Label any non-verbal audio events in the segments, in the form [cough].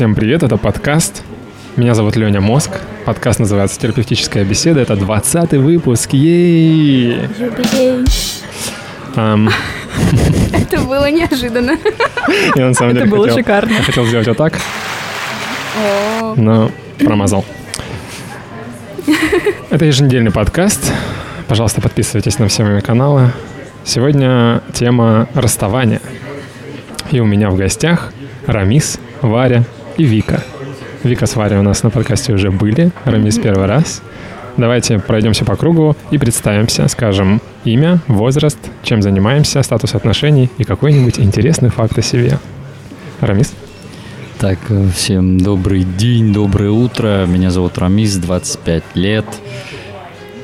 Всем привет, это подкаст. Меня зовут Леня Мозг. Подкаст называется «Терапевтическая беседа». Это 20 выпуск. Ей! Юбилей. Ам, [laughs] Это было неожиданно. [laughs] я на самом Это деле было хотел, шикарно. я хотел сделать вот так, О, но промазал. Это еженедельный подкаст. Пожалуйста, подписывайтесь на все мои каналы. Сегодня тема расставания. И у меня в гостях Рамис, Варя и Вика. Вика с Варей у нас на подкасте уже были, Рамис первый раз. Давайте пройдемся по кругу и представимся, скажем имя, возраст, чем занимаемся, статус отношений и какой-нибудь интересный факт о себе. Рамис? Так, э, всем добрый день, доброе утро. Меня зовут Рамис, 25 лет.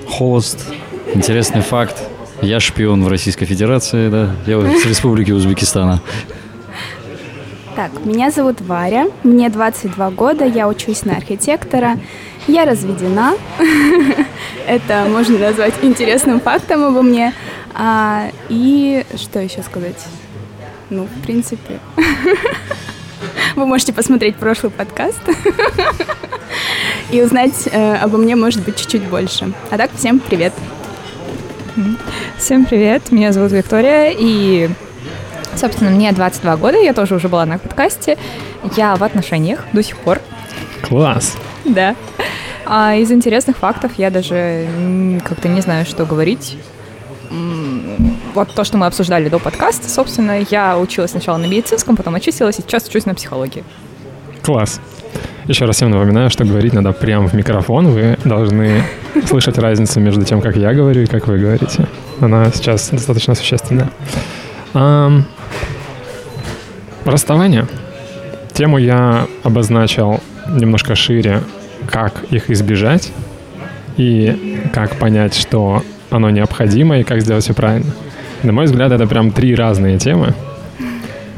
Хост. Интересный факт. Я шпион в Российской Федерации, да. Я с Республики Узбекистана. Так, меня зовут Варя, мне 22 года, я учусь на архитектора, я разведена. [laughs] Это можно назвать интересным фактом обо мне. А, и что еще сказать? Ну, в принципе, [laughs] вы можете посмотреть прошлый подкаст [laughs] и узнать э, обо мне, может быть, чуть-чуть больше. А так, всем привет. Всем привет, меня зовут Виктория, и, собственно, мне 22 года, я тоже уже была на подкасте. Я в отношениях до сих пор, Класс! да. А из интересных фактов я даже как-то не знаю, что говорить. Вот то, что мы обсуждали до подкаста, собственно, я училась сначала на медицинском, потом очистилась, и сейчас учусь на психологии. Класс. Еще раз всем напоминаю, что говорить надо прямо в микрофон. Вы должны [laughs] слышать разницу между тем, как я говорю и как вы говорите. Она сейчас достаточно существенная. Расставание. Тему я обозначил немножко шире, как их избежать и как понять, что оно необходимо и как сделать все правильно. На мой взгляд, это прям три разные темы.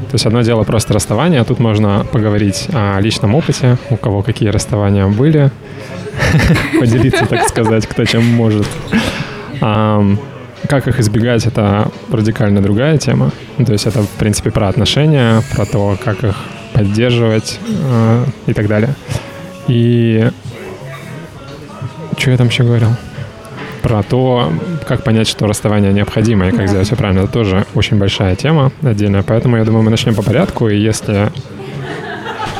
То есть одно дело просто расставание, а тут можно поговорить о личном опыте, у кого какие расставания были, [laughs] поделиться, так сказать, кто чем может. Как их избегать, это радикально другая тема. Ну, То есть это, в принципе, про отношения, про то, как их поддерживать э, и так далее. И что я там еще говорил? Про то, как понять, что расставание необходимо и как Да. сделать все правильно. Это тоже очень большая тема отдельная. Поэтому я думаю, мы начнем по порядку. И если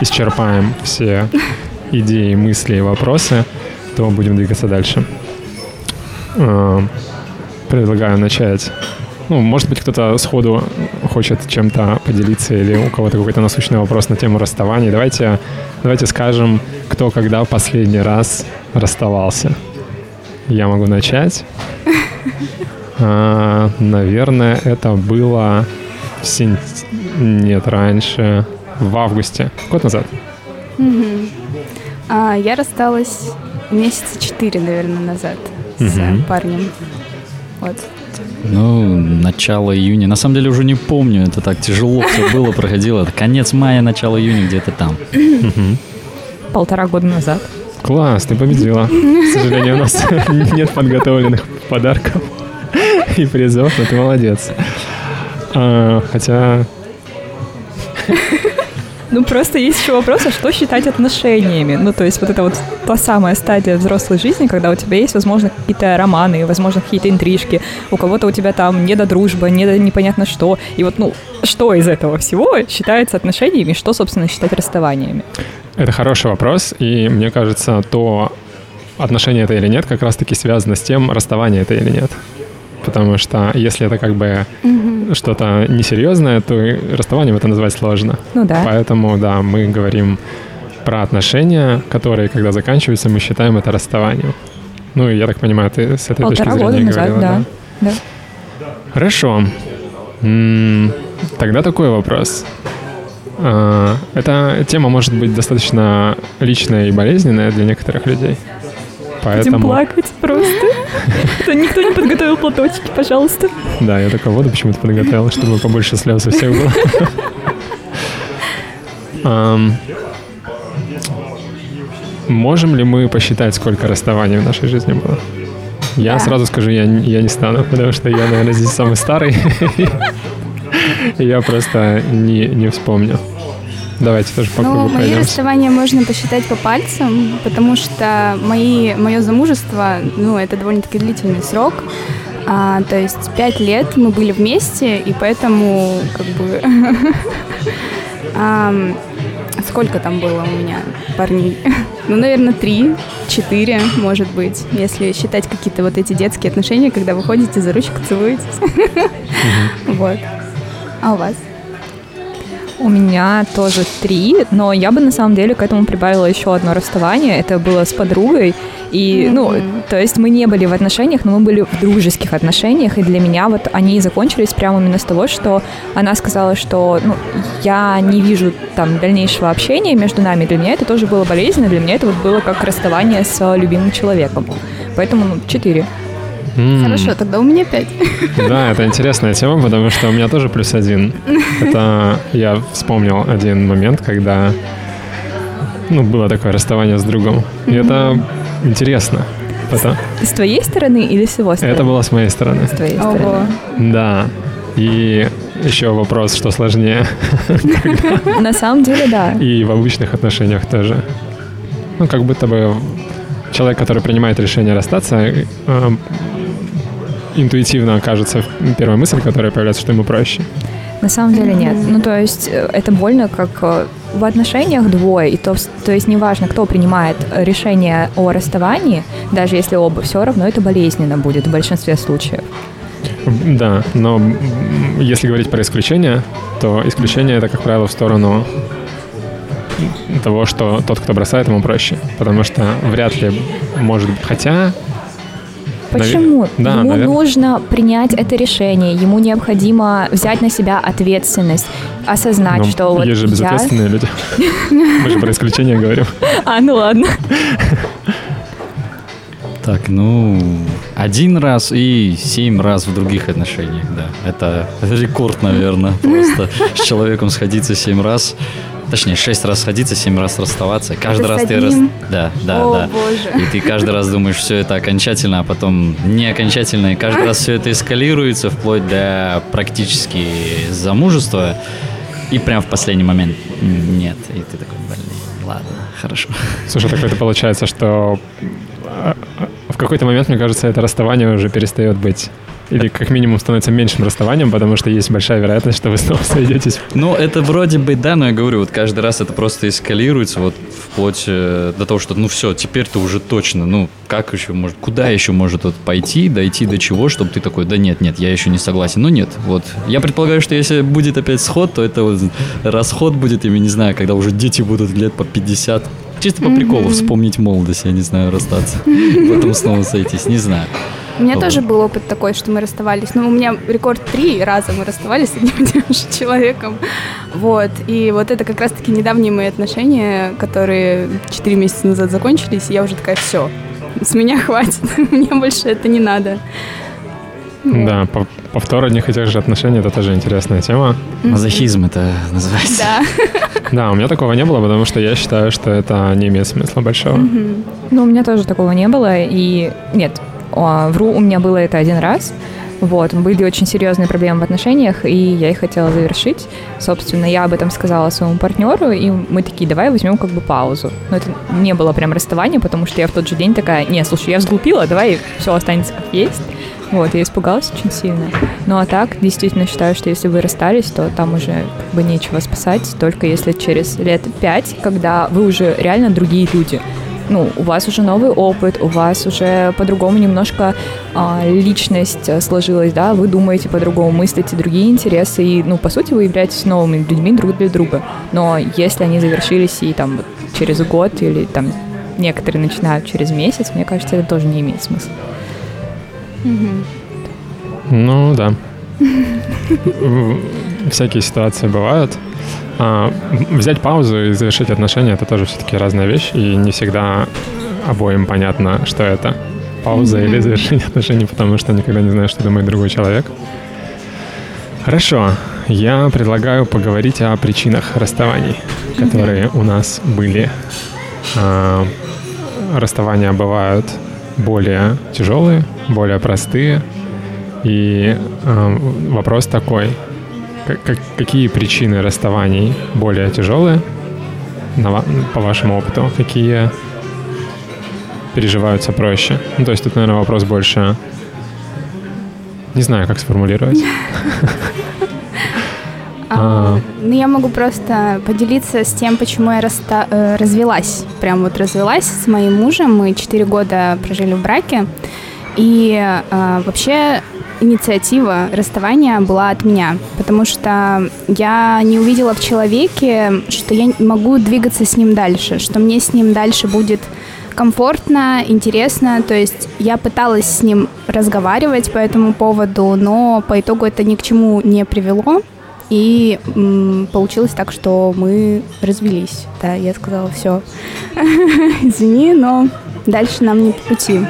исчерпаем все [laughs] идеи, мысли и вопросы, то будем двигаться дальше. Предлагаю начать. Ну, может быть, кто-то сходу хочет чем-то поделиться или у кого-то какой-то насущный вопрос на тему расставания. Давайте, давайте скажем, кто когда последний раз расставался. Я могу начать. [laughs] А, наверное, это было в сент... Нет, раньше. В августе. Год назад. Мгм. А, я рассталась месяца четыре, наверное, назад с Мгм. парнем. Вот. Ну, начало июня. На самом деле уже не помню. Это так тяжело все было, проходило. Это конец мая, начало июня, где-то там. Полтора года назад. Класс, ты победила. К сожалению, у нас [laughs] нет подготовленных подарков и призов, но ты молодец. А, хотя, Ну, просто есть еще вопрос, а что считать отношениями? Ну, то есть вот это вот та самая стадия взрослой жизни, когда у тебя есть, возможно, какие-то романы, возможно, какие-то интрижки, у кого-то у тебя там не до дружба, не до непонятно что. И вот, ну, что из этого всего считается отношениями, что, собственно, считать расставаниями? это хороший вопрос, и мне кажется, то отношение это или нет, как раз-таки связано с тем, расставание это или нет. Потому что если это как бы что-то несерьезное, то расставанием это назвать сложно. Ну да. Поэтому, да, мы говорим про отношения, которые, когда заканчиваются, мы считаем это расставанием. Ну, я так понимаю, ты с этой Полтора точки года зрения назад, говорила, да. да. Хорошо. М, Тогда такой вопрос. А, Эта тема может быть достаточно личная и болезненная для некоторых людей. Будем Поэтому, плакать просто. Никто не подготовил платочки, пожалуйста. да, я только воду почему-то подготовил, чтобы побольше слез у всех было. Можем ли мы посчитать, сколько расставаний в нашей жизни было? Я Да. сразу скажу, я, я не стану, потому что я, наверное, здесь самый старый. [laughs] Я просто не, не вспомню. Давайте тоже по Ну, мои пройдемся. расставания можно посчитать по пальцам, потому что мои, мое замужество, ну, это довольно-таки длительный срок. А, то есть пять лет мы были вместе, и поэтому как бы... [laughs] Сколько там было у меня парней? [laughs] Ну, наверное, три, четыре, может быть, если считать какие-то вот эти детские отношения, когда вы ходите за ручку, целуетесь. [laughs] Вот. А у вас? У меня тоже три, но я бы на самом деле к этому прибавила еще одно расставание. Это было с подругой. И, ну, то есть мы не были в отношениях, но мы были в дружеских отношениях. И для меня вот они закончились прямо именно с того, что она сказала, что ну, я не вижу там дальнейшего общения между нами. Для меня это тоже было болезненно. Для меня это вот было как расставание с любимым человеком. Поэтому ну, четыре. Хорошо, тогда у меня пять. Да, [laughs] это интересная тема, потому что у меня тоже плюс один. Это я вспомнил один момент, когда ну, было такое расставание с другом. И это интересно. Это, С твоей стороны или с его стороны? это было с моей стороны. с твоей Ого. стороны. Да. И еще вопрос, что сложнее. [laughs] На самом деле, да. И в обычных отношениях тоже. Ну, как будто бы человек, который принимает решение расстаться, э, интуитивно кажется первая мысль, которая появляется, что ему проще. На самом деле нет. Ну, то есть э, это больно, как э, в отношениях двое, и то, то есть неважно, кто принимает решение о расставании, даже если оба, все равно это болезненно будет в большинстве случаев. Да, но если говорить про исключения, то исключение это, как правило, в сторону того, что тот, кто бросает, ему проще. Потому что вряд ли может быть... Хотя... Почему? Да, ему навер- нужно принять это решение, ему необходимо взять на себя ответственность, осознать, ну, что вот есть же я... безответственные люди. Мы же про исключения говорим. [laughs] А, ну ладно. Так, ну, один раз и семь раз в других отношениях, да. Это рекорд, наверное, просто с человеком сходиться семь раз. Точнее, шесть раз сходиться, семь раз расставаться. Каждый Это с раз ты раз... Да, да, О, да. боже. И ты каждый раз думаешь, все это окончательно, а потом не окончательно. И каждый раз все это эскалируется вплоть до практически замужества. И прям в последний момент нет. И ты такой, блин, ладно, хорошо. Слушай, так это получается, что а, а, в какой-то момент, мне кажется, это расставание уже перестает быть. Или как минимум становится меньшим расставанием, потому что есть большая вероятность, что вы снова сойдетесь. Ну, это вроде бы, да, но я говорю, вот каждый раз это просто эскалируется, вот вплоть э, до того, что, ну все, теперь-то уже точно, ну, как еще может, куда еще может вот пойти, дойти до чего, чтобы ты такой, да нет, нет, я еще не согласен. Ну нет, вот. Я предполагаю, что если будет опять сход, то это вот расход будет, я не знаю, когда уже дети будут лет по 50. Чисто по приколу вспомнить молодость, я не знаю, расстаться. Потом снова сойтись, не знаю. У меня Вот. тоже был опыт такой, что мы расставались. Ну, у меня рекорд три раза мы расставались с [laughs] одним и тем же человеком. Вот. И вот это как раз-таки недавние мои отношения, которые четыре месяца назад закончились, и я уже такая, все, с меня хватит, [laughs] мне больше это не надо. Да, по- повтор одних и тех же отношений это тоже интересная тема. Мазохизм это называется. Да. [laughs] Да, у меня такого не было, потому что я считаю, что это не имеет смысла большого. Ну, у меня тоже такого не было. И нет, а, вру, у меня было это один раз. Вот, были очень серьезные проблемы в отношениях, и я их хотела завершить. Собственно, я об этом сказала своему партнеру, и мы такие, давай возьмем как бы паузу. Но это не было прям расставание, потому что я в тот же день такая, не, слушай, я взглупила, давай все останется как есть. Вот, я испугалась очень сильно. Ну а так, действительно считаю, что если вы расстались, то там уже как бы нечего спасать, только если через лет пять, когда вы уже реально другие люди ну, у вас уже новый опыт, у вас уже по-другому немножко а, личность э, сложилась, да, вы думаете по-другому, мыслите другие интересы, и, ну, по сути, вы являетесь новыми людьми друг для друга. Но если они завершились и там через год или там некоторые начинают через месяц, мне кажется, это тоже не имеет смысла. Ну да. [laughs] Всякие ситуации бывают. А, взять паузу и завершить отношения это тоже все-таки разная вещь, и не всегда обоим понятно, что это пауза или завершение отношений, потому что никогда не знаешь, что думает другой человек. Хорошо, я предлагаю поговорить о причинах расставаний, которые у нас были. А, расставания бывают более тяжелые, более простые. И э, вопрос такой, как- как- какие причины расставаний более тяжелые, на по вашему опыту? Какие переживаются проще? Ну, то есть тут, наверное, вопрос больше... Не знаю, как сформулировать. [laughs] А. Ну, я могу просто поделиться с тем, почему я раста- э, развелась. Прям вот развелась с моим мужем. Мы 4 года прожили в браке. И э, вообще инициатива расставания была от меня, потому что я не увидела в человеке, что я могу двигаться с ним дальше, что мне с ним дальше будет комфортно, интересно. То есть я пыталась с ним разговаривать по этому поводу, но по итогу это ни к чему не привело. И м, получилось так, что мы развелись. Да, я сказала, все, [laughs] извини, но дальше нам не по пути.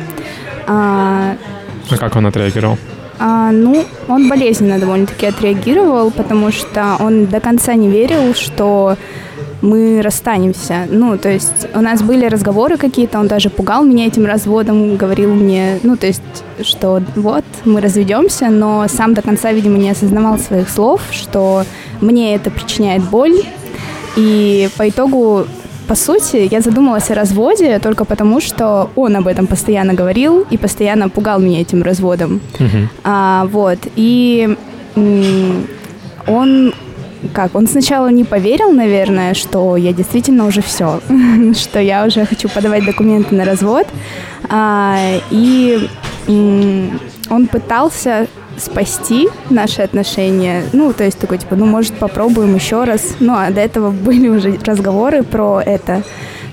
А, А как он отреагировал? А, ну, он болезненно довольно-таки отреагировал, потому что он до конца не верил, что мы расстанемся. Ну, то есть у нас были разговоры какие-то, он даже пугал меня этим разводом, говорил мне, ну, то есть, что вот, мы разведемся, но сам до конца, видимо, не осознавал своих слов, что мне это причиняет боль. И по итогу по сути, я задумалась о разводе только потому, что он об этом постоянно говорил и постоянно пугал меня этим разводом. Мгм. А, вот. И он как, он сначала не поверил, наверное, что я действительно уже все, [laughs] что я уже хочу подавать документы на развод. А, и он пытался спасти наши отношения. Ну, то есть такой, типа, ну, может, попробуем еще раз. Ну, а до этого были уже разговоры про это,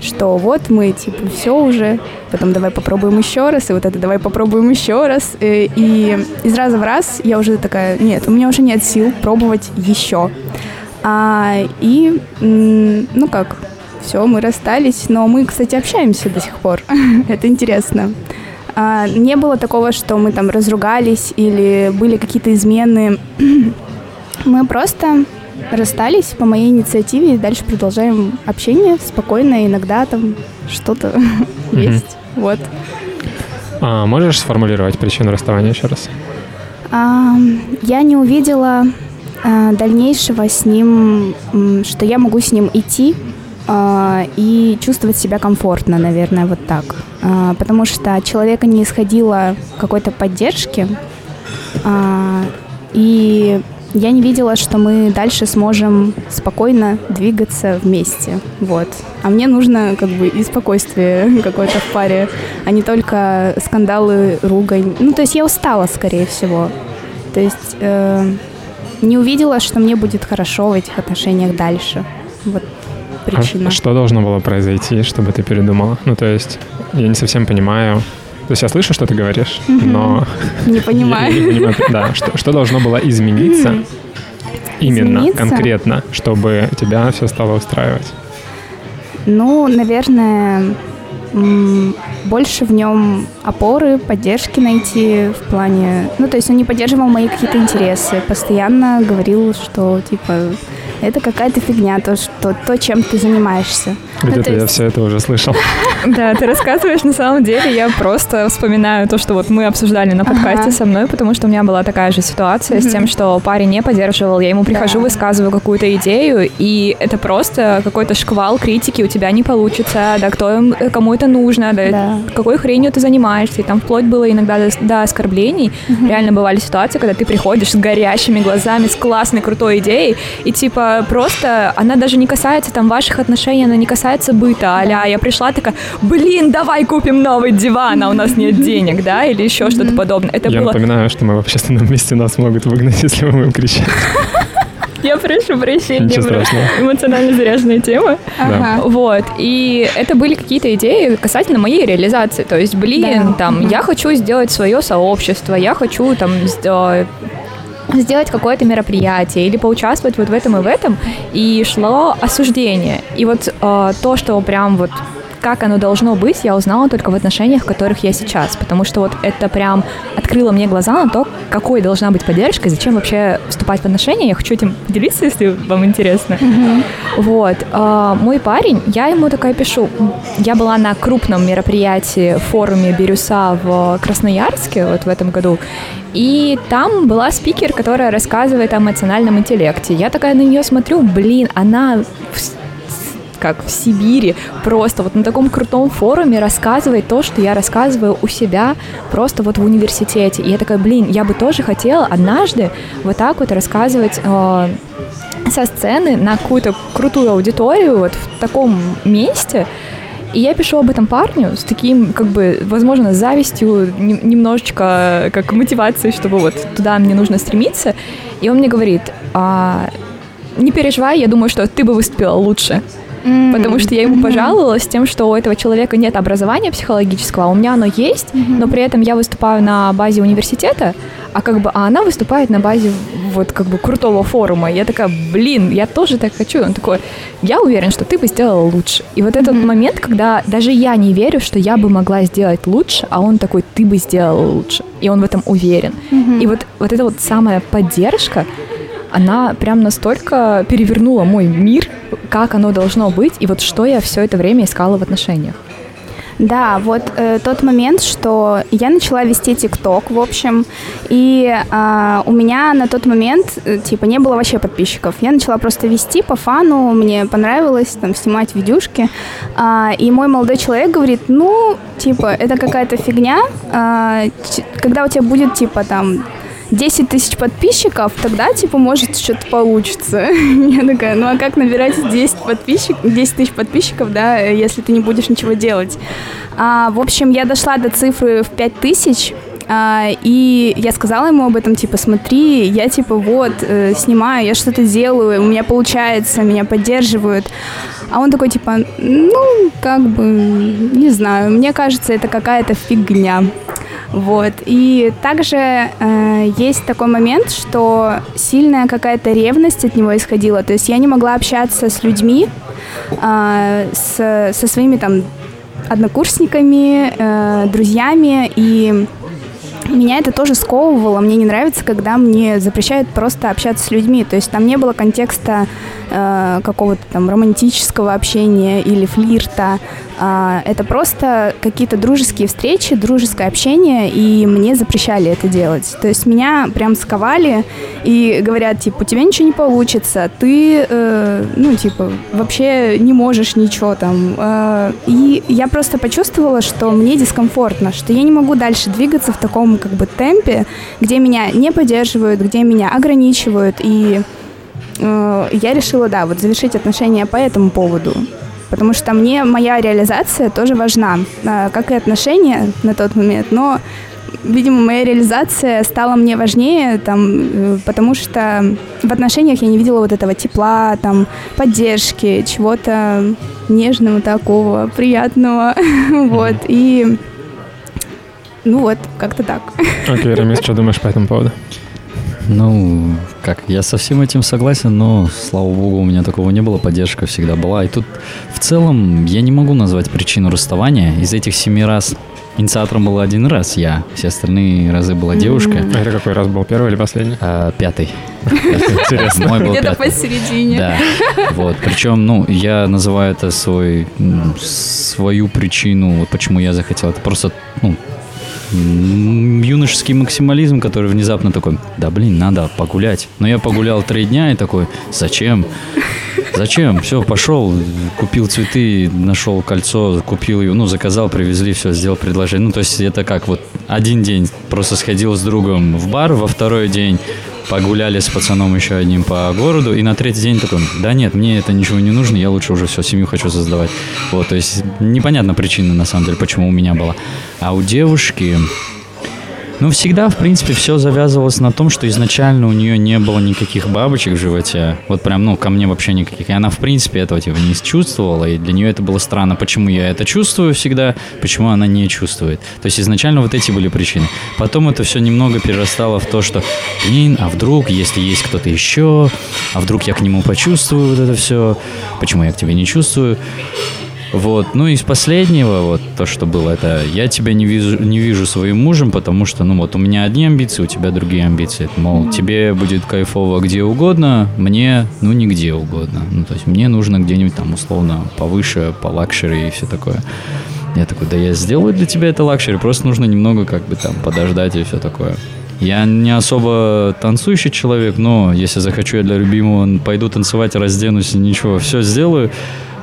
что вот мы, типа, все уже, потом давай попробуем еще раз, и вот это давай попробуем еще раз. И, и из раза в раз я уже такая, нет, у меня уже нет сил пробовать еще. А, и, ну как, все, мы расстались, но мы, кстати, общаемся до сих пор. [laughs] это интересно. А, не было такого, что мы там разругались или были какие-то измены. [clears throat] мы просто расстались по моей инициативе и дальше продолжаем общение спокойно. Иногда там что-то [laughs] есть. Вот. А можешь сформулировать причину расставания еще раз? А, я не увидела а, дальнейшего с ним, что я могу с ним идти и чувствовать себя комфортно, наверное, вот так. А, потому что от человека не исходило какой-то поддержки, а, и я не видела, что мы дальше сможем спокойно двигаться вместе. Вот. А мне нужно как бы и спокойствие [laughs] какое-то в паре, а не только скандалы, ругань. Ну, то есть я устала, скорее всего. То есть э, не увидела, что мне будет хорошо в этих отношениях дальше. Вот А причина. что должно было произойти, чтобы ты передумала? Ну, то есть, я не совсем понимаю. То есть я слышу, что ты говоришь, но Не я понимаю. не понимаю, да, что, что должно было измениться именно, Измениться? конкретно, чтобы тебя все стало устраивать? Ну, наверное, больше в нем опоры, поддержки найти в плане... Ну, то есть он не поддерживал мои какие-то интересы, постоянно говорил, что, типа, это какая-то фигня, то, что, то чем ты занимаешься. Ну, Где-то то я есть- все это уже слышал. [laughs] Да, ты рассказываешь, на самом деле я просто вспоминаю то, что вот мы обсуждали на подкасте со мной, потому что у меня была такая же ситуация с тем, что парень не поддерживал, я ему прихожу, высказываю какую-то идею, и это просто какой-то шквал критики, у тебя не получится, да кто им- кому это нужно, да, какой хренью ты занимаешься, и там вплоть было иногда до оскорблений. Реально бывали ситуации, когда ты приходишь с горящими глазами, с классной, крутой идеей, и типа просто она даже не касается там ваших отношений, она не касается быта, а я пришла такая, блин, давай купим новый диван, а у нас нет денег, да, или еще что-то подобное. Это Я было... напоминаю, что мы в общественном месте нас могут выгнать, [laughs] если мы будем кричать. Я прошу прощения, страшного. эмоционально заряженная тема. Ага. Вот, и это были какие-то идеи касательно моей реализации. То есть, блин, Да. там, я хочу сделать свое сообщество, я хочу там сделать какое-то мероприятие или поучаствовать вот в этом и в этом, и шло осуждение. И вот э, то, что прям вот как оно должно быть, я узнала только в отношениях, в которых я сейчас. Потому что вот это прям открыло мне глаза на то, какой должна быть поддержка, зачем вообще вступать в отношения. Я хочу этим [laughs] поделиться, если вам интересно. Mm-hmm. Вот. А, мой парень, я ему такая пишу. Я была на крупном мероприятии, форуме Бирюса в Красноярске вот в этом году. И там была спикер, которая рассказывает о эмоциональном интеллекте. Я такая на нее смотрю, блин, она как в Сибири, просто вот на таком крутом форуме рассказывает то, что я рассказываю у себя просто вот в университете. И я такая, блин, я бы тоже хотела однажды вот так вот рассказывать э, со сцены на какую-то крутую аудиторию вот в таком месте, и я пишу об этом парню с таким, как бы, возможно, завистью, немножечко как мотивацией, чтобы вот туда мне нужно стремиться. И он мне говорит, а, не переживай, я думаю, что ты бы выступила лучше. Mm-hmm. Потому что я ему пожаловалась тем, что у этого человека нет образования психологического, а у меня оно есть, mm-hmm. но при этом я выступаю на базе университета, а как бы а она выступает на базе вот как бы крутого форума. Я такая, блин, я тоже так хочу. Он такой, я уверен, что ты бы сделала лучше. И вот этот mm-hmm. момент, когда даже я не верю, что я бы могла сделать лучше, а он такой, ты бы сделала лучше. И он в этом уверен. Mm-hmm. И вот, вот эта вот самая поддержка, она прям настолько перевернула мой мир, как оно должно быть, и вот что я все это время искала в отношениях. Да, вот э, тот момент, что я начала вести ТикТок, в общем, и э, у меня на тот момент, э, типа, не было вообще подписчиков. Я начала просто вести по фану, мне понравилось там снимать видюшки, э, и мой молодой человек говорит, ну, типа, это какая-то фигня, э, когда у тебя будет, типа, там, 10 тысяч подписчиков, тогда, типа, может, что-то получится. [laughs] Я такая, ну а как набирать 10, подписчик, 10 тысяч подписчиков, да, если ты не будешь ничего делать? А, в общем, я дошла до цифры в 5 тысяч, а, и я сказала ему об этом, типа, смотри, я, типа, вот, э, снимаю, я что-то делаю, у меня получается, меня поддерживают. А он такой, типа, ну, как бы, не знаю, мне кажется, это какая-то фигня. Вот. И также э, есть такой момент, что сильная какая-то ревность от него исходила. То есть я не могла общаться с людьми, э, с, со своими там однокурсниками, э, друзьями, и меня это тоже сковывало. Мне не нравится, когда мне запрещают просто общаться с людьми. То есть там не было контекста э, какого-то там романтического общения или флирта. Э, это просто какие-то дружеские встречи, дружеское общение, и мне запрещали это делать. То есть меня прям сковали и говорят, типа, у тебя ничего не получится, ты, э, ну, типа, вообще не можешь ничего там. Э, и я просто почувствовала, что мне дискомфортно, что я не могу дальше двигаться в таком как бы темпе, где меня не поддерживают, где меня ограничивают, и э, я решила, да, вот завершить отношения по этому поводу, потому что мне моя реализация тоже важна, э, как и отношения на тот момент, но видимо, моя реализация стала мне важнее, там, э, потому что в отношениях я не видела вот этого тепла, там, поддержки, чего-то нежного такого, приятного, [laughs] вот, и ну вот, как-то так. Окей, okay, Рамис, что думаешь по этому поводу? Ну, как, я со всем этим согласен, но, слава богу, у меня такого не было, поддержка всегда была. И тут, в целом, я не могу назвать причину расставания. Из этих семи раз инициатором был один раз я, все остальные разы была девушка. А это какой раз был, первый или последний? А, пятый. Интересно. Мой был Где-то посередине. Да, вот. Причем, ну, я называю это свой, свою причину, вот почему я захотел. Это просто, ну, юношеский максимализм, который внезапно такой, да блин, надо погулять. Но я погулял три дня и такой, зачем? Зачем? Все, пошел, купил цветы, нашел кольцо, купил его, ну, заказал, привезли, все, сделал предложение. Ну, то есть это как вот один день просто сходил с другом в бар, во второй день погуляли с пацаном еще одним по городу, и на третий день такой, да нет, мне это ничего не нужно, я лучше уже все, семью хочу создавать. Вот, то есть непонятна причина, на самом деле, почему у меня была. А у девушки, ну, всегда, в принципе, все завязывалось на том, что изначально у нее не было никаких бабочек в животе. Вот прям, ну, ко мне вообще никаких. И она, в принципе, этого типа не чувствовала. И для нее это было странно, почему я это чувствую всегда, почему она не чувствует. То есть изначально вот эти были причины. Потом это все немного перерастало в то, что, блин, а вдруг, если есть кто-то еще, а вдруг я к нему почувствую вот это все, почему я к тебе не чувствую. Вот. Ну, из последнего, вот то, что было, это я тебя не вижу, не вижу своим мужем, потому что, ну, вот у меня одни амбиции, у тебя другие амбиции. Мол, тебе будет кайфово где угодно, мне, ну, нигде угодно. Ну, то есть мне нужно где-нибудь там условно повыше, по luxury и все такое. Я такой, да я сделаю для тебя это luxury, просто нужно немного как бы там подождать и все такое. Я не особо танцующий человек, но если захочу я для любимого, пойду танцевать, разденусь, ничего, все сделаю.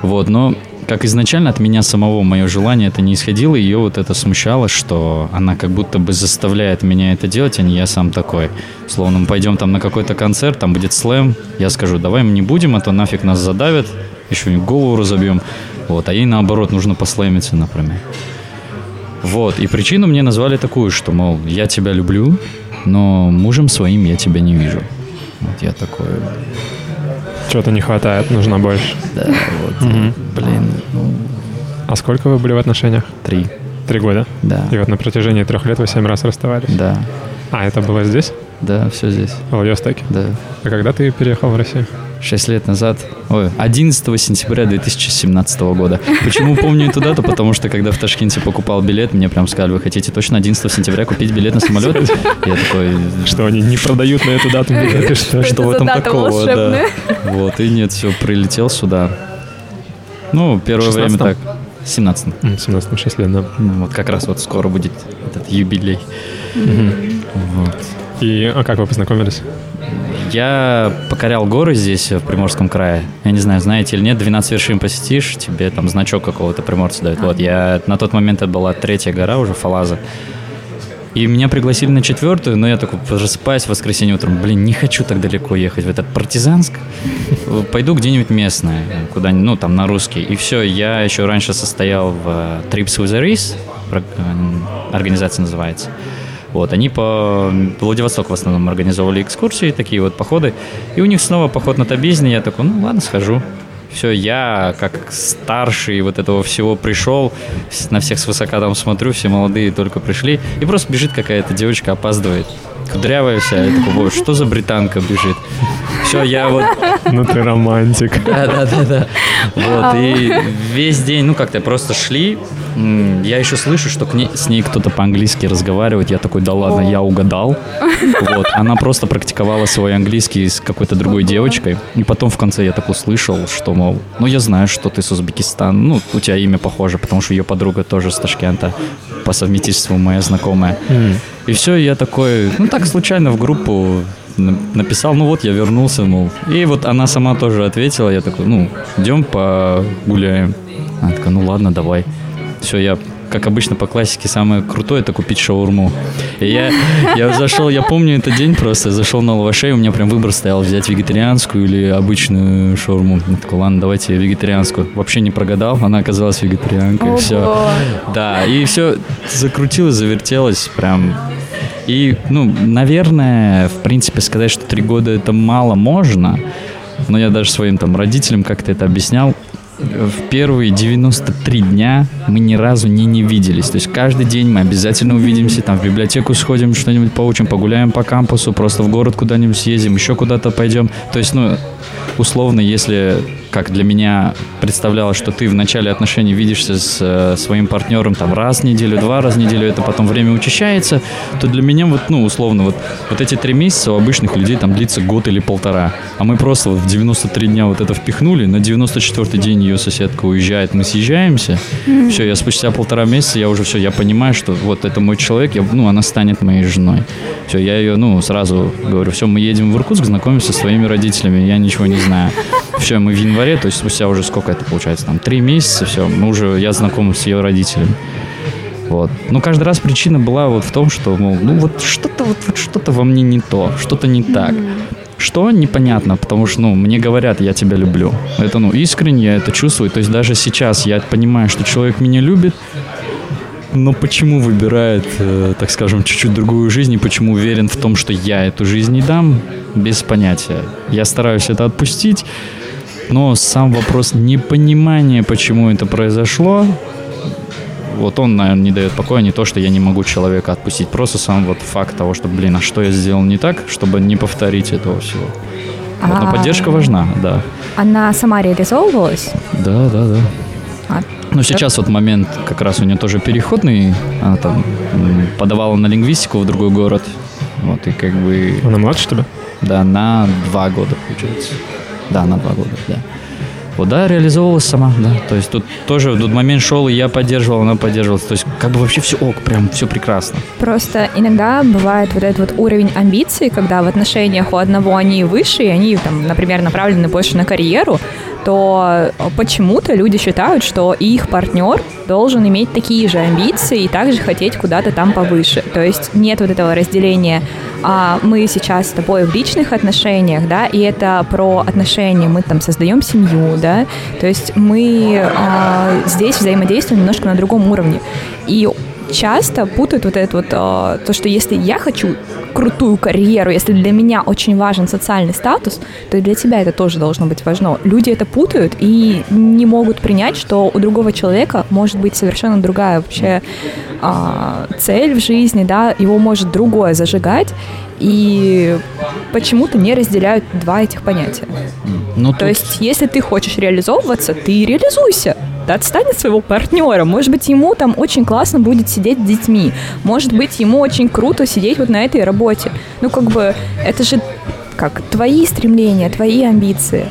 Вот, но как изначально от меня самого мое желание это не исходило, ее вот это смущало, что она как будто бы заставляет меня это делать, а не я сам такой. Словно мы пойдем там на какой-то концерт, там будет слэм, я скажу, давай мы не будем, а то нафиг нас задавят, еще голову разобьем. Вот, а ей наоборот нужно послэмиться, например. Вот, и причину мне назвали такую, что, мол, я тебя люблю, но мужем своим я тебя не вижу. Вот я такой, Чего-то не хватает, нужно больше. да, вот, блин, ну, А сколько вы были в отношениях? три, Три года? да, И вот на протяжении трех лет вы семь раз расставались? да, А, это было здесь, да, все здесь, в Владивостоке? да. А когда ты переехал в Россию? Шесть лет назад, ой, 11 сентября 2017 года. Почему помню эту дату? Потому что когда в Ташкенте покупал билет, мне прям сказали, вы хотите точно 11 сентября купить билет на самолет? Я такой, Что они не продают на эту дату билеты, что в этом такого, да. Вот, и нет, все, прилетел сюда. Ну, первое время 16-м? так, 17 М, 17 6 лет, да. Ну, вот как раз вот скоро будет этот юбилей. Вот. И а как вы познакомились? Я покорял горы здесь, в Приморском крае. Я не знаю, знаете или нет, 12 вершин посетишь, тебе там значок какого-то приморца дают. Вот, я на тот момент это была третья гора уже, Фалаза. И меня пригласили на четвертую, но я такой просыпаюсь в воскресенье утром, блин, не хочу так далеко ехать в этот Партизанск. Пойду где-нибудь местное, куда-нибудь, ну, там, на русский. И все, я еще раньше состоял в э, Trips with a Race, э, организация называется. Вот, они по Владивостоку в основном организовывали экскурсии, такие вот походы. И у них снова поход на Табизне. Я такой, ну ладно, схожу. Все, я как старший вот этого всего пришел, на всех свысока там смотрю, все молодые только пришли. И просто бежит какая-то девочка, опаздывает. Кудрявая вся. Я такой, вот, что за британка бежит? Все, я вот Ну ты романтик. да, да, да, да. Вот, и весь день, ну, как-то просто шли. Я еще слышу, что к ней, с ней кто-то по-английски разговаривает. Я такой, да ладно, я угадал. Вот, она просто практиковала свой английский с какой-то другой девочкой. И потом в конце я так услышал, что, мол, ну, я знаю, что ты с Узбекистана. Ну, у тебя имя похоже, потому что ее подруга тоже с Ташкента. По совместительству моя знакомая. И все, я такой, ну, так случайно в группу на- написал, ну вот я вернулся, мол. И вот она сама тоже ответила, я такой, ну, идем погуляем. Она такая, ну ладно, давай. Все, я, как обычно по классике, самое крутое это купить шаурму. И я, я зашел, я помню этот день просто, зашел на лавашей, у меня прям выбор стоял, взять вегетарианскую или обычную шаурму. Я такой, ладно, давайте вегетарианскую. Вообще не прогадал, она оказалась вегетарианкой, все. Ого. Да, и все закрутилось, завертелось, прям. И, ну, наверное, в принципе, сказать, что три года это мало, можно. Но я даже своим там родителям как-то это объяснял. В первые 93 дня мы ни разу не не виделись. То есть каждый день мы обязательно увидимся, там в библиотеку сходим, что-нибудь поучим, погуляем по кампусу, просто в город куда-нибудь съездим, еще куда-то пойдем. То есть, ну, условно, если как для меня представлялось, что ты в начале отношений видишься с э, своим партнером там раз в неделю, два раза в неделю, это потом время учащается, то для меня вот, ну, условно, вот, вот эти три месяца у обычных людей там длится год или полтора. А мы просто вот в 93 дня вот это впихнули, на 94 день ее соседка уезжает, мы съезжаемся. Все, я спустя полтора месяца, я уже все, я понимаю, что вот это мой человек, я, ну, она станет моей женой. Все, я ее, ну, сразу говорю, все, мы едем в Иркутск, знакомимся со своими родителями, я ничего не знаю. Все, мы в январе, то есть спустя уже сколько это получается, там, три месяца, все, мы уже, я знаком с ее родителями. Вот. Но каждый раз причина была вот в том, что, мол, ну вот что-то вот, вот что-то во мне не то, что-то не так. Что непонятно, потому что, ну, мне говорят, я тебя люблю. Это, ну, искренне я это чувствую. То есть даже сейчас я понимаю, что человек меня любит, но почему выбирает, э, так скажем, чуть-чуть другую жизнь и почему уверен в том, что я эту жизнь не дам, без понятия. Я стараюсь это отпустить, но сам вопрос непонимания, почему это произошло, вот он, наверное, не дает покоя, не то, что я не могу человека отпустить, просто сам вот факт того, что, блин, а что я сделал не так, чтобы не повторить этого всего. Вот, но А. поддержка важна, да. Она сама реализовывалась? Да, да, да. Ну, сейчас вот момент как раз у нее тоже переходный. Она там подавала на лингвистику в другой город. Вот, и как бы... Она младше тебя? Да, на два года, получается. Да, на два года, да. Вот, да, реализовывалась сама, да. То есть тут тоже тут момент шел, и я поддерживал, она поддерживала. То есть как бы вообще все ок, прям все прекрасно. Просто иногда бывает вот этот вот уровень амбиций, когда в отношениях у одного они выше, и они, там, например, направлены больше на карьеру, то почему-то люди считают, что их партнер должен иметь такие же амбиции и также хотеть куда-то там повыше. То есть нет вот этого разделения а мы сейчас с тобой в личных отношениях, да, и это про отношения, мы там создаем семью, да, то есть мы а, здесь взаимодействуем немножко на другом уровне. И часто путают вот это вот, а, то, что если я хочу крутую карьеру, если для меня очень важен социальный статус, то и для тебя это тоже должно быть важно. Люди это путают и не могут принять, что у другого человека может быть совершенно другая вообще а, цель в жизни, да, его может другое зажигать, и почему-то не разделяют два этих понятия. Ну, То тут... есть, если ты хочешь реализовываться, ты реализуйся. Отстань от своего партнера. Может быть, ему там очень классно будет сидеть с детьми. Может быть, ему очень круто сидеть вот на этой работе. Ну, как бы, это же как твои стремления, твои амбиции.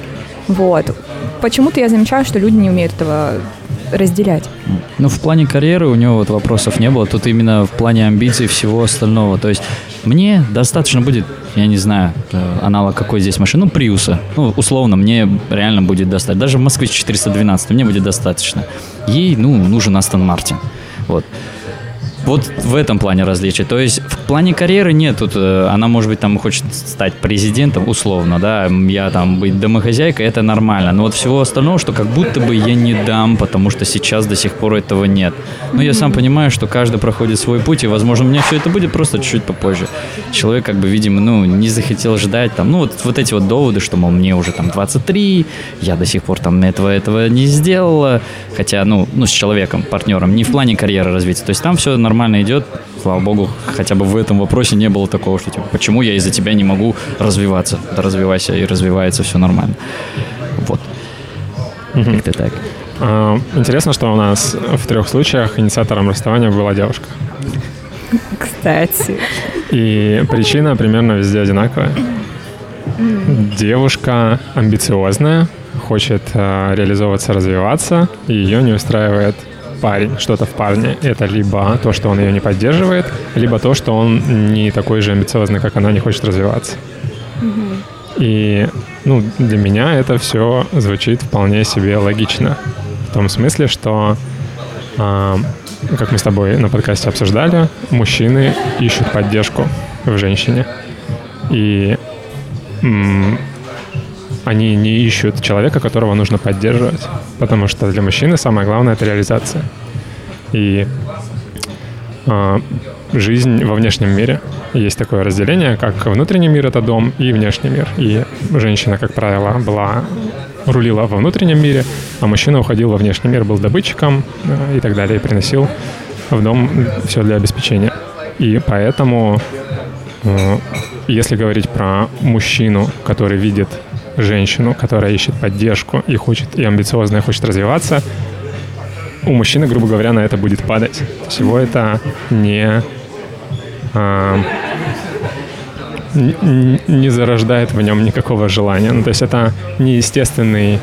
Вот. Почему-то я замечаю, что люди не умеют этого разделять. Ну, в плане карьеры у него вот вопросов не было. Тут именно в плане амбиций всего остального. То есть мне достаточно будет, я не знаю, э, аналог какой здесь машины, ну, Приуса. Ну, условно, мне реально будет достаточно. Даже в Москве 412 мне будет достаточно. Ей, ну, нужен Астон Мартин. Вот. Вот в этом плане различия. То есть в плане карьеры нет, тут э, она, может быть, там хочет стать президентом, условно, да, я там быть домохозяйкой, это нормально. Но вот всего остального, что как будто бы я не дам, потому что сейчас до сих пор этого нет. Но я сам понимаю, что каждый проходит свой путь, и, возможно, у меня все это будет просто чуть-чуть попозже. Человек, как бы, видимо, ну, не захотел ждать, там, ну, вот, вот эти вот доводы, что, мол, мне уже там 23, я до сих пор там этого, этого не сделала, хотя, ну, ну, с человеком, партнером, не в плане карьеры развития. То есть там все нормально нормально идет. Слава богу, хотя бы в этом вопросе не было такого, что типа, почему я из-за тебя не могу развиваться. Да развивайся, и развивается все нормально. Вот. Угу. Как-то так. А, интересно, что у нас в трех случаях инициатором расставания была девушка. Кстати. И причина примерно везде одинаковая. Девушка амбициозная, хочет э, реализовываться, развиваться, и ее не устраивает парень, что-то в парне. Это либо то, что он ее не поддерживает, либо то, что он не такой же амбициозный, как она, не хочет развиваться. И ну, для меня это все звучит вполне себе логично. В том смысле, что, э, как мы с тобой на подкасте обсуждали, мужчины ищут поддержку в женщине. И они не ищут человека, которого нужно поддерживать, потому что для мужчины самое главное — это реализация. И э, жизнь во внешнем мире. Есть такое разделение, как внутренний мир — это дом, и внешний мир. И женщина, как правило, была рулила во внутреннем мире, а мужчина уходил во внешний мир, был добытчиком э, и так далее, и приносил в дом все для обеспечения. И поэтому, э, если говорить про мужчину, который видит женщину, которая ищет поддержку и хочет, и амбициозно хочет развиваться, у мужчины, грубо говоря, на это будет падать. Всего это не, а, не, не зарождает в нем никакого желания. Ну, то есть это неестественный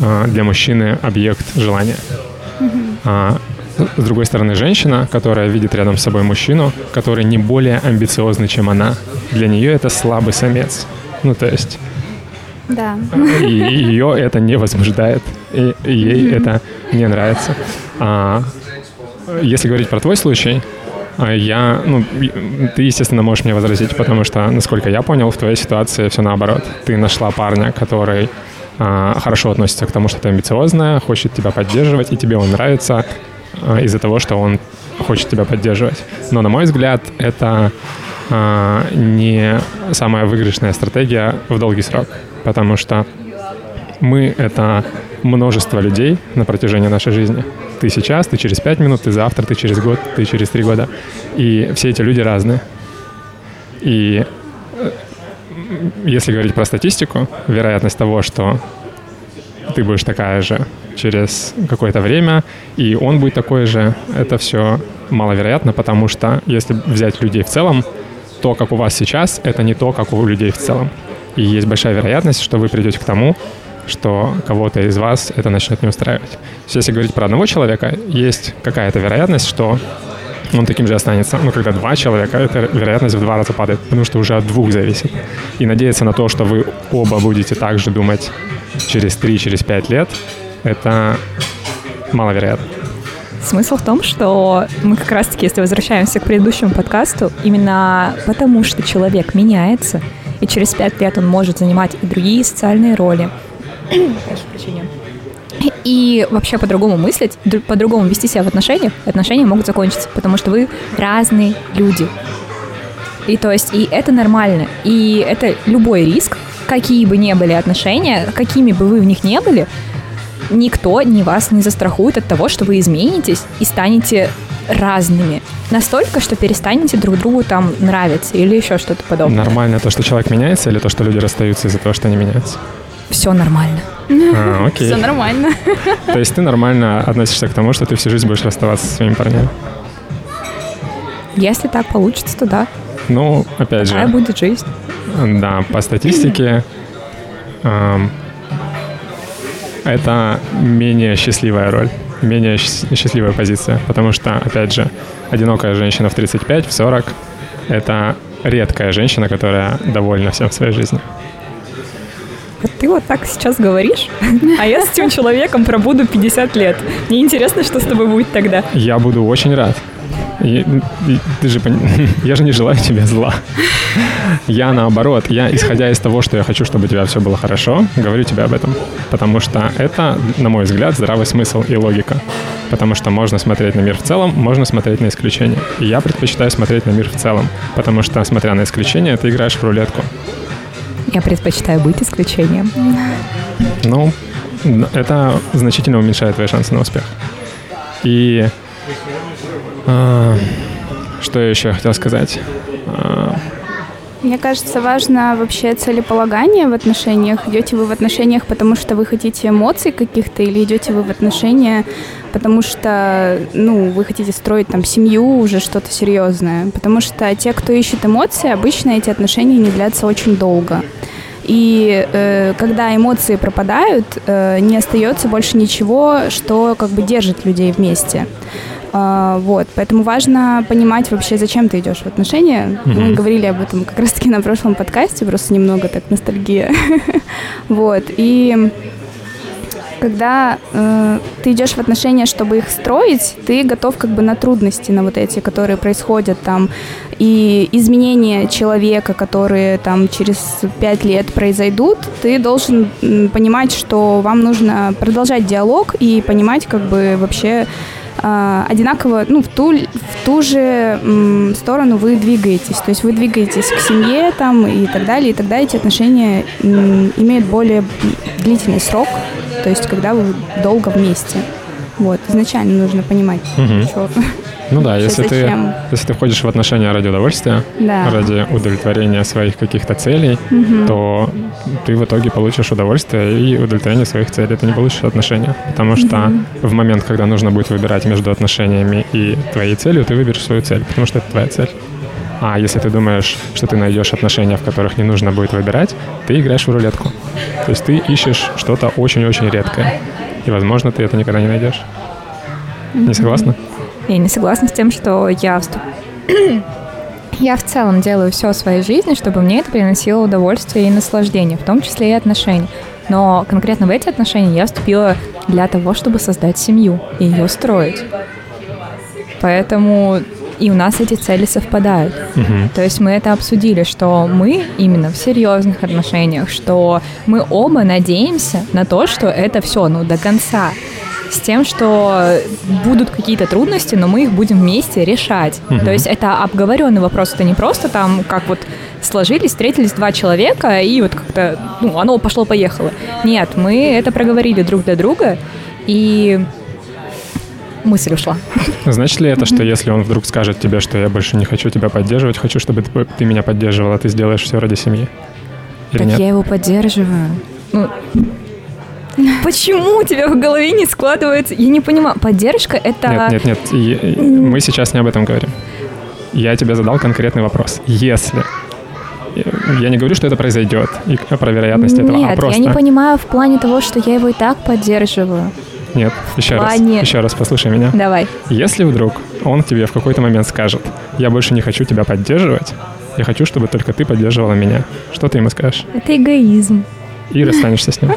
а, для мужчины объект желания. А, с другой стороны, женщина, которая видит рядом с собой мужчину, который не более амбициозный, чем она, для нее это слабый самец. Ну, то есть да. И ее это не возбуждает, и ей это не нравится. А, если говорить про твой случай, а, я, ну, ты, естественно, можешь мне возразить, потому что, насколько я понял, в твоей ситуации все наоборот. Ты нашла парня, который а, хорошо относится к тому, что ты амбициозная, хочет тебя поддерживать, и тебе он нравится а, из-за того, что он хочет тебя поддерживать. Но, на мой взгляд, это а, не самая выигрышная стратегия в долгий срок потому что мы — это множество людей на протяжении нашей жизни. Ты сейчас, ты через пять минут, ты завтра, ты через год, ты через три года. И все эти люди разные. И э, если говорить про статистику, вероятность того, что ты будешь такая же через какое-то время, и он будет такой же, это все маловероятно, потому что если взять людей в целом, то, как у вас сейчас, это не то, как у людей в целом. И есть большая вероятность, что вы придете к тому, что кого-то из вас это начнет не устраивать. Если говорить про одного человека, есть какая-то вероятность, что он таким же останется. Но когда два человека, эта вероятность в два раза падает, потому что уже от двух зависит. И надеяться на то, что вы оба будете так же думать через три, через пять лет, это маловероятно. Смысл в том, что мы как раз-таки, если возвращаемся к предыдущему подкасту, именно потому что человек меняется, и через пять лет он может занимать и другие социальные роли. Прошу прощения и вообще по-другому мыслить, по-другому вести себя в отношениях, отношения могут закончиться, потому что вы разные люди. И то есть, и это нормально. И это любой риск, какие бы ни были отношения, какими бы вы в них не были, никто ни вас не застрахует от того, что вы изменитесь и станете разными. Настолько, что перестанете друг другу там нравиться или еще что-то подобное. Нормально то, что человек меняется, или то, что люди расстаются из-за того, что они меняются? Все нормально. А, окей. Все нормально. То есть ты нормально относишься к тому, что ты всю жизнь будешь расставаться со своими парнями? Если так получится, то да. Ну, опять же. Какая будет жизнь? Да, по статистике эм, это менее счастливая роль, менее счастливая позиция, потому что, опять же, одинокая женщина в 35, в 40 — это редкая женщина, которая довольна всем в своей жизни. Вот ты вот так сейчас говоришь, а я с этим человеком пробуду 50 лет. Мне интересно, что с тобой будет тогда. Я буду очень рад. И, ты же [laughs] я же не желаю тебе зла. Я наоборот, я исходя из того, что я хочу, чтобы у тебя все было хорошо, говорю тебе об этом. Потому что это, на мой взгляд, здравый смысл и логика. Потому что можно смотреть на мир в целом, можно смотреть на исключения. И я предпочитаю смотреть на мир в целом. Потому что, смотря на исключения, ты играешь в рулетку. Я предпочитаю быть исключением. Ну, это значительно уменьшает твои шансы на успех. И что я еще хотел сказать? Э, мне кажется, важно вообще целеполагание в отношениях. Идете вы в отношениях, потому что вы хотите эмоций каких-то, или идете вы в отношения, потому что, ну, вы хотите строить там семью, уже что-то серьезное. Потому что те, кто ищет эмоции, обычно эти отношения не длятся очень долго. И э, когда эмоции пропадают, э, не остается больше ничего, что как бы держит людей вместе. А, вот, поэтому важно понимать вообще, зачем ты идешь в отношения. Mm-hmm. Мы говорили об этом как раз-таки на прошлом подкасте, просто немного так ностальгия. [laughs] вот, и когда э, ты идешь в отношения, чтобы их строить, ты готов как бы на трудности, на вот эти, которые происходят там, и изменения человека, которые там через пять лет произойдут, ты должен понимать, что вам нужно продолжать диалог и понимать как бы вообще одинаково, ну, в ту, в ту же сторону вы двигаетесь. То есть вы двигаетесь к семье там и так далее, и тогда эти отношения имеют более длительный срок, то есть когда вы долго вместе. Вот, изначально нужно понимать, угу. что ну да, если ты, если ты входишь в отношения ради удовольствия, да. ради удовлетворения своих каких-то целей, угу. то ты в итоге получишь удовольствие и удовлетворение своих целей. Ты не получишь отношения. Потому что угу. в момент, когда нужно будет выбирать между отношениями и твоей целью, ты выберешь свою цель, потому что это твоя цель. А если ты думаешь, что ты найдешь отношения, в которых не нужно будет выбирать, ты играешь в рулетку. То есть ты ищешь что-то очень-очень редкое. И, возможно, ты это никогда не найдешь. Не согласна? Я не согласна с тем, что я вступ... [clears throat] я в целом делаю все в своей жизни, чтобы мне это приносило удовольствие и наслаждение, в том числе и отношения. Но конкретно в эти отношения я вступила для того, чтобы создать семью и ее строить. Поэтому и у нас эти цели совпадают. Uh-huh. То есть мы это обсудили, что мы именно в серьезных отношениях, что мы оба надеемся на то, что это все, ну, до конца с тем, что будут какие-то трудности, но мы их будем вместе решать. Угу. То есть это обговоренный вопрос, это не просто там, как вот сложились, встретились два человека, и вот как-то, ну, оно пошло-поехало. Нет, мы это проговорили друг для друга, и мысль ушла. Значит ли это, что если он вдруг скажет тебе, что я больше не хочу тебя поддерживать, хочу, чтобы ты, ты меня поддерживала, ты сделаешь все ради семьи? Или так нет? я его поддерживаю. Ну, [laughs] Почему у тебя в голове не складывается? Я не понимаю. Поддержка это... Нет, нет, нет. Мы сейчас не об этом говорим. Я тебе задал конкретный вопрос. Если... Я не говорю, что это произойдет, и про вероятность этого, а Нет, просто... я не понимаю в плане того, что я его и так поддерживаю. Нет, еще раз, плане- еще раз послушай меня. Давай. Если вдруг он тебе в какой-то момент скажет, я больше не хочу тебя поддерживать, я хочу, чтобы только ты поддерживала меня, что ты ему скажешь? Это эгоизм. И расстанешься с ним.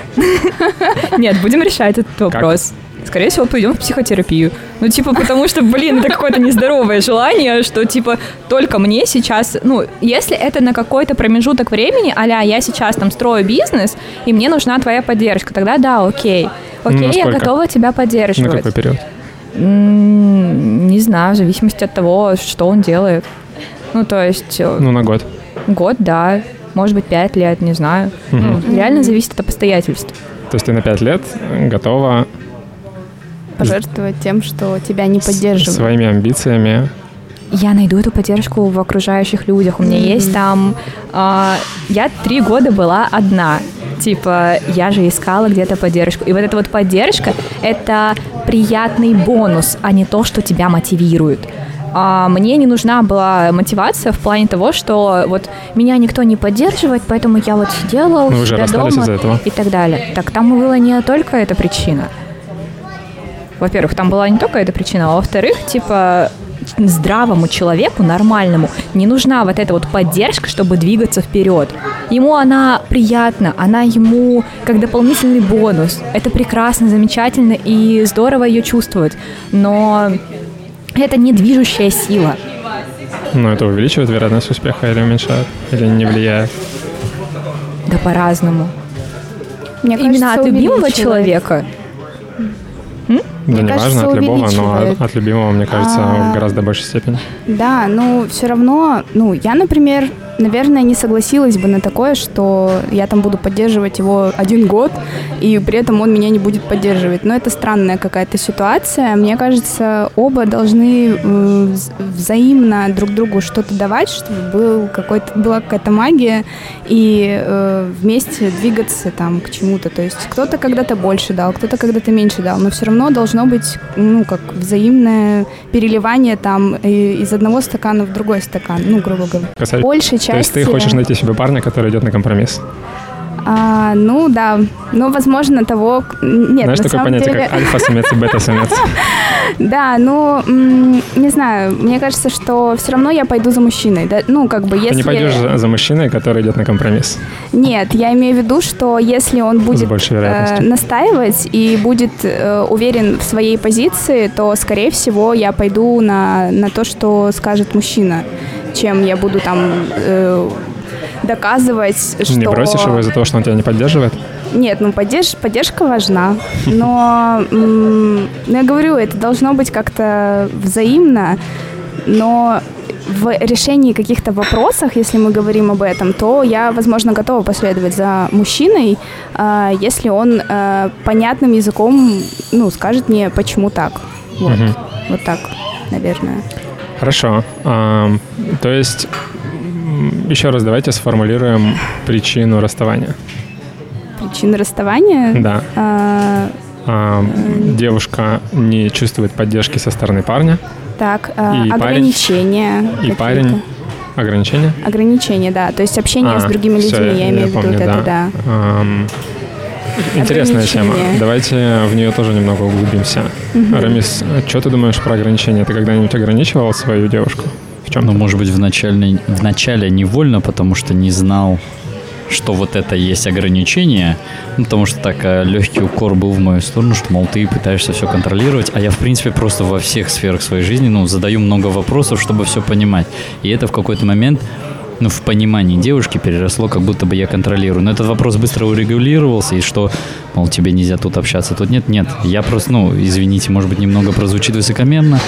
[laughs] Нет, будем решать этот вопрос. Скорее всего, пойдем в психотерапию. Ну, типа, потому что, блин, это какое-то нездоровое желание, что, типа, только мне сейчас... Ну, если это на какой-то промежуток времени, а я сейчас там строю бизнес, и мне нужна твоя поддержка, тогда да, окей. Окей, я Насколько? готова тебя На поддерживать. какой период? Не знаю, в зависимости от того, что он делает. Ну, то есть, э, Ну, на год. год, да, может быть, пять лет, не знаю. Ну, реально зависит от обстоятельств. То есть ты на 5 лет готова Пожертвовать тем, что тебя не поддерживают. своими амбициями Я найду эту поддержку в окружающих людях. У меня есть там... а, я три года была одна. Типа, я же искала где-то поддержку. И вот эта вот поддержка — это приятный бонус, а не то, что тебя мотивирует. А мне не нужна была мотивация в плане того, что вот меня никто не поддерживает, поэтому я вот сидела у Ну, себя дома этого. и так далее. Так там была не только эта причина. Во-первых, там была не только эта причина, а во-вторых, типа здравому человеку, нормальному, не нужна вот эта вот поддержка, чтобы двигаться вперед. Ему она приятна, она ему как дополнительный бонус. Это прекрасно, замечательно и здорово ее чувствовать. Но это не движущая сила. Ну, это увеличивает вероятность успеха или уменьшает? Или не влияет? Да по-разному. Мне Именно кажется, от любимого увеличивает. Да Мне неважно кажется, от любого, но от любимого, мне кажется, А. в гораздо большей степени. Да, ну все равно, ну я, например, наверное, не согласилась бы на такое, что я там буду поддерживать его один год, и при этом он меня не будет поддерживать. Но это странная какая-то ситуация. Мне кажется, оба должны вз- взаимно друг другу что-то давать, чтобы был какой-то, была какая-то магия, и э, вместе двигаться там к чему-то. То есть кто-то когда-то больше дал, кто-то когда-то меньше дал, но все равно должно быть, ну, как взаимное переливание там и- из одного стакана в другой стакан, ну, грубо говоря. Касай- Большей части... То есть ты хочешь найти себе парня, который идет на компромисс? А, ну, да. Ну, возможно, того... Нет, Знаешь на такое самом понятие, деле... как альфа-самец и бета-самец? [laughs] Да, ну, не знаю, мне кажется, что все равно я пойду за мужчиной. Ну, как бы, если... Ты не пойдешь за, мужчиной, который идет на компромисс. Нет, я имею в виду, что если он будет э, настаивать и будет э, уверен в своей позиции, то, скорее всего, я пойду на, на то, что скажет мужчина, чем я буду там э, доказывать, что... Не бросишь его из-за того, что он тебя не поддерживает? Нет, ну поддерж- поддержка важна, но ну, я говорю, это должно быть как-то взаимно, но в решении каких-то вопросов, если мы говорим об этом, то я, возможно, готова последовать за мужчиной, а, если он а, понятным языком, ну, скажет мне, почему так. Вот, Мгм. вот так, наверное. Хорошо. Ам, то есть, еще раз давайте сформулируем причину расставания. Причины расставания? Да. А, Ам, девушка не чувствует поддержки со стороны парня, так, а, И парень- ограничения. и какие-то. парень... Ограничения? Ограничения, да. То есть общение с А, другими всё, людьми, я имею в виду это, да. Ам, Интересная тема. Давайте в нее тоже немного углубимся. Рамис, что ты думаешь про ограничения? Ты когда-нибудь ограничивал свою девушку? В чем? Ну, может быть, в начале, в начале невольно, потому что не знал, что вот это есть ограничение. Ну, потому что так э, легкий укор был в мою сторону, что, мол, ты пытаешься все контролировать, а я, в принципе, просто во всех сферах своей жизни, ну, задаю много вопросов, чтобы все понимать. И это в какой-то момент ну, в понимании девушки переросло, как будто бы я контролирую. Но этот вопрос быстро урегулировался, и что, мол, тебе нельзя тут общаться, тут нет. Нет, я просто, ну, извините, может быть, немного прозвучит высокомерно,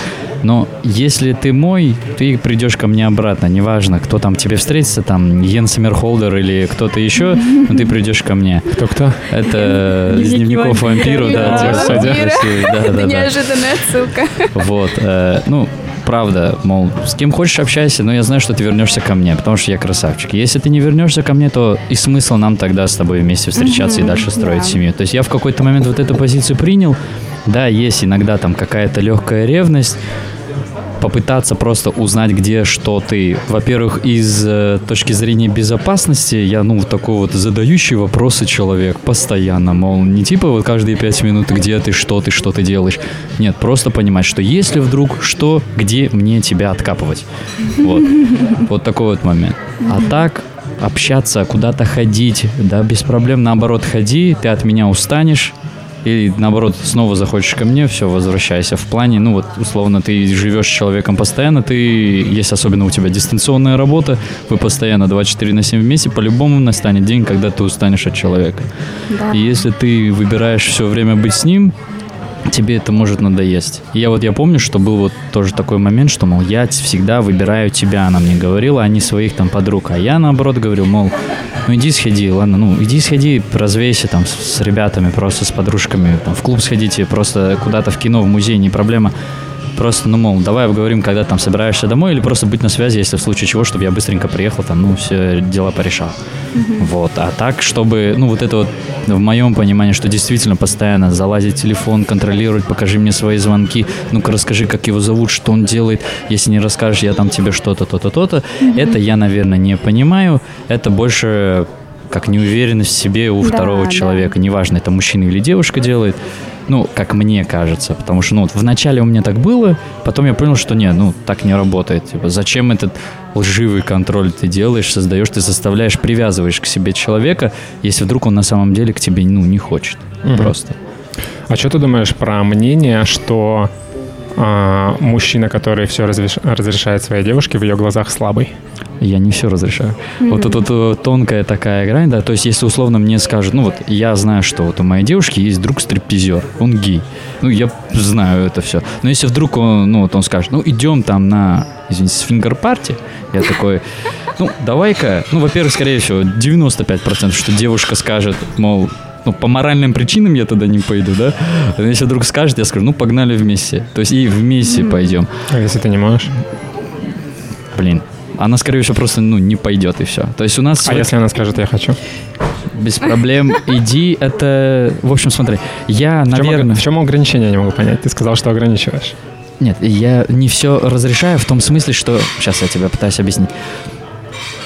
но если ты мой, ты придешь ко мне обратно. Неважно, кто там тебе встретится, там, Йен Саммерхолдер или кто-то еще, но ты придешь ко мне. Кто-кто? Это из дневников вампира, да. Неожиданная ссылка. Вот, э, ну, правда, мол, с кем хочешь общайся, но я знаю, что ты вернешься ко мне, потому что я красавчик. Если ты не вернешься ко мне, то и смысл нам тогда с тобой вместе встречаться и дальше строить да. семью. То есть я в какой-то момент вот эту позицию принял. Да, есть иногда там какая-то легкая ревность, попытаться просто узнать, где что ты. Во-первых, из э, точки зрения безопасности, я, ну, такой вот задающий вопросы человек постоянно, мол, не типа вот каждые пять минут, где ты, что ты, что ты делаешь. Нет, просто понимать, что если вдруг что, где мне тебя откапывать. Вот. Вот такой вот момент. А так, общаться, куда-то ходить, да, без проблем, наоборот, ходи, ты от меня устанешь, и наоборот, снова заходишь ко мне, все, возвращайся. В плане, ну вот, условно, ты живешь с человеком постоянно, ты, есть особенно у тебя дистанционная работа, вы постоянно 24 на 7 вместе, по-любому настанет день, когда ты устанешь от человека. Да. И если ты выбираешь все время быть с ним, тебе это может надоесть. Я вот я помню, что был вот тоже такой момент, что, мол, я всегда выбираю тебя, она мне говорила, а не своих там подруг. А я наоборот говорю, мол, ну иди сходи, ладно, ну иди сходи, развейся там с, с ребятами, просто с подружками, там в клуб сходите, просто куда-то в кино, в музей, не проблема. Просто, ну, мол, давай обговорим, когда там собираешься домой, или просто быть на связи, если в случае чего, чтобы я быстренько приехал, там, ну, все дела порешал. Вот. А так, чтобы, ну, вот это вот в моем понимании, что действительно постоянно залазить в телефон, контролировать, покажи мне свои звонки, ну-ка расскажи, как его зовут, что он делает, если не расскажешь, я там тебе что-то, то-то, то-то. Это я, наверное, не понимаю. Это больше как неуверенность в себе у Да, второго да. человека. Неважно, это мужчина или девушка делает. Ну, как мне кажется. Потому что, ну, вот вначале у меня так было, потом я понял, что нет, ну, так не работает. Типа, зачем этот лживый контроль ты делаешь, создаешь, ты заставляешь, привязываешь к себе человека, если вдруг он на самом деле к тебе, ну, не хочет. Мгм. Просто. А что ты думаешь про мнение, что а, мужчина, который все разрешает своей девушке, в ее глазах слабый? Я не все разрешаю. Вот тут вот, э, тонкая такая грань, да, то есть если условно мне скажут, ну вот я знаю, что вот у моей девушки есть друг стриптизер, он гей, ну я знаю это все, но если вдруг он, ну вот он скажет, ну идем там на, извините, свингер-парти, я такой, ну давай-ка, ну во-первых, скорее всего, 95%, что девушка скажет, мол, ну, по моральным причинам я тогда не пойду, да? А если вдруг скажет, я скажу, ну, погнали вместе. То есть и вместе пойдем. А если ты не можешь? Блин, она, скорее всего, просто, ну, не пойдет и все. То есть у нас... А свой- если она скажет, я хочу? Без проблем, иди, это... В общем, смотри, я, В чем, наверное... в чем ограничение, я не могу понять. Ты сказал, что ограничиваешь. Нет, я не все разрешаю в том смысле, что... Сейчас я тебе пытаюсь объяснить.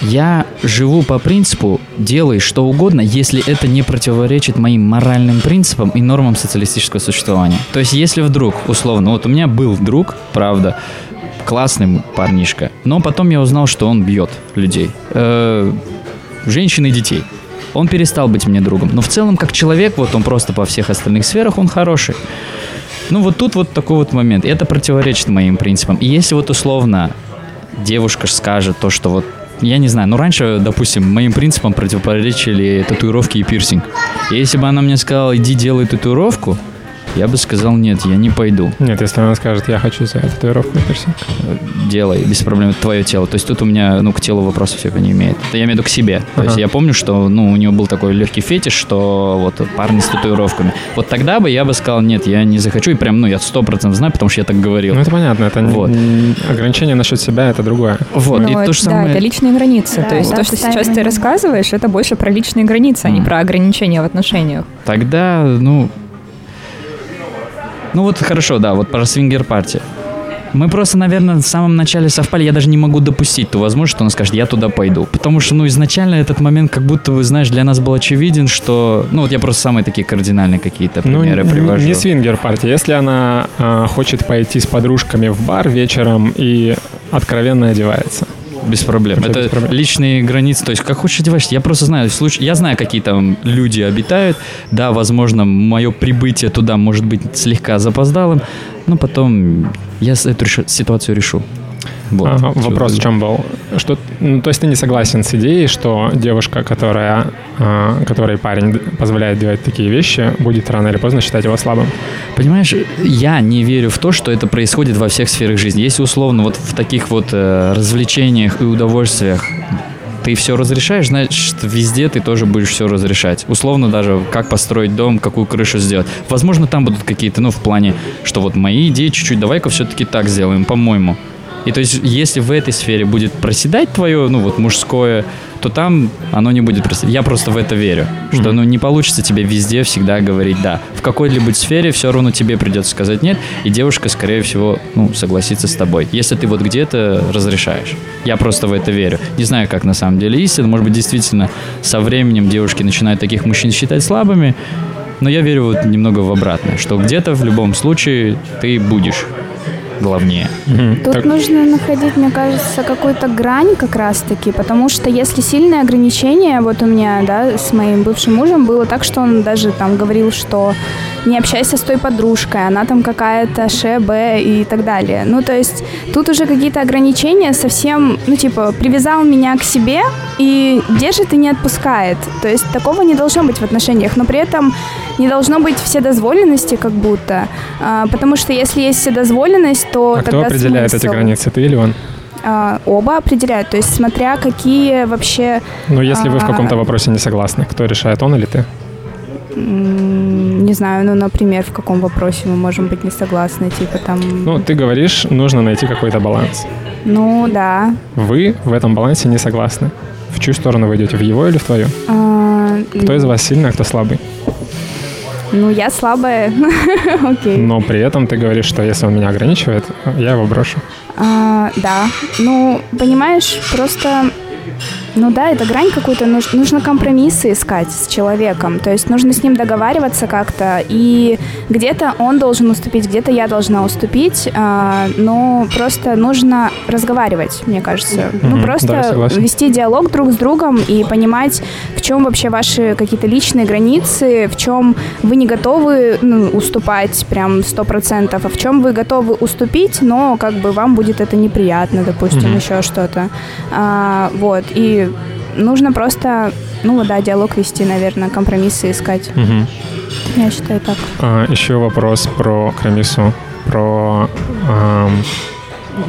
Я живу по принципу «делай что угодно, если это не противоречит моим моральным принципам и нормам социалистического существования». То есть, если вдруг, условно, вот у меня был друг, правда, классный парнишка, но потом я узнал, что он бьет людей. Э, женщин и детей. Он перестал быть мне другом. Но в целом, как человек, вот он просто по всех остальных сферах, он хороший. Ну вот тут вот такой вот момент. Это противоречит моим принципам. И если вот условно девушка скажет то, что вот я не знаю, ну раньше, допустим, моим принципам противоречили татуировки и пирсинг. И если бы она мне сказала, иди делай татуировку, я бы сказал, нет, я не пойду. Нет, если она скажет, я хочу сделать татуировку и пирсинг. Делай, без проблем, это твое тело. То есть тут у меня, ну, к телу вопросов всего не имеет. Это я имею в виду к себе. То есть Ага. я помню, что, ну, у него был такой легкий фетиш, что вот парни с татуировками. Вот тогда бы я бы сказал, нет, я не захочу. И прям, ну, я сто процентов знаю, потому что я так говорил. Ну, это понятно. Это Вот. не- ограничение насчет себя — это другое. Вот, Ну, и это, то же Да, самое... это личные границы. Да, то есть да, то, что сейчас ты рассказываешь, это больше про личные границы, а не про ограничения в отношениях. Тогда, ну... Ну вот хорошо, да, вот про свингер-парти. Мы просто, наверное, в самом начале совпали. Я даже не могу допустить ту возможность, что она скажет, я туда пойду. Потому что, ну, изначально этот момент как будто, вы знаешь, для нас был очевиден, что... Ну, вот я просто самые такие кардинальные какие-то Ну, примеры не- привожу. не свингер-партия. Если она а, хочет пойти с подружками в бар вечером и откровенно одевается. Без проблем. Вообще Это без проблем. личные границы. То есть, как хочешь одеваешься. Я просто знаю, случай, я знаю, какие там люди обитают. Да, возможно, мое прибытие туда может быть слегка запоздалым, но потом я эту решу- ситуацию решу. Вот. Всё. вопрос в чем был? Что, ну, то есть ты не согласен с идеей, что девушка, которая, а, которой парень позволяет делать такие вещи, будет рано или поздно считать его слабым? Понимаешь, я не верю в то, что это происходит во всех сферах жизни. Если условно вот в таких вот э, развлечениях и удовольствиях ты все разрешаешь, значит, везде ты тоже будешь все разрешать. Условно даже, как построить дом, какую крышу сделать. Возможно, там будут какие-то, ну, в плане, что вот мои идеи чуть-чуть, давай-ка все-таки так сделаем, по-моему. И то есть, если в этой сфере будет проседать твое, ну вот мужское, то там оно не будет проседать. Я просто в это верю, mm-hmm. что ну не получится тебе везде всегда говорить да. В какой-либо сфере все равно тебе придется сказать нет, и девушка, скорее всего, ну согласится с тобой, если ты вот где-то разрешаешь. Я просто в это верю. Не знаю, как на самом деле истина. Может быть, действительно, со временем девушки начинают таких мужчин считать слабыми, но я верю вот немного в обратное, что где-то в любом случае ты будешь главнее. Тут так. нужно находить, мне кажется, какую-то грань как раз-таки, потому что если сильное ограничение, вот у меня, да, с моим бывшим мужем было так, что он даже там говорил, что не общайся с той подружкой, она там какая-то ше, б и так далее. Ну, то есть тут уже какие-то ограничения совсем, ну, типа, привязал меня к себе и держит и не отпускает. То есть такого не должно быть в отношениях, но при этом не должно быть вседозволенности как будто, а, потому что если есть вседозволенность, то а тогда кто определяет смысл? эти границы, ты или он? А, оба определяют, то есть смотря какие вообще... Ну, если вы в каком-то вопросе не согласны, кто решает, он или ты? Не знаю, ну, например, в каком вопросе мы можем быть не согласны, типа там... Ну, ты говоришь, нужно найти какой-то баланс. Ну, да. Вы в этом балансе не согласны. В чью сторону вы идете, в его или в твою? А, кто из вас сильный, а кто слабый? Ну, я слабая. [laughs] Окей. Но при этом ты говоришь, что если он меня ограничивает, я его брошу. А, да. Ну, понимаешь, просто ну да, это грань какую-то, нужно компромиссы искать с человеком, то есть нужно с ним договариваться как-то, и где-то он должен уступить, где-то я должна уступить, а, но просто нужно разговаривать, мне кажется. Mm-hmm. Ну просто да, вести диалог друг с другом и понимать, в чем вообще ваши какие-то личные границы, в чем вы не готовы ну, уступать прям сто процентов, а в чем вы готовы уступить, но как бы вам будет это неприятно, допустим, mm-hmm. еще что-то. А, вот, и нужно просто, ну да, диалог вести, наверное, компромиссы искать. Угу. Я считаю так. А, еще вопрос про комиссу, про... Эм,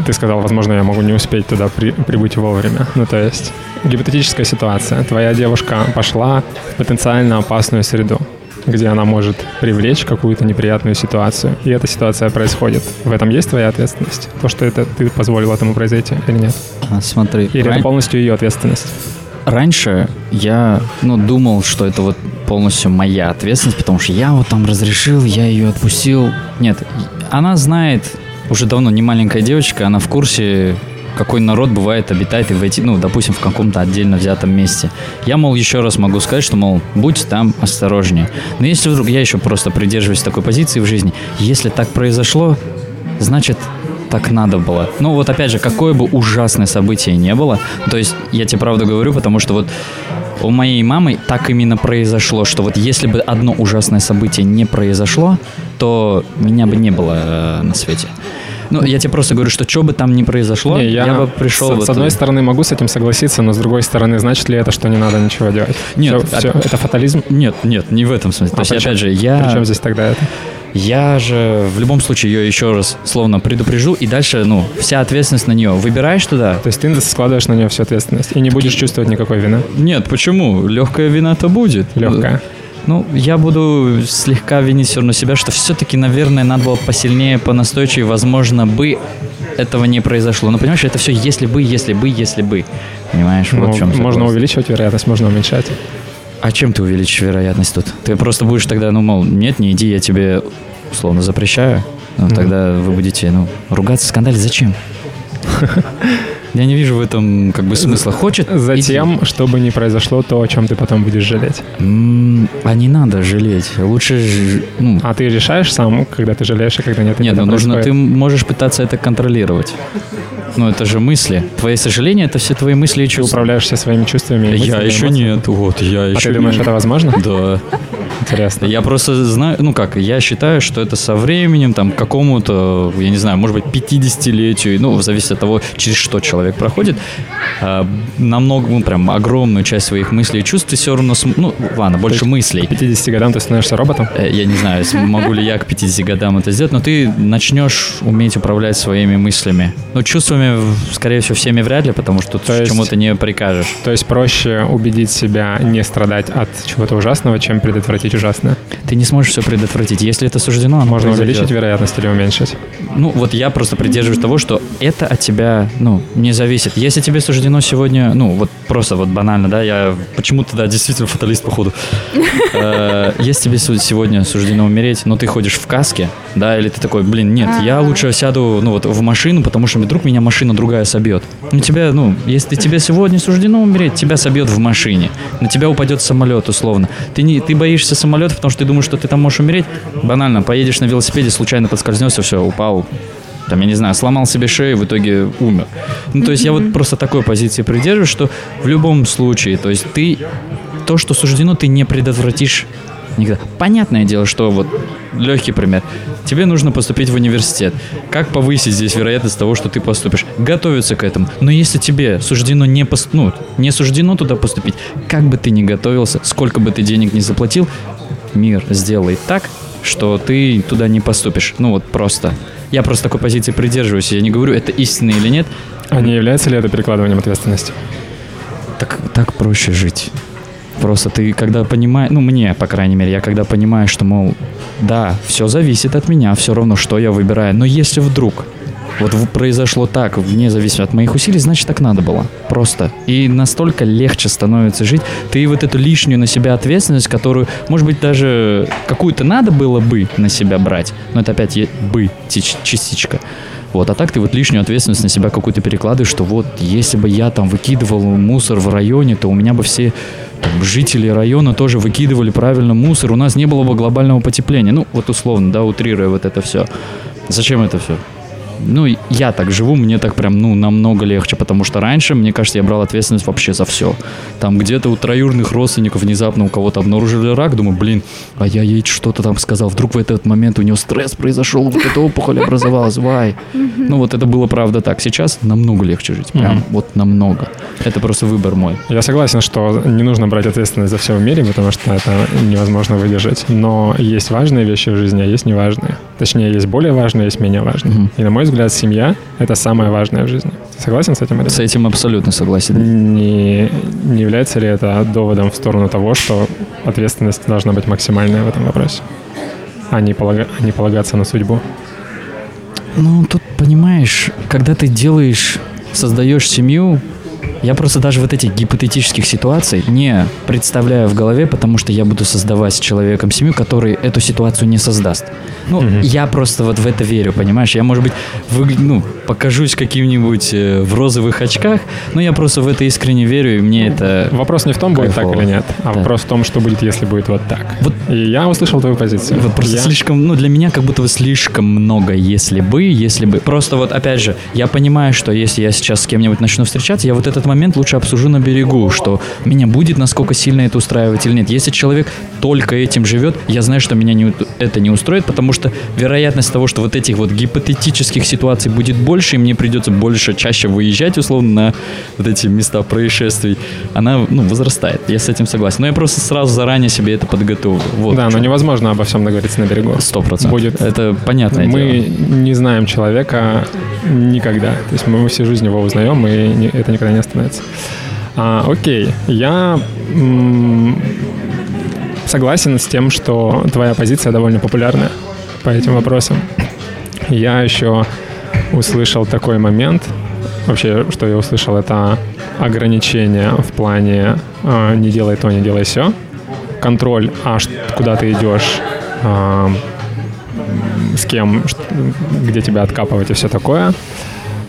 ты сказал, возможно, я могу не успеть туда при, прибыть вовремя. Ну, то есть, гипотетическая ситуация. Твоя девушка пошла в потенциально опасную среду где она может привлечь какую-то неприятную ситуацию, и эта ситуация происходит. В этом есть твоя ответственность? То, что это ты позволил этому произойти или нет? А, смотри. Или ран... это полностью ее ответственность? Раньше я, ну, думал, что это вот полностью моя ответственность, потому что я вот там разрешил, я ее отпустил. Нет, она знает, уже давно не маленькая девочка, она в курсе, какой народ бывает обитает и в эти, ну, допустим, в каком-то отдельно взятом месте. Я, мол, еще раз могу сказать, что, мол, будь там осторожнее. Но если вдруг я еще просто придерживаюсь такой позиции в жизни, если так произошло, значит, так надо было. Ну вот опять же, какое бы ужасное событие не было, то есть я тебе правду говорю, потому что вот у моей мамы так именно произошло, что вот если бы одно ужасное событие не произошло, то меня бы не было э, на свете. Ну, я тебе просто говорю, что что бы там ни произошло, не, я, я бы пришел... С, вот с одной стороны могу с этим согласиться, но с другой стороны, значит ли это, что не надо ничего делать? Нет. Все, все, это фатализм? Нет, нет, не в этом смысле. А То есть, опять же, я... Причем здесь тогда это? Я же в любом случае ее еще раз словно предупрежу, и дальше, ну, вся ответственность на нее. Выбираешь туда? То есть ты складываешь на нее всю ответственность и не будешь чувствовать никакой вины? Нет, почему? Легкая вина-то будет. Легкая. Ну, я буду слегка винить все равно себя, что все-таки, наверное, надо было посильнее, понастойчивее, возможно, бы этого не произошло. Но понимаешь, это все если бы, если бы, если бы. Понимаешь, ну, вот в чем Можно вопрос. увеличивать вероятность, можно уменьшать. А чем ты увеличишь вероятность тут? Ты просто будешь тогда, ну, мол, нет, не иди, я тебе условно запрещаю. Ну, mm-hmm. тогда вы будете, ну, ругаться, скандалить. Зачем? [laughs] Я не вижу в этом как бы смысла. Хочет Затем, иди. чтобы не произошло то, о чем ты потом будешь жалеть. а не надо жалеть. Лучше... Ну... А ты решаешь сам, когда ты жалеешь, а когда нет? Нет, ну нужно... Ты можешь пытаться это контролировать. Ну, это же мысли. Твои сожаления — это все твои мысли и чувства. Ты управляешь все своими чувствами и Я еще нет. Вот, я еще А ты думаешь, это возможно? Да. Интересно. Я просто знаю, ну как, я считаю, что это со временем, там, какому-то, я не знаю, может быть, 50-летию, ну, зависит от того, через что человек проходит, э, намного, ну, прям огромную часть своих мыслей и чувств ты все равно, см- ну, ладно, больше мыслей. К 50 годам ты становишься роботом? Э, Я не знаю, могу ли я к 50 годам это сделать, но ты начнешь уметь управлять своими мыслями. Ну, чувствами, скорее всего, всеми вряд ли, потому что То ты есть- чему-то не прикажешь. То есть проще убедить себя не страдать от чего-то ужасного, чем предотвратить ужасное. Ты не сможешь все предотвратить. Если это суждено, оно Можно произойдет. увеличить вероятность или уменьшить. Ну, вот я просто придерживаюсь того, что это от тебя, ну, не зависит. Если тебе суждено сегодня, ну, вот просто вот банально, да, я почему-то, да, действительно фаталист, походу. Э, Если тебе сегодня суждено умереть, но ты ходишь в каске, да, или ты такой, блин, нет, я лучше сяду, ну, вот в машину, потому что вдруг меня машина другая собьет. Ну, тебя, ну, если тебе сегодня суждено умереть, тебя собьет в машине. На тебя упадет самолет, условно. Ты, не, ты боишься самолета, потому что ты думаешь, что ты там можешь умереть. Банально, поедешь на велосипеде, случайно подскользнешься, все, упал, там, я не знаю, сломал себе шею, в итоге умер. Ну, то есть я вот просто такой позиции придерживаюсь, что в любом случае, то есть ты то, что суждено, ты не предотвратишь никогда. Понятное дело, что вот легкий пример. Тебе нужно поступить в университет. Как повысить здесь вероятность того, что ты поступишь? Готовиться к этому. Но если тебе суждено не, пос- ну, не суждено туда поступить, как бы ты ни готовился, сколько бы ты денег не заплатил, мир сделает так, что ты туда не поступишь. Ну вот просто. Я просто такой позиции придерживаюсь. Я не говорю, это истина или нет. А не является ли это перекладыванием ответственности? Так, так проще жить. Просто ты, когда понимаешь, ну, мне, по крайней мере, я когда понимаю, что, мол, да, все зависит от меня, все равно, что я выбираю. Но если вдруг вот произошло так, вне зависимости от моих усилий, значит, так надо было. Просто. И настолько легче становится жить. Ты вот эту лишнюю на себя ответственность, которую, может быть, даже какую-то надо было бы на себя брать, но это опять бы тич- частичка. Вот, а так ты вот лишнюю ответственность на себя какую-то перекладываешь, что вот если бы я там выкидывал мусор в районе, то у меня бы все там, жители района тоже выкидывали правильно мусор, у нас не было бы глобального потепления. Ну, вот условно, да, утрируя вот это все. Зачем это все? Ну, я так живу, мне так прям, ну, намного легче, потому что раньше, мне кажется, я брал ответственность вообще за все. Там где-то у троюрных родственников внезапно у кого-то обнаружили рак, думаю, блин, а я ей что-то там сказал, вдруг в этот момент у нее стресс произошел, вот эта опухоль образовалась, вай. Ну, вот это было правда так. Сейчас намного легче жить, прям вот намного. Это просто выбор мой. Я согласен, что не нужно брать ответственность за все в мире, потому что это невозможно выдержать. Но есть важные вещи в жизни, а есть неважные. Точнее, есть более важные, есть менее важные. И на мой взгляд, семья — это самое важное в жизни. Ты согласен с этим? или С этим абсолютно согласен. Не, не является ли это доводом в сторону того, что ответственность должна быть максимальная в этом вопросе, а не, полага- а не полагаться на судьбу? Ну, тут, понимаешь, когда ты делаешь, создаешь семью, я просто даже вот этих гипотетических ситуаций не представляю в голове, потому что я буду создавать с человеком семью, который эту ситуацию не создаст. Ну, Мгм. я просто вот в это верю, понимаешь? Я, может быть, выгля- ну, покажусь каким-нибудь э, в розовых очках, но я просто в это искренне верю, и мне это... Вопрос не в том, будет так Кайфово. или нет, а Да. вопрос в том, что будет, если будет вот так. Вот И я услышал твою позицию. Вот просто Я- слишком, ну, для меня как будто бы слишком много, если бы, если бы. Просто вот, опять же, я понимаю, что если я сейчас с кем-нибудь начну встречаться, я вот этот момент лучше обсужу на берегу, что меня будет насколько сильно это устраивать или нет. Если человек только этим живет, я знаю, что меня не, у- это не устроит, потому что вероятность того, что вот этих вот гипотетических ситуаций будет больше, и мне придется больше, чаще выезжать, условно, на вот эти места происшествий, она, ну, возрастает. Я с этим согласен. Но я просто сразу заранее себе это подготовлю. Вот да, но невозможно обо всем договориться на берегу. Сто процентов. Будет- Это понятное мы дело. не знаем человека никогда. То есть мы всю жизнь его узнаем, и это никогда не остановится. А, окей, я м, согласен с тем, что твоя позиция довольно популярная по этим вопросам. Я еще услышал такой момент. Вообще, что я услышал, это ограничение в плане а, не делай то, не делай все. Контроль, а куда ты идешь, а, с кем, где тебя откапывать и все такое.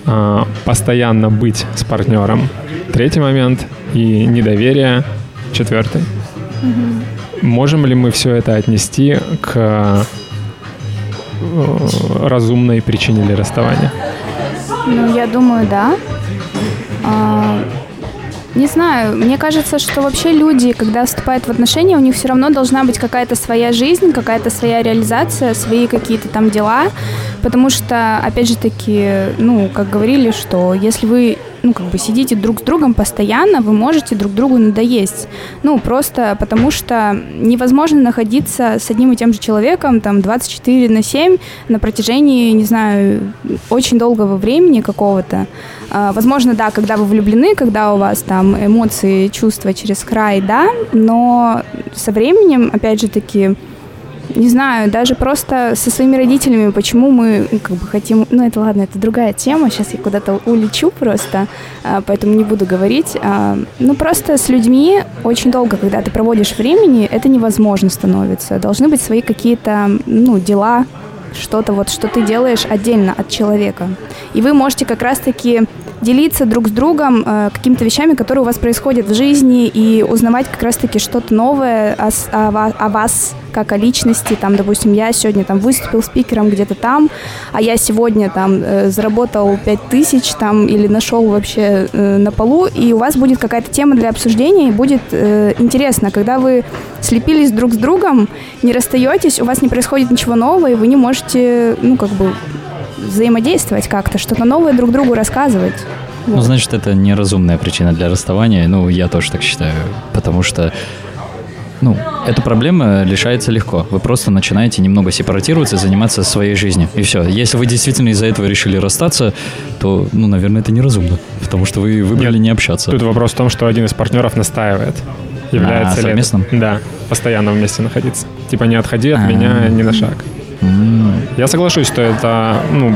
А, постоянно быть с партнером. Третий момент. И недоверие. Четвертый. Можем ли мы все это отнести к э, разумной причине для расставания? Ну, я думаю, да. А, Не знаю, мне кажется, что вообще люди, когда вступают в отношения, у них все равно должна быть какая-то своя жизнь, какая-то своя реализация, свои какие-то там дела, потому что, опять же таки, ну, как говорили, что если вы ну, как бы сидите друг с другом постоянно, вы можете друг другу надоесть. Ну, просто потому что невозможно находиться с одним и тем же человеком там 24 на 7 на протяжении, не знаю, очень долгого времени какого-то. А, возможно, да, когда вы влюблены, когда у вас там эмоции, чувства через край, да, но со временем, опять же таки, не знаю, даже просто со своими родителями, почему мы как бы хотим, ну это ладно, это другая тема, сейчас я куда-то улечу просто, а, поэтому не буду говорить. А, ну просто с людьми очень долго, когда ты проводишь времени, это невозможно становится. Должны быть свои какие-то, ну, дела, что-то вот, что ты делаешь отдельно от человека. И вы можете как раз-таки делиться друг с другом э, какими-то вещами, которые у вас происходят в жизни, и узнавать как раз-таки что-то новое о, о, о вас как о личности. Там, допустим, я сегодня там выступил спикером где-то там, а я сегодня там э, заработал 5000 там или нашел вообще э, на полу, и у вас будет какая-то тема для обсуждения, и будет э, интересно, когда вы слепились друг с другом, не расстаетесь, у вас не происходит ничего нового, и вы не можете, ну, как бы взаимодействовать как-то, что-то новое друг другу рассказывать. Ну, вот. значит, это неразумная причина для расставания. Ну, я тоже так считаю. Потому что ну, эта проблема решается легко. Вы просто начинаете немного сепаратироваться, заниматься своей жизнью. И все. Если вы действительно из-за этого решили расстаться, то, ну, наверное, это неразумно. Потому что вы выбрали Нет, не общаться. Тут вопрос в том, что один из партнеров настаивает. Является а, совместным? ли это? Да, постоянно вместе находиться. Типа не отходи от А-а-а. меня ни на шаг. Я соглашусь, что это, ну,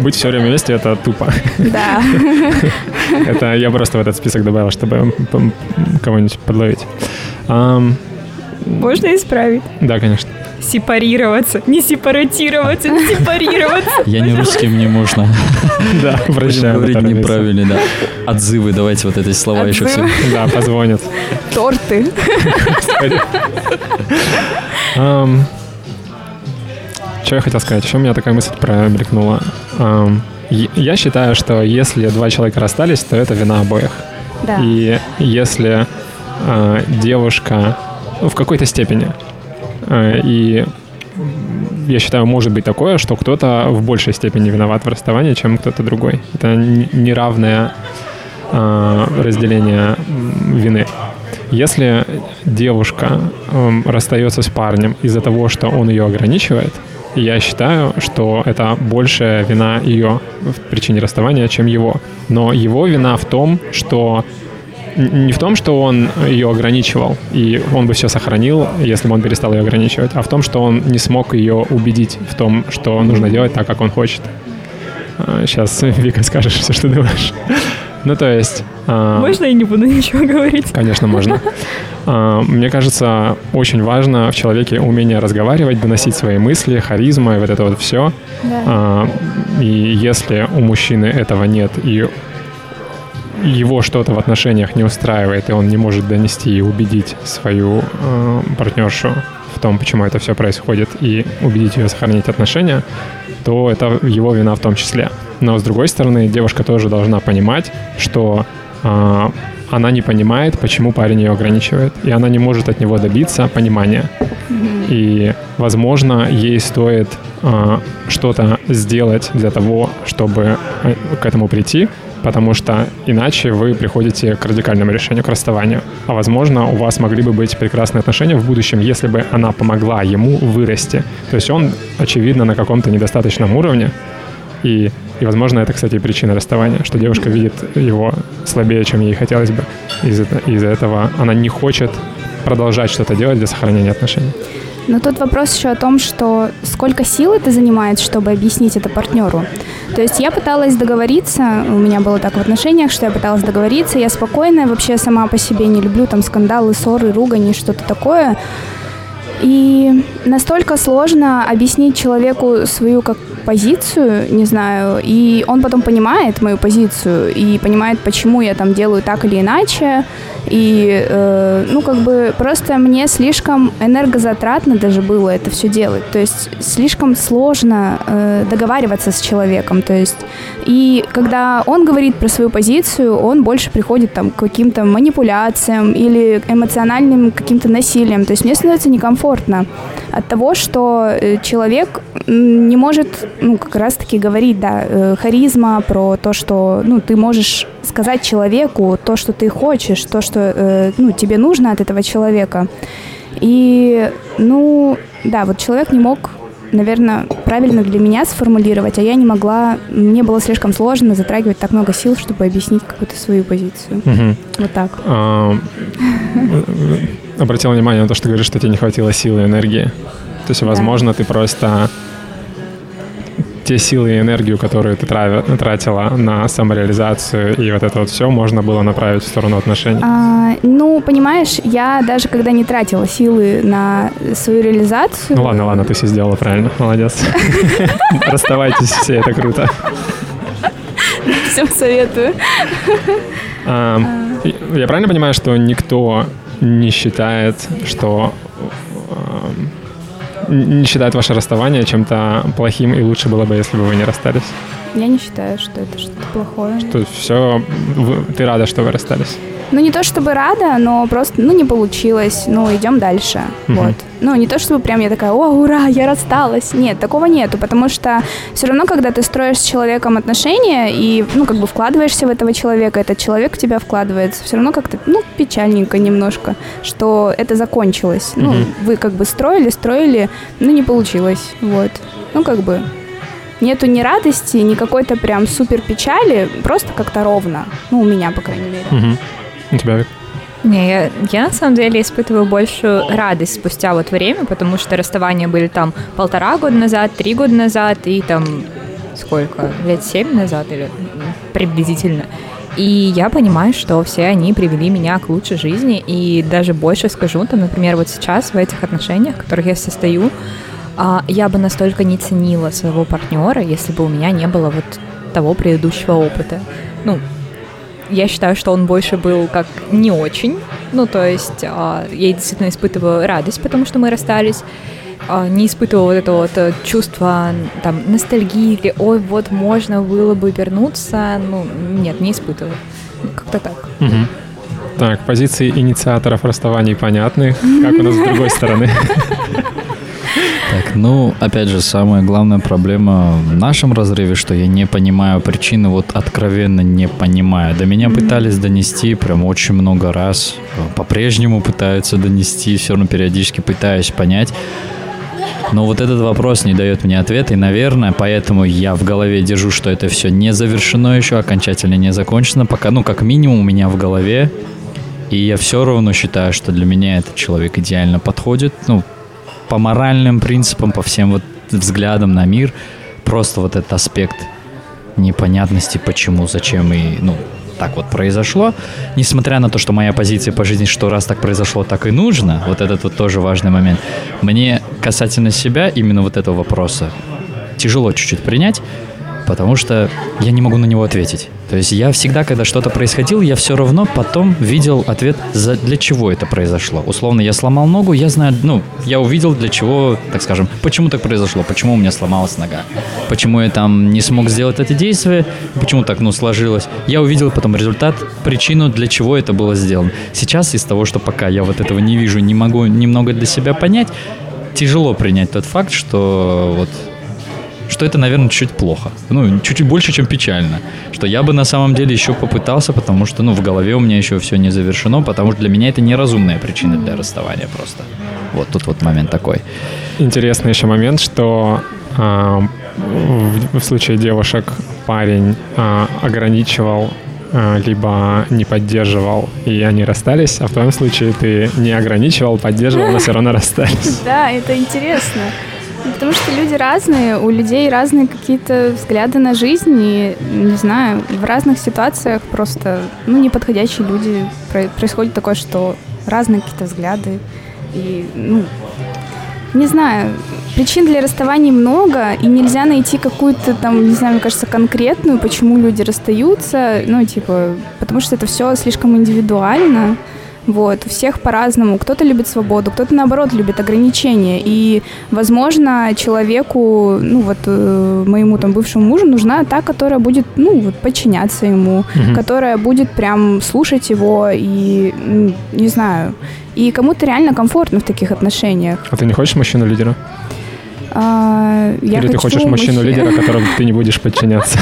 быть все время вместе, это тупо. Да. [laughs] Это я просто в этот список добавил, чтобы кого-нибудь подловить. Можно исправить? Да, конечно. Сепарироваться, не сепаратироваться, не сепарироваться. Я не русский, мне можно. [laughs] Да, прощаю. говорить неправильно, да. Отзывы, давайте вот эти слова еще все. Да, позвонят. Торты. Что я хотел сказать? Еще у меня такая мысль промелькнула. Я считаю, что если два человека расстались, то это вина обоих. Да. И если э, девушка ну, в какой-то степени, э, и я считаю, может быть такое, что кто-то в большей степени виноват в расставании, чем кто-то другой. Это неравное э, разделение вины. Если девушка э, расстается с парнем из-за того, что он ее ограничивает, я считаю, что это большая вина ее в причине расставания, чем его. Но его вина в том, что не в том, что он ее ограничивал, и он бы все сохранил, если бы он перестал ее ограничивать, а в том, что он не смог ее убедить в том, что нужно делать так, как он хочет. Сейчас, а, [laughs] Вика, скажешь все, что думаешь. Ну, то есть... А, можно я не буду ничего говорить? Конечно, можно. А, мне кажется, очень важно в человеке умение разговаривать, доносить свои мысли, харизма и вот это вот все. Да. А, и если у мужчины этого нет, и его что-то в отношениях не устраивает, и он не может донести и убедить свою э, партнершу в том, почему это все происходит, и убедить ее сохранить отношения, то это его вина в том числе. Но с другой стороны, девушка тоже должна понимать, что э, она не понимает, почему парень ее ограничивает, и она не может от него добиться понимания. И, возможно, ей стоит э, что-то сделать для того, чтобы э, к этому прийти, потому что иначе вы приходите к радикальному решению, к расставанию. А возможно, у вас могли бы быть прекрасные отношения в будущем, если бы она помогла ему вырасти. То есть он, очевидно, на каком-то недостаточном уровне, и, и возможно, это, кстати, причина расставания, что девушка видит его слабее, чем ей хотелось бы. Из-за из этого она не хочет продолжать что-то делать для сохранения отношений. Но тут вопрос еще о том, что сколько сил это занимает, чтобы объяснить это партнеру. То есть я пыталась договориться, у меня было так в отношениях, что я пыталась договориться, я спокойная, вообще сама по себе не люблю там скандалы, ссоры, ругани, что-то такое. И настолько сложно объяснить человеку свою как позицию, не знаю, и он потом понимает мою позицию и понимает, почему я там делаю так или иначе, и, э, ну, как бы просто мне слишком энергозатратно даже было это все делать. То есть слишком сложно э, договариваться с человеком. То есть и когда он говорит про свою позицию, он больше приходит там к каким-то манипуляциям или эмоциональным каким-то насилием. То есть мне становится некомфортно от того, что э, человек не может, ну, как раз-таки говорить, да, э, харизма про то, что, ну, ты можешь сказать человеку то, что ты хочешь, то, что, э, ну, тебе нужно от этого человека. И, ну, да, вот человек не мог наверное, правильно для меня сформулировать, а я не могла, мне было слишком сложно затрагивать так много сил, чтобы объяснить какую-то свою позицию. Угу. Вот так. [laughs] Обратила внимание на то, что ты говоришь, что тебе не хватило силы и энергии. То есть, возможно, да. ты просто те силы и энергию, которую ты тратила на самореализацию и вот это вот все, можно было направить в сторону отношений? А, ну, понимаешь, я даже когда не тратила силы на свою реализацию... Ну ладно, ладно, ты все сделала правильно, молодец. [laughs] Расставайтесь все, это круто. Всем советую. Я правильно понимаю, что никто не считает, что не считает ваше расставание чем-то плохим, и лучше было бы, если бы вы не расстались? Я не считаю, что это что-то плохое. Что все, ты рада, что вы расстались? Ну, не то чтобы рада, но просто, ну, не получилось. Ну, идем дальше. Угу. Вот. Ну, не то чтобы прям я такая, о, ура, я рассталась. Нет, такого нету, потому что все равно, когда ты строишь с человеком отношения и, ну, как бы вкладываешься в этого человека, этот человек в тебя вкладывается, все равно как-то, ну, печальненько немножко, что это закончилось. Угу. Ну, вы как бы строили, строили, ну, не получилось. Вот. Ну, как бы нету ни радости, ни какой-то прям супер печали, просто как-то ровно. Ну, у меня, по крайней мере. Угу. У тебя, Не, я, я на самом деле испытываю большую радость спустя вот время, потому что расставания были там полтора года назад, три года назад и там сколько, лет семь назад или приблизительно. И я понимаю, что все они привели меня к лучшей жизни, и даже больше скажу, там, например, вот сейчас в этих отношениях, в которых я состою, а, я бы настолько не ценила своего партнера, если бы у меня не было вот того предыдущего опыта. Ну, я считаю, что он больше был как не очень. Ну, то есть а, я действительно испытываю радость, потому что мы расстались. А, не испытывала вот это вот э, чувство там ностальгии или ой, вот можно было бы вернуться. Ну, нет, не испытываю. Как-то так. Угу. Так, позиции инициаторов расставаний понятны. Как у нас с другой стороны? [laughs] Так, ну, опять же, самая главная проблема в нашем разрыве, что я не понимаю причины, вот откровенно не понимаю. До меня пытались донести прям очень много раз, по-прежнему пытаются донести, все равно периодически пытаюсь понять. Но вот этот вопрос не дает мне ответа, и, наверное, поэтому я в голове держу, что это все не завершено еще, окончательно не закончено, пока, ну, как минимум у меня в голове, и я все равно считаю, что для меня этот человек идеально подходит, ну, по моральным принципам, по всем вот взглядам на мир, просто вот этот аспект непонятности, почему, зачем и, ну, так вот произошло. Несмотря на то, что моя позиция по жизни, что раз так произошло, так и нужно, вот этот вот тоже важный момент. Мне касательно себя именно вот этого вопроса тяжело чуть-чуть принять, потому что я не могу на него ответить. То есть я всегда, когда что-то происходило, я все равно потом видел ответ, за, для чего это произошло. Условно, я сломал ногу, я знаю, ну, я увидел, для чего, так скажем, почему так произошло, почему у меня сломалась нога, почему я там не смог сделать это действие, почему так, ну, сложилось. Я увидел потом результат, причину, для чего это было сделано. Сейчас из того, что пока я вот этого не вижу, не могу немного для себя понять, тяжело принять тот факт, что вот что это, наверное, чуть-чуть плохо. Ну, чуть-чуть больше, чем печально. Что я бы на самом деле еще попытался, потому что, ну, в голове у меня еще все не завершено, потому что для меня это неразумная причина для расставания просто. Вот тут вот момент такой. Интересный еще момент, что э, в, в случае девушек парень э, ограничивал либо не поддерживал, и они расстались, а в твоем случае ты не ограничивал, поддерживал, но все равно расстались. [laughs] Да, это интересно. Потому что люди разные, у людей разные какие-то взгляды на жизнь, и, не знаю, в разных ситуациях просто, ну, неподходящие люди. Происходит такое, что разные какие-то взгляды, и, ну, не знаю, причин для расставаний много, и нельзя найти какую-то там, не знаю, мне кажется, конкретную, почему люди расстаются, ну, типа, потому что это все слишком индивидуально. Вот, у всех по-разному. Кто-то любит свободу, кто-то, наоборот, любит ограничения. И, возможно, человеку, ну, вот, э, моему там бывшему мужу нужна та, которая будет, ну, вот, подчиняться ему, угу. которая будет прям слушать его и, не знаю, и кому-то реально комфортно в таких отношениях. А ты не хочешь мужчину-лидера? А, я Или ты хочешь мужчину-лидера, которому [laughs] ты не будешь подчиняться?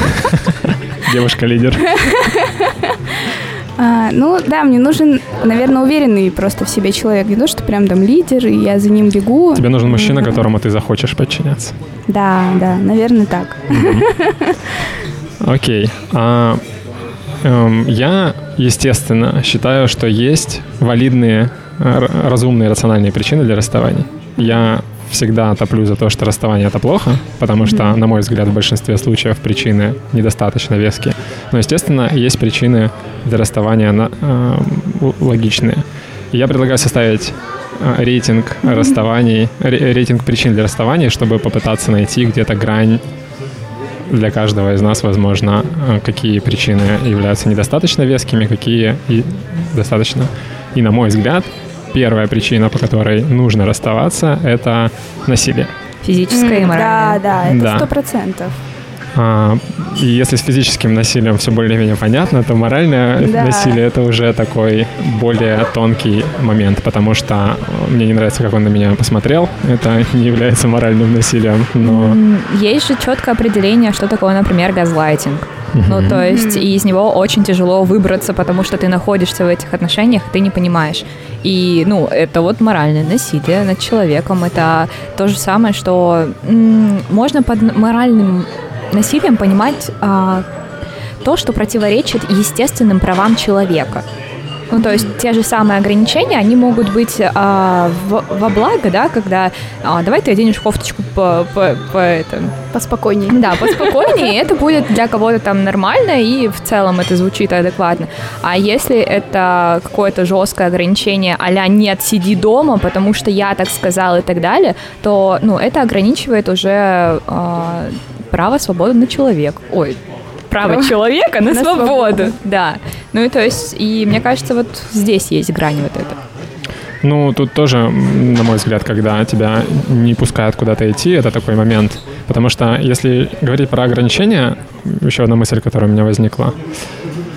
[laughs] Девушка-лидер. [laughs] А, ну да, мне нужен, наверное, уверенный просто в себе человек. Не то, что прям там лидер, и я за ним бегу. Тебе нужен мужчина, которому ты захочешь подчиняться. Да, да, наверное, так. Окей. А, эм, я, естественно, считаю, что есть валидные, разумные, рациональные причины для расставаний. Я всегда топлю за то, что расставание это плохо, потому что, на мой взгляд, в большинстве случаев причины недостаточно веские. Но, естественно, есть причины для расставания на, э, логичные. Я предлагаю составить э, рейтинг расставаний, рейтинг причин для расставания, чтобы попытаться найти где-то грань для каждого из нас, возможно, э, какие причины являются недостаточно вескими, какие и достаточно. И, на мой взгляд, первая причина, по которой нужно расставаться, это насилие. Физическое и моральное. Да, да, это сто процентов. А, и если с физическим насилием все более-менее понятно, то моральное да. насилие это уже такой более тонкий момент, потому что мне не нравится, как он на меня посмотрел. Это [laughs] не является моральным насилием, но... Есть же четкое определение, что такое, например, газлайтинг. Ну, то есть и из него очень тяжело выбраться, потому что ты находишься в этих отношениях, ты не понимаешь. И, ну, это вот моральное насилие над человеком. Это то же самое, что м- можно под моральным насилием понимать а, то, что противоречит естественным правам человека. Ну, то есть те же самые ограничения, они могут быть а, в, во благо, да, когда а, давай ты оденешь кофточку по, по, по это... Поспокойнее. Да, поспокойнее, это будет для кого-то там нормально, и в целом это звучит адекватно. А если это какое-то жесткое ограничение а нет, сиди дома, потому что я так сказал и так далее, то, ну, это ограничивает уже а, право свободы на человека. Ой, право человека на, на свободу. свободу. Да. Ну и то есть, и мне кажется, вот здесь есть грань вот эта. Ну, тут тоже, на мой взгляд, когда тебя не пускают куда-то идти, это такой момент. Потому что если говорить про ограничения, еще одна мысль, которая у меня возникла,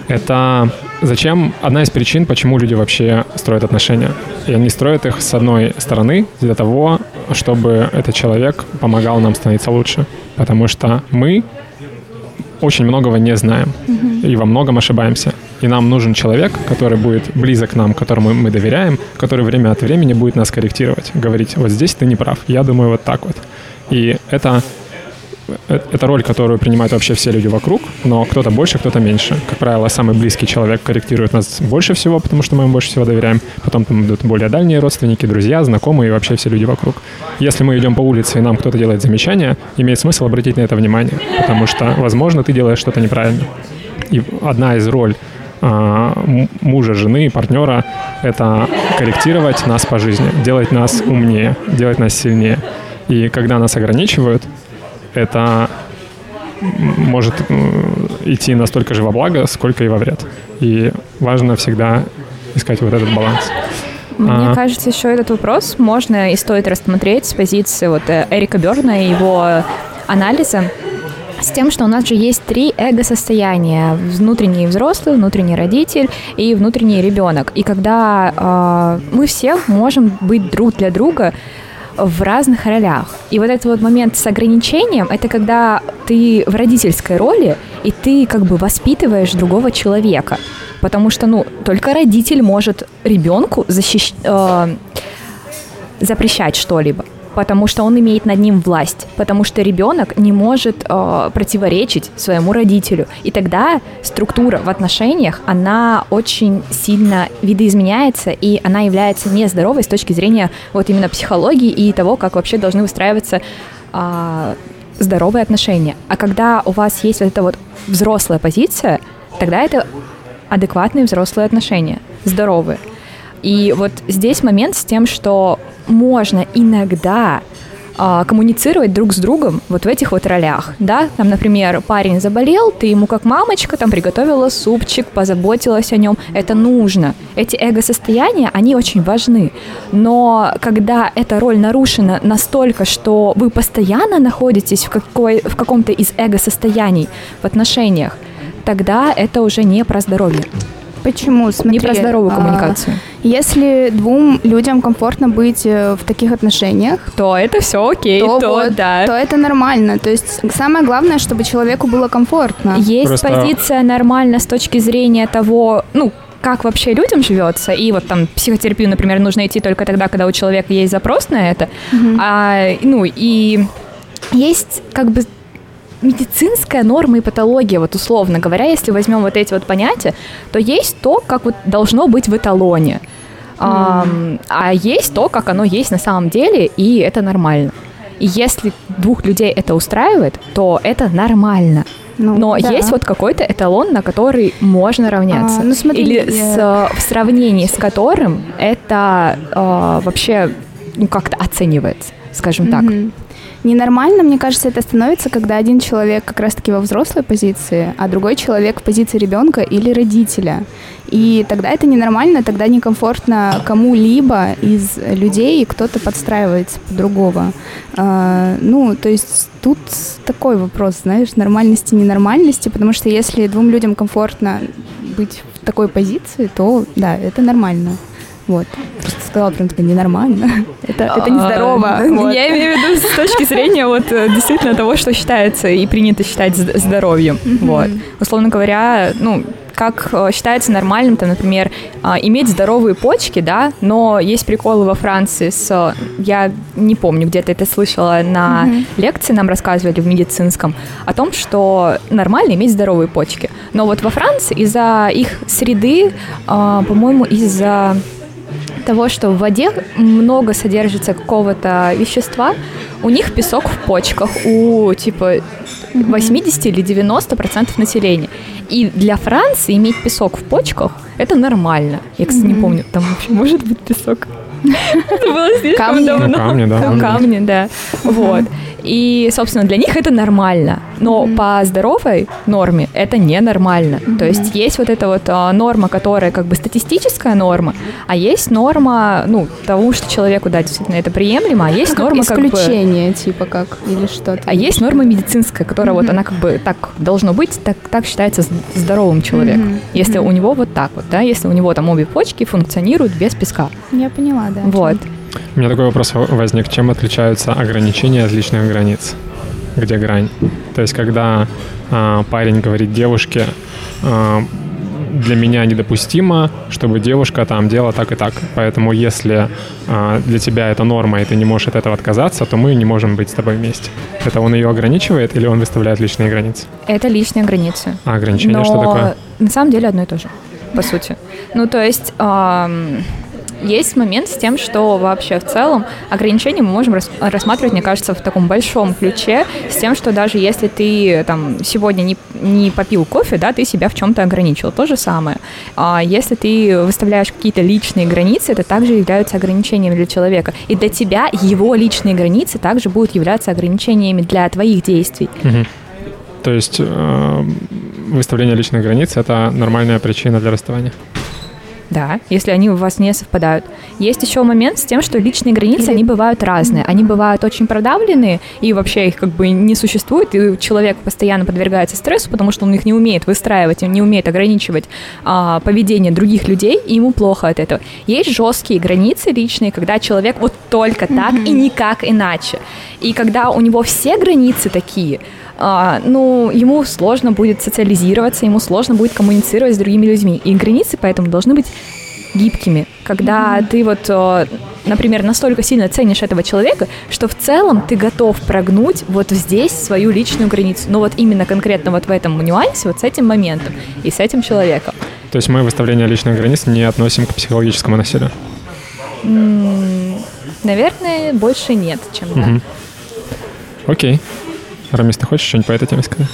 это зачем одна из причин, почему люди вообще строят отношения. И они строят их с одной стороны для того, чтобы этот человек помогал нам становиться лучше. Потому что мы очень многого не знаем и во многом ошибаемся. И нам нужен человек, который будет близок к нам, которому мы доверяем, который время от времени будет нас корректировать, говорить, вот здесь ты не прав, я думаю вот так вот. И это это роль, которую принимают вообще все люди вокруг, но кто-то больше, кто-то меньше. Как правило, самый близкий человек корректирует нас больше всего, потому что мы ему больше всего доверяем. Потом там идут более дальние родственники, друзья, знакомые и вообще все люди вокруг. Если мы идем по улице и нам кто-то делает замечание, имеет смысл обратить на это внимание, потому что, возможно, ты делаешь что-то неправильно. И одна из роль а, мужа, жены, партнера — это корректировать нас по жизни, делать нас умнее, делать нас сильнее. И когда нас ограничивают, это может идти настолько же во благо, сколько и во вред. И важно всегда искать вот этот баланс. Мне а... кажется, еще этот вопрос можно и стоит рассмотреть с позиции вот э, Эрика Берна и его анализа с тем, что у нас же есть три эго-состояния. Внутренний взрослый, внутренний родитель и внутренний ребенок. И когда э, мы все можем быть друг для друга в разных ролях. И вот этот вот момент с ограничением, это когда ты в родительской роли, и ты как бы воспитываешь другого человека. Потому что, ну, только родитель может ребенку защищ... э, запрещать что-либо потому что он имеет над ним власть, потому что ребенок не может э, противоречить своему родителю. И тогда структура в отношениях, она очень сильно видоизменяется, и она является нездоровой с точки зрения вот именно психологии и того, как вообще должны выстраиваться э, здоровые отношения. А когда у вас есть вот эта вот взрослая позиция, тогда это адекватные взрослые отношения, здоровые. И вот здесь момент с тем, что можно иногда а, коммуницировать друг с другом вот в этих вот ролях, да, там, например, парень заболел, ты ему как мамочка там приготовила супчик, позаботилась о нем, это нужно. Эти эго-состояния, они очень важны, но когда эта роль нарушена настолько, что вы постоянно находитесь в, какой, в каком-то из эго-состояний в отношениях, тогда это уже не про здоровье. Почему? Смотри, не про здоровую а, коммуникацию. Если двум людям комфортно быть э, в таких отношениях, то это все окей, то, то, вот, да. то это нормально. То есть самое главное, чтобы человеку было комфортно. Есть Просто- позиция нормально с точки зрения того, ну, как вообще людям живется, и вот там психотерапию, например, нужно идти только тогда, когда у человека есть запрос на это, а, ну, и есть как бы медицинская норма и патология, вот условно говоря, если возьмем вот эти вот понятия, то есть то, как вот должно быть в эталоне. Ам, а есть то, как оно есть на самом деле, и это нормально. И если двух людей это устраивает, то это нормально. Ну, Но да. есть вот какой-то эталон, на который можно равняться. А, ну смотри, Или с, я- э, в сравнении с которым это э, вообще ну, как-то оценивается, скажем так. Ненормально, мне кажется, это становится, когда один человек как раз-таки во взрослой позиции, а другой человек в позиции ребенка или родителя. И тогда это ненормально, тогда некомфортно кому-либо из людей, и кто-то подстраивается под другого. А, ну, то есть тут такой вопрос, знаешь, нормальности, ненормальности, потому что если двум людям комфортно быть в такой позиции, то да, это нормально. Вот. Просто сказала прям такая ненормально. [laughs] Это, это нездорово. А, Вот. Я имею в виду с точки зрения вот э, действительно того, что считается и принято считать зд- здоровьем. Вот. Условно говоря, ну, как э, считается нормальным, там, например, а, иметь здоровые почки, да, но есть приколы во Франции с... Я не помню, где-то это слышала на лекции, нам рассказывали в медицинском, о том, что нормально иметь здоровые почки. Но вот во Франции из-за их среды, а, по-моему, из-за того, что в воде много содержится какого-то вещества, у них песок в почках, у типа 80 или 90 процентов населения. И для Франции иметь песок в почках это нормально. Я, кстати, не помню, там вообще может быть песок. [laughs] Это было слишком Камни. давно. Камни, да. Кам- Камни, да. Вот. И, собственно, для них это нормально. Но по здоровой норме это ненормально. То есть есть вот эта вот а, норма, которая как бы статистическая норма, а есть норма, ну, того, что человеку, да, действительно это приемлемо, а есть Как норма как бы... исключение, типа как, или что-то. А есть норма медицинская, которая вот она как бы так должно быть, так, так считается здоровым человеком. Если у него вот так вот, да, если у него там обе почки функционируют без песка. Я поняла, да. Вот. У меня такой вопрос возник. Чем отличаются ограничения от личных границ? Где грань? То есть, когда а, парень говорит девушке, а, для меня недопустимо, чтобы девушка там делала так и так. Поэтому если а, для тебя это норма, и ты не можешь от этого отказаться, то мы не можем быть с тобой вместе. Это он ее ограничивает или он выставляет личные границы? Это личные границы. А ограничения Но что такое? на самом деле одно и то же, по сути. Ну, то есть есть момент с тем, что вообще в целом ограничения мы можем рас- рассматривать, мне кажется, в таком большом ключе, с тем, что даже если ты там сегодня не, не попил кофе, да, ты себя в чем-то ограничил. То же самое. А если ты выставляешь какие-то личные границы, это также являются ограничениями для человека. И для тебя его личные границы также будут являться ограничениями для твоих действий. То есть э, выставление личных границ это нормальная причина для расставания. Да, если они у вас не совпадают. Есть еще момент с тем, что личные границы, Или- они бывают разные. Они бывают очень продавленные, и вообще их как бы не существует, и человек постоянно подвергается стрессу, потому что он их не умеет выстраивать, он не умеет ограничивать а, поведение других людей, и ему плохо от этого. Есть жесткие границы личные, когда человек вот только так и никак иначе. И когда у него все границы такие, ну, ему сложно будет социализироваться, ему сложно будет коммуницировать с другими людьми. И границы поэтому должны быть гибкими. Когда ты вот, э, например, настолько сильно ценишь этого человека, что в целом ты готов прогнуть вот здесь свою личную границу. Но вот именно конкретно вот в этом нюансе, вот с этим моментом и с этим человеком. То есть мы выставление личных границ не относим к психологическому насилию. М, Наверное, больше нет, чем да. Мгм. Окей. Рамис, ты хочешь что-нибудь по этой теме сказать?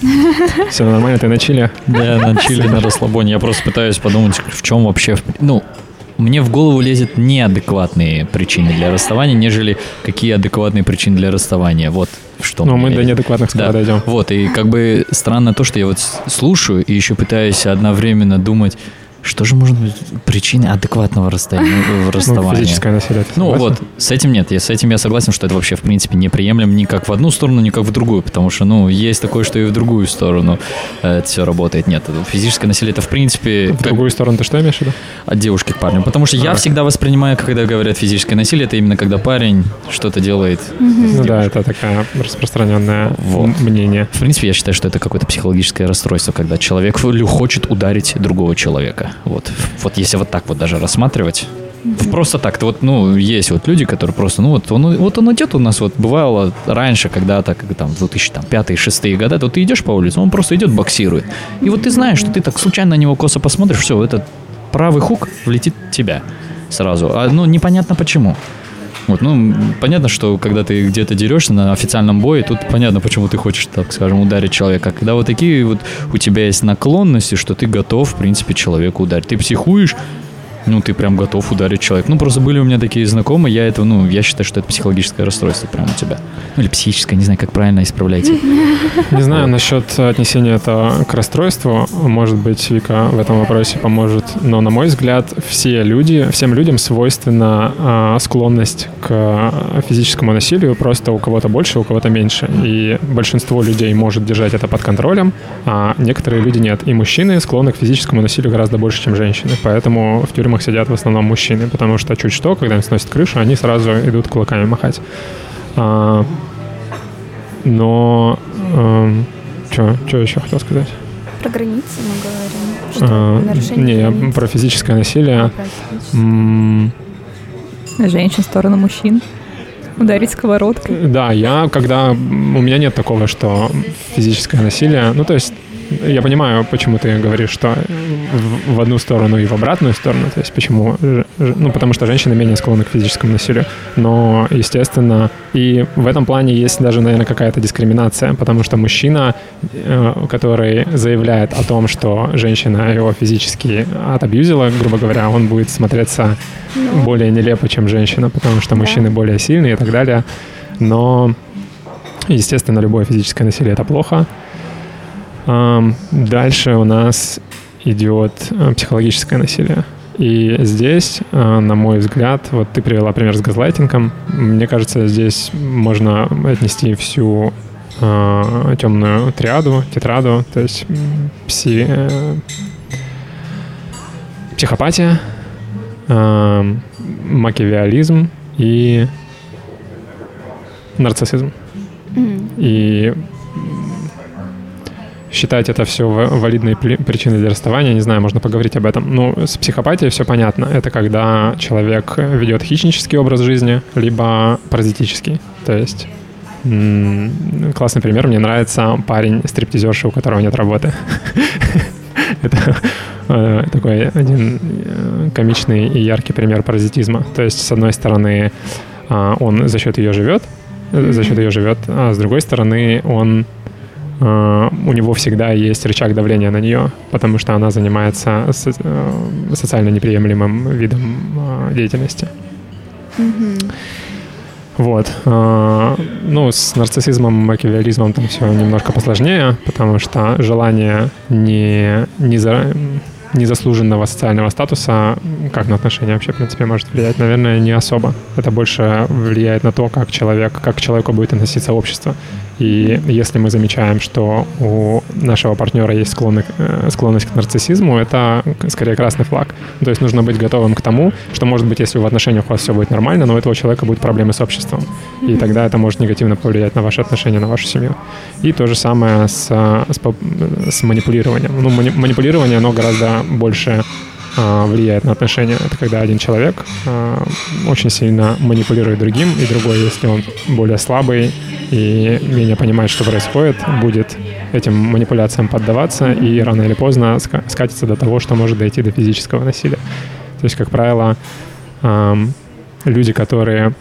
[laughs] Все нормально, ты на чиле? Я на чили, на расслабоне. Я просто пытаюсь подумать, в чем вообще... Ну, мне в голову лезет неадекватные причины для расставания, нежели какие адекватные причины для расставания. Вот что Ну, мы до неадекватных скоро Да, дойдем. вот, и как бы странно то, что я вот слушаю и еще пытаюсь одновременно думать, что же может быть причиной адекватного расстояния, ну, Ну, [laughs] расставания. физическое насилие. ты Ну вот, с этим нет. Я, с этим я согласен, что это вообще, в принципе, неприемлемо ни как в одну сторону, ни как в другую. Потому что, ну, есть такое, что и в другую сторону э, это все работает. Нет, физическое насилие, это, в принципе, В как другую сторону ты что имеешь в виду? от девушки к парню. Потому что я А. всегда воспринимаю, когда говорят физическое насилие, это именно когда парень что-то делает. Ну да, это такое распространенное Вот. мнение. В принципе, я считаю, что это какое-то психологическое расстройство, когда человек лю- хочет ударить другого человека. Вот, вот если вот так вот даже рассматривать. Просто так, вот, ну, есть вот люди, которые просто, ну, вот он, вот он идет у нас, вот бывало раньше, когда-то, как там, 2005-2006 года, то ты идешь по улице, он просто идет, боксирует. И вот ты знаешь, что ты так случайно на него косо посмотришь, все, этот правый хук влетит в тебя сразу. А, ну, непонятно почему. Вот, ну, понятно, что когда ты где-то дерешься на официальном бое, тут понятно, почему ты хочешь, так скажем, ударить человека. Когда вот такие вот у тебя есть наклонности, что ты готов, в принципе, человеку ударить. Ты психуешь, ну, ты прям готов ударить человека. Ну, просто были у меня такие знакомые, я это, ну, я считаю, что это психологическое расстройство прямо у тебя. Ну, или психическое, не знаю, как правильно исправляйте. [laughs] Не знаю насчет отнесения этого к расстройству. Может быть, Вика в этом вопросе поможет. Но, на мой взгляд, все люди, всем людям свойственна а, склонность к физическому насилию. Просто у кого-то больше, у кого-то меньше. И большинство людей может держать это под контролем, а некоторые люди нет. И мужчины склонны к физическому насилию гораздо больше, чем женщины. Поэтому в тюрьмах сидят в основном мужчины. Потому что чуть что, когда им сносят крышу, они сразу идут кулаками махать. А, но... что еще хотел сказать? Про границы мы говорим. Что А, не, границ. про физическое А, насилие. про. М, Женщин в сторону мужчин. Ударить сковородкой. Да, я когда... У меня нет такого, что физическое насилие... Ну, то есть я понимаю, почему ты говоришь, что в, одну сторону и в обратную сторону. То есть почему... Ну, потому что женщины менее склонны к физическому насилию. Но, естественно, и в этом плане есть даже, наверное, какая-то дискриминация, потому что мужчина, э, который заявляет о том, что женщина его физически отобьюзила, грубо говоря, он будет смотреться более нелепо, чем женщина, потому что мужчины более сильные и так далее. Но, естественно, любое физическое насилие это плохо. Дальше у нас идет э, психологическое насилие. И здесь, э, на мой взгляд, вот ты привела пример с газлайтингом. Мне кажется, здесь можно отнести всю э, темную триаду, тетраду, то есть пси, э, психопатия, э, макиавиализм и нарциссизм. М. И считать это все валидной при- причиной для расставания, не знаю, можно поговорить об этом. Ну, с психопатией все понятно. Это когда человек ведет хищнический образ жизни, либо паразитический. То есть классный пример. Мне нравится парень стриптизерши, у которого нет работы. [laughs] Это э, такой один э, комичный и яркий пример паразитизма. То есть, с одной стороны, а, он за счет ее живет, э, за счет ее живет, а с другой стороны, он у него всегда есть рычаг давления на нее, потому что она занимается со- э, социально неприемлемым видом э, деятельности. Вот. Ну, с нарциссизмом, макиавиализмом там все немножко посложнее, потому что желание не, не за- незаслуженного социального статуса, как на отношения вообще, в принципе, может влиять, наверное, не особо. Это больше влияет на то, как человек, как к человеку будет относиться общество. И если мы замечаем, что у нашего партнера есть склонны- э, склонность к нарциссизму, это скорее красный флаг. То есть нужно быть готовым к тому, что, может быть, если в отношениях у вас все будет нормально, но у этого человека будут проблемы с обществом. И тогда это может негативно повлиять на ваши отношения, на вашу семью. И то же самое с, э, с, поп- с манипулированием. Ну, мани- манипулирование, оно гораздо больше влияет на отношения. Это когда один человек а, очень сильно манипулирует другим, и другой, если он более слабый и менее понимает, что происходит, будет этим манипуляциям поддаваться и рано или поздно ска- скатится до того, что может дойти до физического насилия. То есть, как правило, люди, которые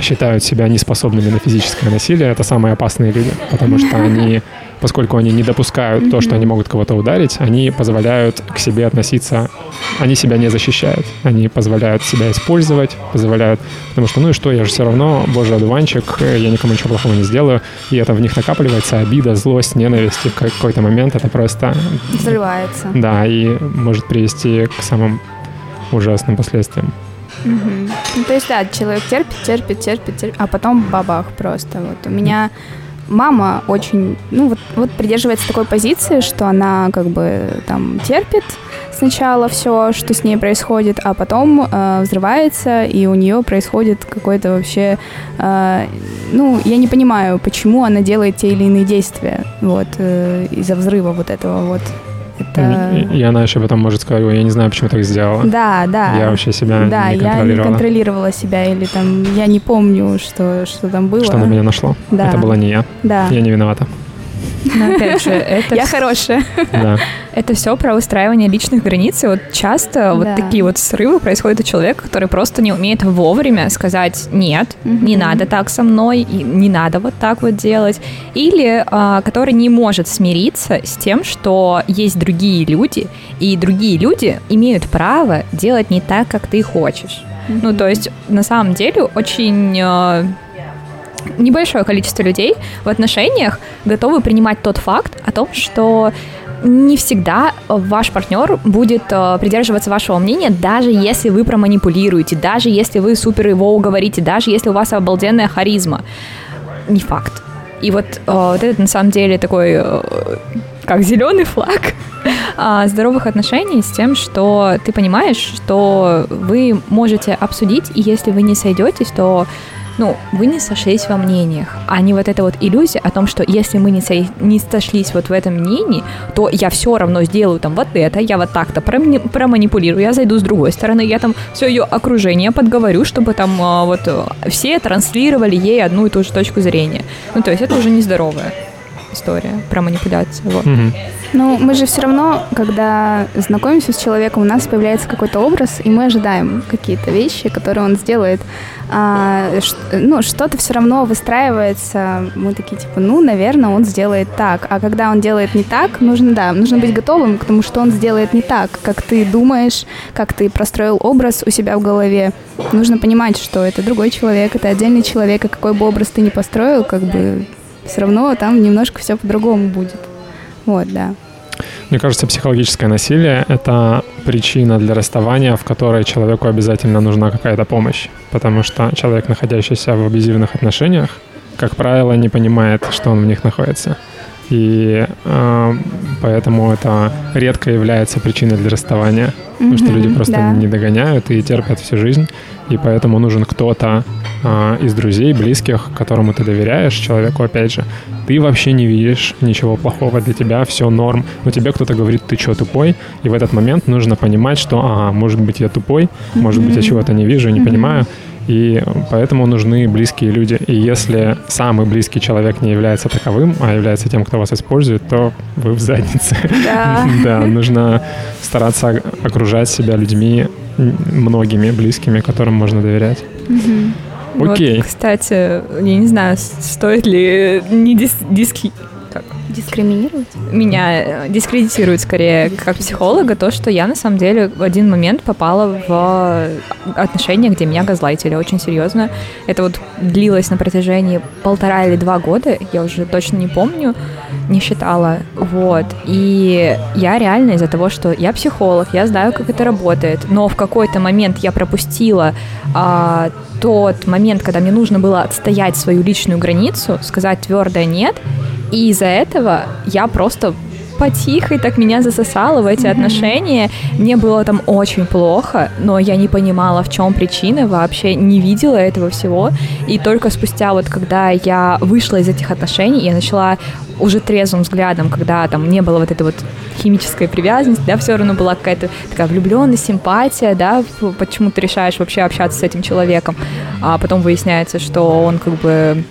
считают себя неспособными на физическое насилие, это самые опасные люди, потому что они, поскольку они не допускают то, что они могут кого-то ударить, они позволяют к себе относиться, они себя не защищают, они позволяют себя использовать, позволяют, потому что, ну и что, я же все равно божий одуванчик, я никому ничего плохого не сделаю, и это в них накапливается обида, злость, ненависть, и в какой-то момент это просто... Взрывается. Да, и может привести к самым ужасным последствиям. Угу. Ну, то есть, да, человек терпит, терпит, терпит, терпит, а потом бабах просто. Вот у меня мама очень, ну, вот, вот придерживается такой позиции, что она как бы там терпит сначала все, что с ней происходит, а потом э, взрывается, и у нее происходит какой-то вообще, э, ну, я не понимаю, почему она делает те или иные действия, вот, э, из-за взрыва вот этого вот. Это... И, она еще потом может сказать, ой, я не знаю, почему так сделала. Да, да. Я вообще себя да, не контролировала. я не контролировала себя, или там, я не помню, что, что там было. Что на меня нашло. Да. Это была не я. Да. Я не виновата. Но опять же, это... Я хорошая. Да. Это все про устраивание личных границ. И вот часто вот такие вот срывы происходят у человека, который просто не умеет вовремя сказать «нет, не надо так со мной, не надо вот так вот делать». Или а, который не может смириться с тем, что есть другие люди, и другие люди имеют право делать не так, как ты хочешь. Ну, то есть, на самом деле, очень а, небольшое количество людей в отношениях готовы принимать тот факт о том, что не всегда ваш партнер будет э, придерживаться вашего мнения, даже если вы проманипулируете, даже если вы супер его уговорите, даже если у вас обалденная харизма. Не факт. И вот, э, вот это на самом деле такой, э, как зеленый флаг э, [laughs] здоровых отношений с тем, что ты понимаешь, что вы можете обсудить, и если вы не сойдетесь, то ну, вы не сошлись во мнениях, а не вот эта вот иллюзия о том, что если мы не, со... не сошлись вот в этом мнении, то я все равно сделаю там вот это, я вот так-то проманипулирую, я зайду с другой стороны, я там все ее окружение подговорю, чтобы там а, вот все транслировали ей одну и ту же точку зрения. Ну, то есть это уже нездоровая история про манипуляцию. Вот. Мгм. Ну, мы же все равно, когда знакомимся с человеком, у нас появляется какой-то образ, и мы ожидаем какие-то вещи, которые он сделает. А, ш- ну, что-то все равно выстраивается. Мы такие, типа, ну, наверное, он сделает так. А когда он делает не так, нужно, да, нужно быть готовым к тому, что он сделает не так, как ты думаешь, как ты простроил образ у себя в голове. Нужно понимать, что это другой человек, это отдельный человек, и какой бы образ ты ни построил, как бы все равно там немножко все по-другому будет. Вот, да. Мне кажется, психологическое насилие — это причина для расставания, в которой человеку обязательно нужна какая-то помощь. Потому что человек, находящийся в абьюзивных отношениях, как правило, не понимает, что он в них находится. И э, поэтому это редко является причиной для расставания. Потому что люди просто да. не догоняют и терпят всю жизнь. И поэтому нужен кто-то а, из друзей, близких, которому ты доверяешь, человеку, опять же, ты вообще не видишь ничего плохого для тебя, все норм, но тебе кто-то говорит, ты что, тупой? И в этот момент нужно понимать, что, ага, может быть, я тупой, может быть, я чего-то не вижу, не понимаю, и поэтому нужны близкие люди. И если самый близкий человек не является таковым, а является тем, кто вас использует, то вы в заднице. Да. [laughs] Да, нужно стараться окружать себя людьми многими близкими, которым можно доверять. Окей. кстати, я не знаю, стоит ли не дис- диски- Дискриминировать? меня э, дискредитирует скорее как психолога то, что я на самом деле в один момент попала в отношения, где меня газлайтили очень серьезно. Это вот длилось на протяжении полтора или два года, я уже точно не помню, не считала. Вот. И я реально из-за того, что я психолог, я знаю, как это работает, но в какой-то момент я пропустила а, тот момент, когда мне нужно было отстоять свою личную границу, сказать твердое нет, и из-за этого я просто потихо так меня засосало в эти отношения. Мне было там очень плохо, но я не понимала, в чем причина, вообще не видела этого всего. И только спустя вот, когда я вышла из этих отношений, я начала уже трезвым взглядом, когда там не было вот этой вот химической привязанности, да, все равно была какая-то такая влюбленность, симпатия, да, почему ты решаешь вообще общаться с этим человеком, а потом выясняется, что он как бы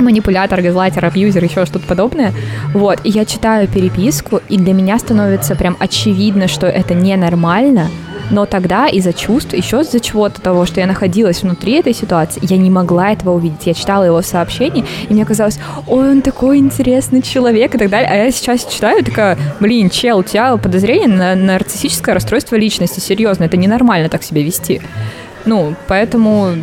манипулятор, газлайтер, абьюзер, еще что-то подобное. Вот, и я читаю переписку, и для меня становится прям очевидно, что это ненормально, Но тогда из-за чувств, еще из-за чего-то того, что я находилась внутри этой ситуации, я не могла этого увидеть. Я читала его сообщения, и мне казалось, ой, он такой интересный человек и так далее. А я сейчас читаю, такая, блин, чел, у тебя подозрение на нарциссическое расстройство личности. Серьезно, это ненормально так себя вести. Ну, поэтому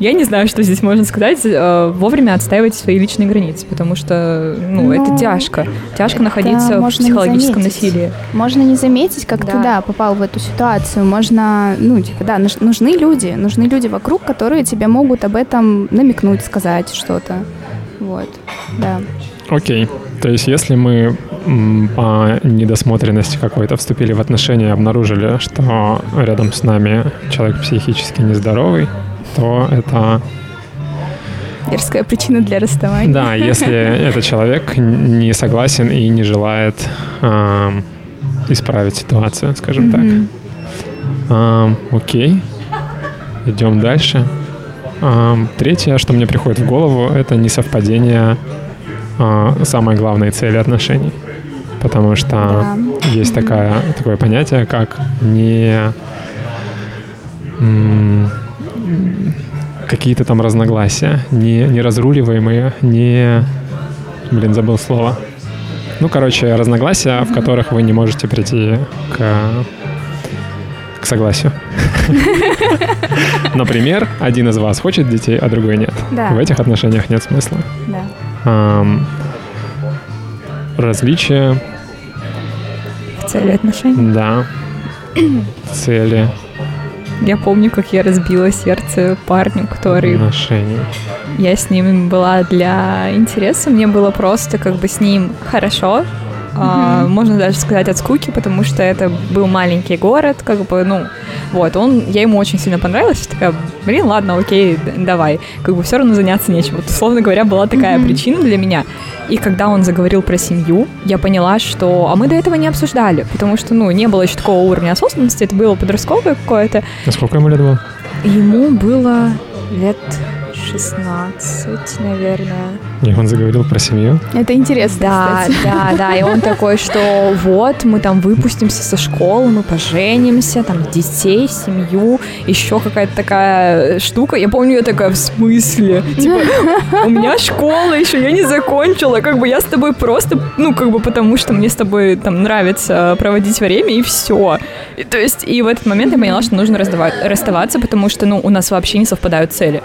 я не знаю, что здесь можно сказать. Э, вовремя отстаивайте свои личные границы, потому что, ну, Ну, это тяжко. Тяжко находиться в психологическом насилии. Можно не заметить, как Да. ты, да, попал в эту ситуацию. Можно, ну, типа, да, нуж- нужны люди, нужны люди вокруг, которые тебе могут об этом намекнуть, сказать что-то. Вот, да. Окей. То есть, если мы по недосмотренности какой-то вступили в отношения и обнаружили, что рядом с нами человек психически нездоровый, то это Мерзкая причина для расставания. Да, если [laughs] этот человек не согласен и не желает ам, исправить ситуацию, скажем так. Мгм. Ам, окей, идем дальше. Ам, третье, что мне приходит в голову, это несовпадение а, самой главной цели отношений. Потому что Да. есть такая, такое понятие, как не м, какие-то там разногласия, не, неразруливаемые, не... Блин, забыл слово. Ну, короче, разногласия, в которых вы не можете прийти к, к согласию. Например, один из вас хочет детей, а другой нет. Да. В этих отношениях нет смысла. Да. Различия, В цели отношений. да, цели Я помню, как я разбила сердце парню, который отношений. Я с ним была для интереса, мне было просто как бы с ним хорошо. А, можно даже сказать от скуки, потому что это был маленький город, как бы, ну, вот, он, я ему очень сильно понравилась, такая, блин, ладно, окей, давай, как бы все равно заняться нечем. Вот, условно говоря, была такая причина для меня. И когда он заговорил про семью, я поняла, что, а мы до этого не обсуждали, потому что, ну, не было еще такого уровня осознанности, это было подростковое какое-то, А сколько ему лет было? Ему было лет 16, наверное. И он заговорил про семью. Это интересно, Да, кстати. да, да. И он такой, что вот мы там выпустимся со школы, мы поженимся, там детей, семью, еще какая-то такая штука. Я помню, я такая, в смысле? Типа, у меня школа еще, я не закончила, как бы я с тобой просто, ну, как бы потому что мне с тобой там нравится проводить время, и все. И, то есть, и в этот момент я поняла, что нужно раздава- расставаться, потому что, ну, у нас вообще не совпадают цели.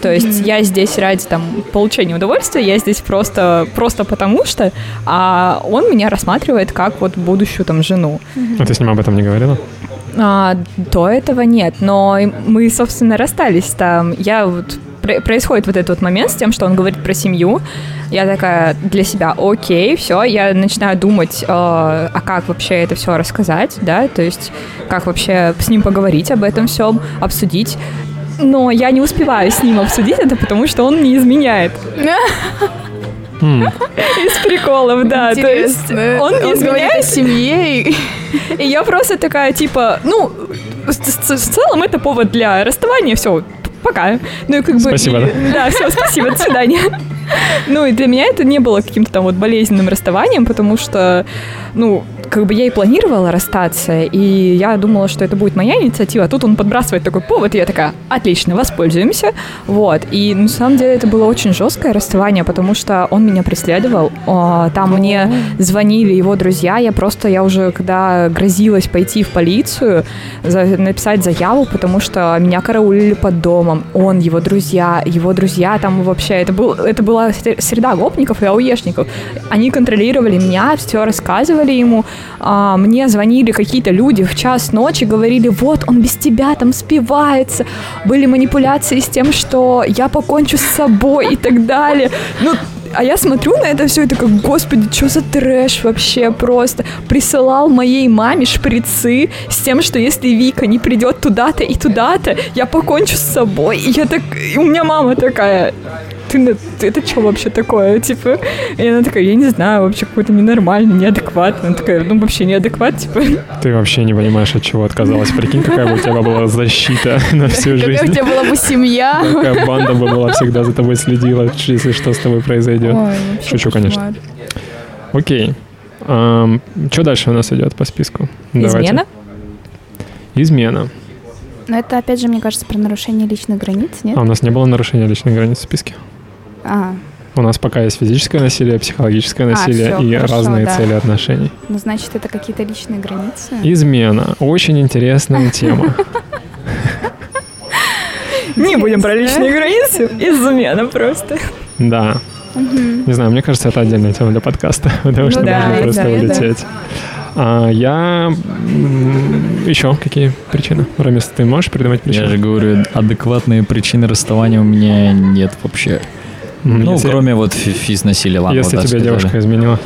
То есть я здесь ради там получения удовольствия, я здесь просто, просто потому что, а он меня рассматривает как вот будущую там жену. А ты с ним об этом не говорила? А, до этого нет, но мы, собственно, расстались там. Я вот пр- происходит вот этот вот момент с тем, что он говорит про семью. Я такая для себя, окей, все, я начинаю думать, э, а как вообще это все рассказать, да, то есть как вообще с ним поговорить об этом всем, обсудить. Но я не успеваю с ним обсудить это, потому что он не изменяет. М, Из приколов, да. То есть Интересно. он не говорит о изменяет, семье. и- и я просто такая, типа, ну, в, целом это повод для расставания, все, пока. Ну и как бы... Спасибо, Да, все, спасибо, до свидания. Ну и для меня это не было каким-то там вот болезненным расставанием, потому что, ну, как бы я и планировала расстаться, и я думала, что это будет моя инициатива, а тут он подбрасывает такой повод, и я такая, отлично, воспользуемся, вот. И на самом деле это было очень жесткое расставание, потому что он меня преследовал, а, там мне звонили его друзья, я просто, я уже когда грозилась пойти в полицию, написать заяву, потому что меня караулили под домом, он, его друзья, его друзья, там вообще, это, был, это была сре- среда гопников и ауешников, они контролировали меня, все рассказывали ему, а, мне звонили какие-то люди в час ночи, говорили, вот, он без тебя там спивается, были манипуляции с тем, что я покончу с собой и так далее, ну, а я смотрю на это все и такая, господи, что за трэш вообще просто. Присылал моей маме шприцы с тем, что если Вика не придет туда-то и туда-то, я покончу с собой. И я так, и у меня мама такая, ты, это что вообще такое? Типа, и она такая, я не знаю, вообще какой-то ненормальный, неадекватный. Она такая, ну вообще неадекват, типа. Ты вообще не понимаешь, от чего отказалась. Прикинь, какая бы у тебя была защита [laughs] на всю Какая у жизнь. тебя была бы семья. Какая банда бы была всегда за тобой следила, если что с тобой произойдет. Ой, Шучу, конечно. Окей. что дальше у нас идет по списку? Давайте. Измена? Измена. Но это, опять же, мне кажется, про нарушение личных границ, нет? А у нас не было нарушения личных границ в списке. А, У нас пока есть физическое насилие, психологическое А, насилие всё, и хорошо, разные да. цели отношений. ну, значит, это какие-то личные границы. Измена. Очень интересная тема. Не будем про личные границы, измена просто. Да. Не знаю, мне кажется, это отдельная тема для подкаста, [laughs] потому что Ну можно просто улететь. А я... Еще какие причины? Рамис, ты можешь придумать Я причины? же говорю, адекватные причины расставания у меня нет вообще. Ну, если- кроме вот фи- физ-насилия, ладно. Если вот тебя сказали. девушка изменила.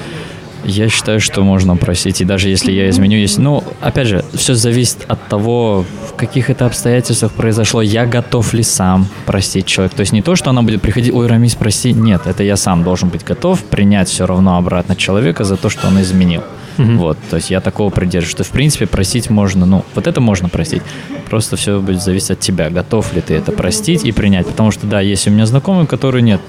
Я считаю, что можно простить. И даже если я изменю, если... Ну, опять же, все зависит от того, в каких это обстоятельствах произошло. Я готов ли сам простить человека. То есть не то, что она будет приходить, ой, Рамис, прости. Нет, это я сам должен быть готов принять все равно обратно человека за то, что он изменил. Мгм. Вот, то есть я такого придерживаюсь, что в принципе простить можно, ну, вот это можно простить. Просто все будет зависеть от тебя, готов ли ты это простить и принять. Потому что, да, есть у меня знакомые, которые нет.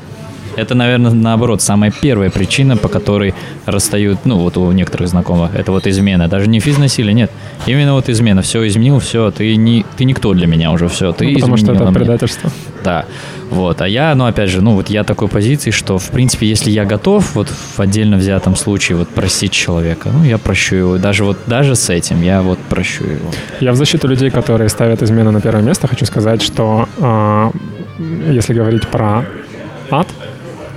Это, наверное, наоборот, самая первая причина, по которой расстают, ну, вот у некоторых знакомых, это вот измена. Даже не физнасилие, нет. Именно вот измена. Все изменил, все, ты, не, ты никто для меня уже, все, ты Ну, потому что это мне. предательство. Да, вот. А я, ну, опять же, ну, вот я такой позиции, что, в принципе, если я готов, вот в отдельно взятом случае, вот простить человека, ну, я прощу его. Даже вот, даже с этим я вот прощу его. Я в защиту людей, которые ставят измену на первое место, хочу сказать, что а, если говорить про ад,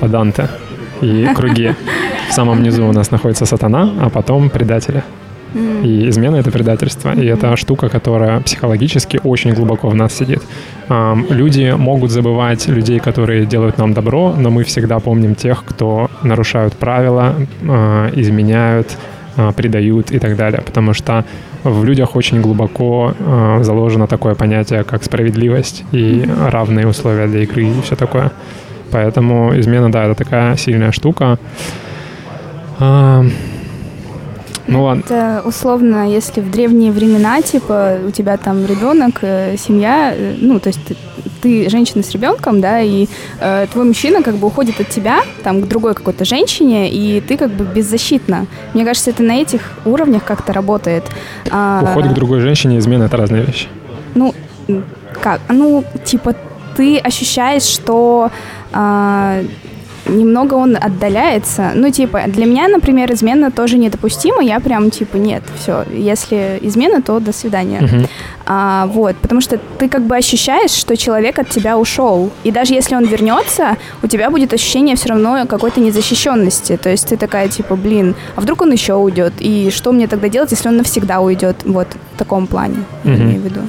по Данте и круги, в самом низу у нас находится сатана, а потом предатели. И измена — это предательство. И это штука, которая психологически очень глубоко в нас сидит. Люди могут забывать людей, которые делают нам добро, но мы всегда помним тех, кто нарушают правила, а, изменяют, а, предают и так далее. Потому что в людях очень глубоко а, заложено такое понятие, как справедливость и равные условия для игры и все такое. Поэтому измена, да, это такая сильная штука. А, Ну ладно. Это условно, если в древние времена, типа, у тебя там ребенок, э, семья, э, ну, то есть ты, ты женщина с ребенком, да, и э, твой мужчина как бы уходит от тебя, там, к другой какой-то женщине, и ты как бы беззащитна. Мне кажется, это на этих уровнях как-то работает. А, Уход к другой женщине измена — это разные вещи. Ну, как? Ну, типа, ты ощущаешь, что а, немного он отдаляется. Ну, типа, для меня, например, измена тоже недопустима. Я прям, типа, нет, все. Если измена, то до свидания. А, вот, потому что ты как бы ощущаешь, что человек от тебя ушел. И даже если он вернется, у тебя будет ощущение все равно какой-то незащищенности. То есть ты такая, типа, блин, а вдруг он еще уйдет? И что мне тогда делать, если он навсегда уйдет? Вот в таком плане, я имею в виду.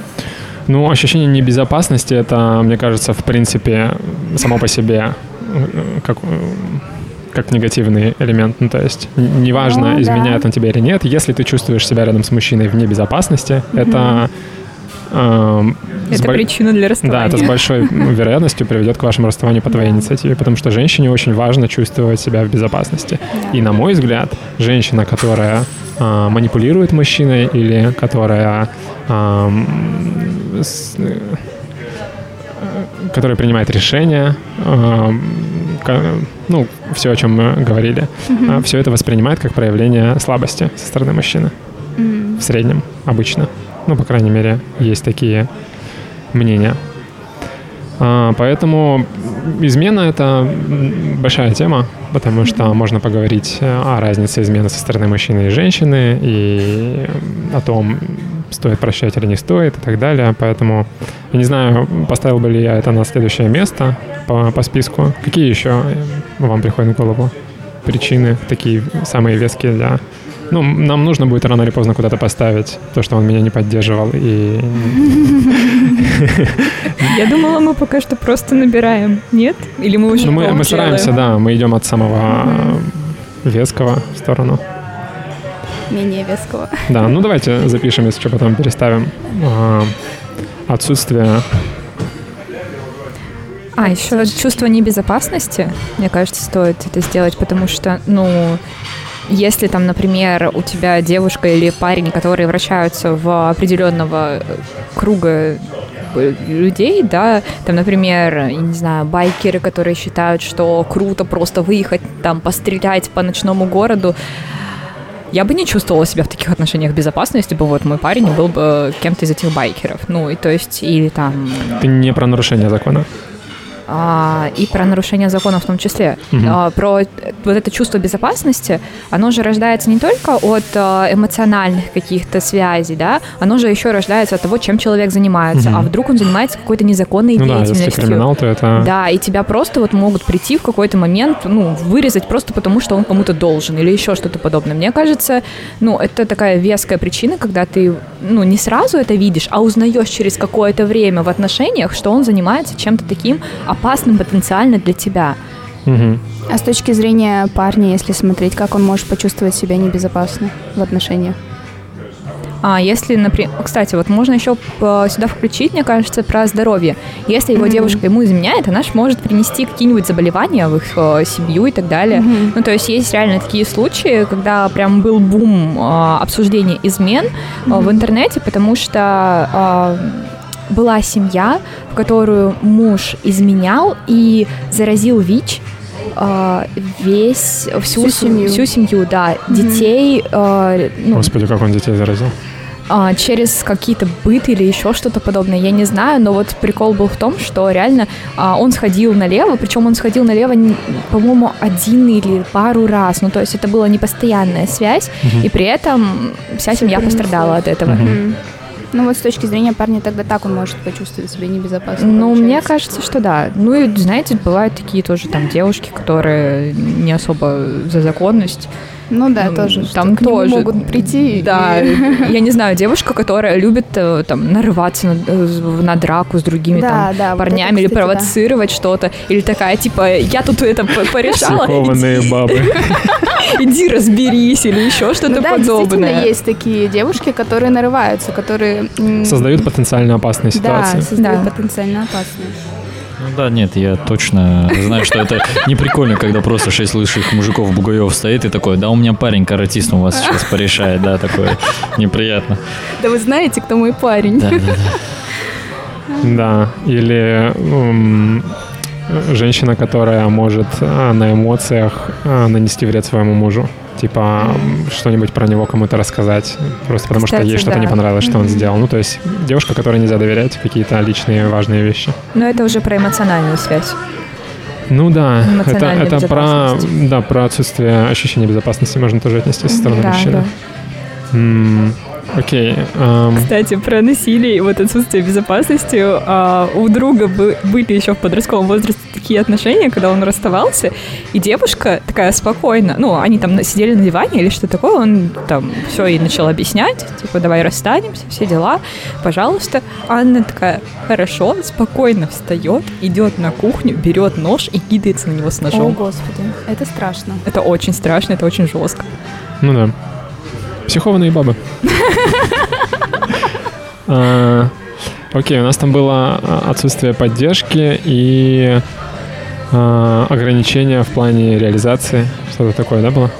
Ну, ощущение небезопасности — это, мне кажется, в принципе, само по себе э, как, э, как негативный элемент. Ну, то есть неважно, Ну, да. изменяет он тебя или нет, если ты чувствуешь себя рядом с мужчиной в небезопасности, это... эм, с Это боль- причина для Да, расставания. это с большой вероятностью приведет к вашему расставанию по твоей инициативе, потому что женщине очень важно чувствовать себя в безопасности. Да. И, на мой взгляд, женщина, которая а, манипулирует мужчиной или которая ам, с- э, которая принимает решения, ка- ну, все, о чем мы говорили, все это воспринимает как проявление слабости со стороны мужчины. В среднем, обычно. Ну, по крайней мере, есть такие мнения. А, поэтому измена — это большая тема, потому что можно поговорить э, о разнице измены со стороны мужчины и женщины, и о том, стоит прощать или не стоит, и так далее. Поэтому, я не знаю, поставил бы ли я это на следующее место по, по списку. Какие еще э, вам приходят в голову причины, такие самые веские для... Ну, нам нужно будет рано или поздно куда-то поставить то, что он меня не поддерживал, и [laughs] Я думала, мы пока что просто набираем. Нет? Или мы уже Ну, мы, мы делаем? стараемся, да, мы идем от самого веского в сторону. Менее веского. Да, ну давайте запишем, если что, потом переставим. А, Отсутствие... А, еще чувство небезопасности, мне кажется, стоит это сделать, потому что, ну, если там, например, у тебя девушка или парень, которые вращаются в определенного э, круга бы, людей, да, там, например, я не знаю, байкеры, которые считают, что круто просто выехать там пострелять по ночному городу, я бы не чувствовала себя в таких отношениях в безопасности, бы вот мой парень был бы кем-то из этих байкеров. Ну, и то есть, или там... Ты не про нарушение закона. А, и про нарушение закона в том числе. Мгм. А, про вот это чувство безопасности, оно же рождается не только от а, эмоциональных каких-то связей, да, оно же еще рождается от того, чем человек занимается. Мгм. А вдруг он занимается какой-то незаконной Ну да, если деятельностью. криминал, то это... Да, и тебя просто вот могут прийти в какой-то момент, ну, вырезать просто потому, что он кому-то должен или еще что-то подобное. Мне кажется, ну, это такая веская причина, когда ты, ну, не сразу это видишь, а узнаешь через какое-то время в отношениях, что он занимается чем-то таким опасным потенциально для тебя. Мгм. А с точки зрения парня, если смотреть, как он может почувствовать себя небезопасно в отношениях? А если, например, кстати, вот можно еще сюда включить, мне кажется, про здоровье. Если его Мгм. девушка ему изменяет, она же может принести какие-нибудь заболевания в их э, семью и так далее. Мгм. Ну, то есть есть реально такие случаи, когда прям был бум э, обсуждения измен э, в интернете, потому что э, была семья, в которую муж изменял и заразил ВИЧ э, весь всю, Всю семью. всю семью, да, детей, э, ну, Господи, как он детей заразил. а, через какие-то быт или еще что-то подобное, я не знаю, но вот прикол был в том, что реально а, он сходил налево, причем он сходил налево, по-моему, один или пару раз, ну то есть это была непостоянная связь, и при этом вся семья пострадала от этого. Мгм. Ну вот с точки зрения парня тогда так он может почувствовать себя небезопасно. Ну, мне получается. кажется, что да. Ну и, знаете, бывают такие тоже там девушки, которые не особо за законность. Ну да, Ну, тоже. там к нему тоже. могут прийти. Да, и- [laughs] я не знаю, девушка, которая любит э, там нарываться на, э, на драку с другими Да, там да, вот парнями это, или кстати, да. провоцировать что-то, или такая типа я тут это порешала, [laughs] Психованные бабы. иди, [laughs] иди разберись или еще Ну что-то да, действительно подобное. есть такие девушки, которые нарываются, которые... Создают потенциально опасные Да, ситуации. создают Да. потенциально опасные. Ну да, нет, я точно знаю, что это не прикольно, когда просто шесть лысых мужиков бугаев стоит и такой, да у меня парень каратист у вас сейчас порешает, да, такое неприятно. Да вы знаете, кто мой парень? Да, да, да. Да, или женщина, которая может а, на эмоциях а, нанести вред своему мужу. Типа что-нибудь про него кому-то рассказать, просто потому что Кстати, ей что-то да. не понравилось, что он сделал. Ну, то есть девушка, которой нельзя доверять какие-то личные важные вещи. Но это уже про эмоциональную связь. Ну да, это, это про, да, про отсутствие ощущения безопасности можно тоже отнести со стороны Да, мужчины. да. М, Окей. ам, Кстати, про насилие и вот отсутствие безопасности. а, у друга бы- были еще в подростковом возрасте такие отношения, когда он расставался, и девушка такая спокойно, ну, они там сидели на диване или что такое, он там все ей начал объяснять, типа, давай расстанемся, все дела, пожалуйста. Анна такая, хорошо, спокойно встает, идет на кухню, берет нож и кидается на него с О, ножом. господи, это страшно. Это очень страшно, это очень жестко. Ну да. Психованные бабы. [laughs] А, Окей, у нас там было а, отсутствие поддержки и а, ограничения в плане реализации. Что-то такое, да, было?